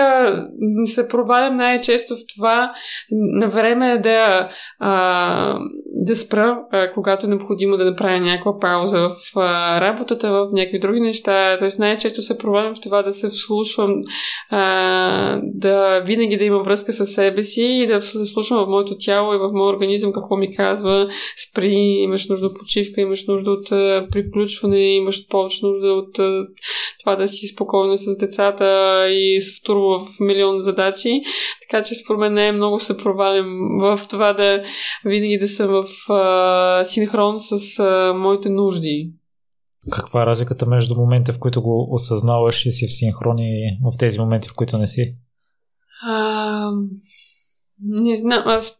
се провалям най-често в това на време да, а, да спра, а, когато е необходимо да направя някаква пауза в а, работата, в някакви други неща. Тоест най-често се провалям в това да се вслушвам, а, да винаги да има връзка с себе си и да се вслушвам в моето тяло и в моят организъм какво ми казва спри, имаш нужда от почивка, имаш нужда от а, привключване, имаш повече нужда от а, това да си спокойно с децата и се втурва в милион задачи. Така че според мен не е много се провалям в това да винаги да съм в а, синхрон с а, моите нужди. Каква е разликата между момента, в които го осъзнаваш и си в синхрон и в тези моменти, в които не си? А, не знам, аз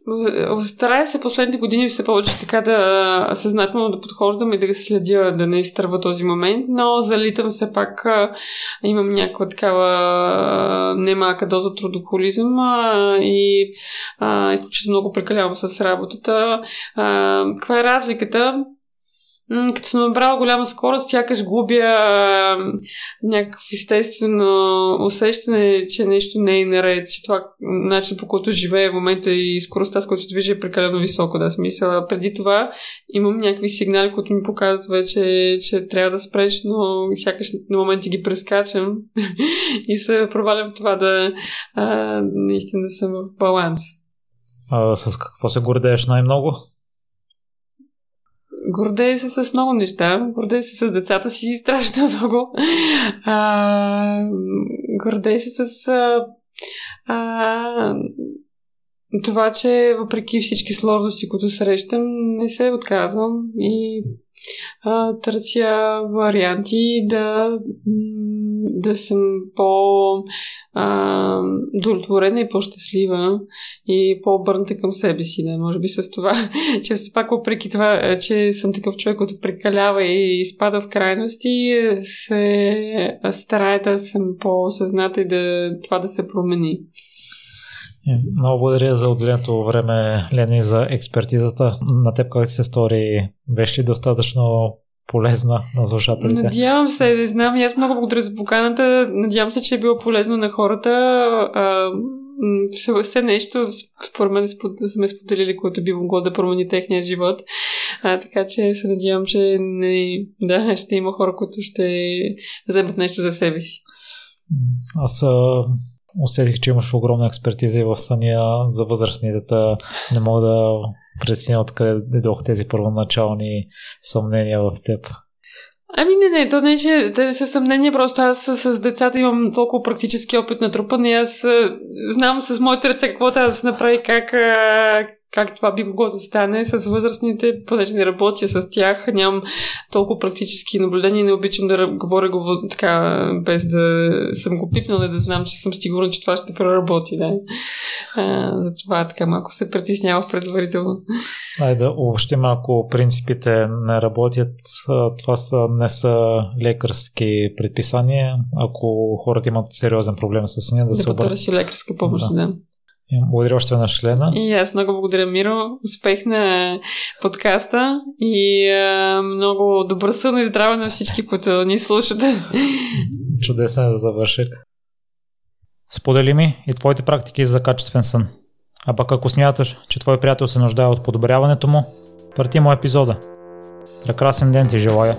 старая се последните години все повече така да съзнателно да подхождам и да следя, да не изтърва този момент, но залитам все пак, имам някаква такава немалка доза трудохолизъм и а, изключително много прекалявам с работата. А, каква е разликата? Като съм набрала голяма скорост, сякаш губя а, някакъв естествено усещане, че нещо не е наред, че това начин по който живее в момента и скоростта, с която се движи е прекалено високо. Да, смисъл. Преди това имам някакви сигнали, които ми показват вече, че трябва да спреш, но сякаш на моменти ги прескачам и се провалям това да а, наистина съм в баланс. А, с какво се гордееш най-много? Гордея се с много неща. Гордея се с децата си страшно много. А, гордея се с а, а, това, че въпреки всички сложности, които срещам, не се отказвам и а, търся варианти да, да съм по удовлетворена и по-щастлива и по-обърната към себе си. Да, може би с това, че все пак въпреки това, че съм такъв човек, който прекалява и изпада в крайности, се старая да съм по-осъзната и да, това да се промени. Много благодаря за отделеното време, Лени, за експертизата. На теб как се стори? Беше ли достатъчно полезна на слушателите? Надявам се, не знам. аз много благодаря за поканата. Надявам се, че е било полезно на хората. А, все нещо, според мен, сме споделили, което би могло да промени техния живот. А, така че се надявам, че не, да, ще има хора, които ще вземат нещо за себе си. Аз усетих, че имаш огромна експертиза в съня за възрастни дета. Не мога да преценя откъде дойдох тези първоначални съмнения в теб. Ами не, не, то не е, че те са съмнения, просто аз с, с децата имам толкова практически опит на трупа, и аз знам с моите ръце какво трябва да се направи, как, как това би могло да стане с възрастните, понеже не работя с тях, нямам толкова практически наблюдения не обичам да говоря го така, без да съм го пипнала и да знам, че съм сигурна, че това ще проработи. Да. А, затова така малко се притеснявах предварително. Айде да обобщим, ако принципите не работят, това са, не са лекарски предписания. Ако хората имат сериозен проблем с нея, да, да се обърнат. Да лекарска помощ, да. да. Благодаря още на Лена. И аз много благодаря, Миро. Успех на подкаста и а, много добър сън и здраве на всички, които ни слушат. Чудесен завършек. Сподели ми и твоите практики за качествен сън. А пък ако смяташ, че твой приятел се нуждае от подобряването му, прати му епизода. Прекрасен ден ти желая!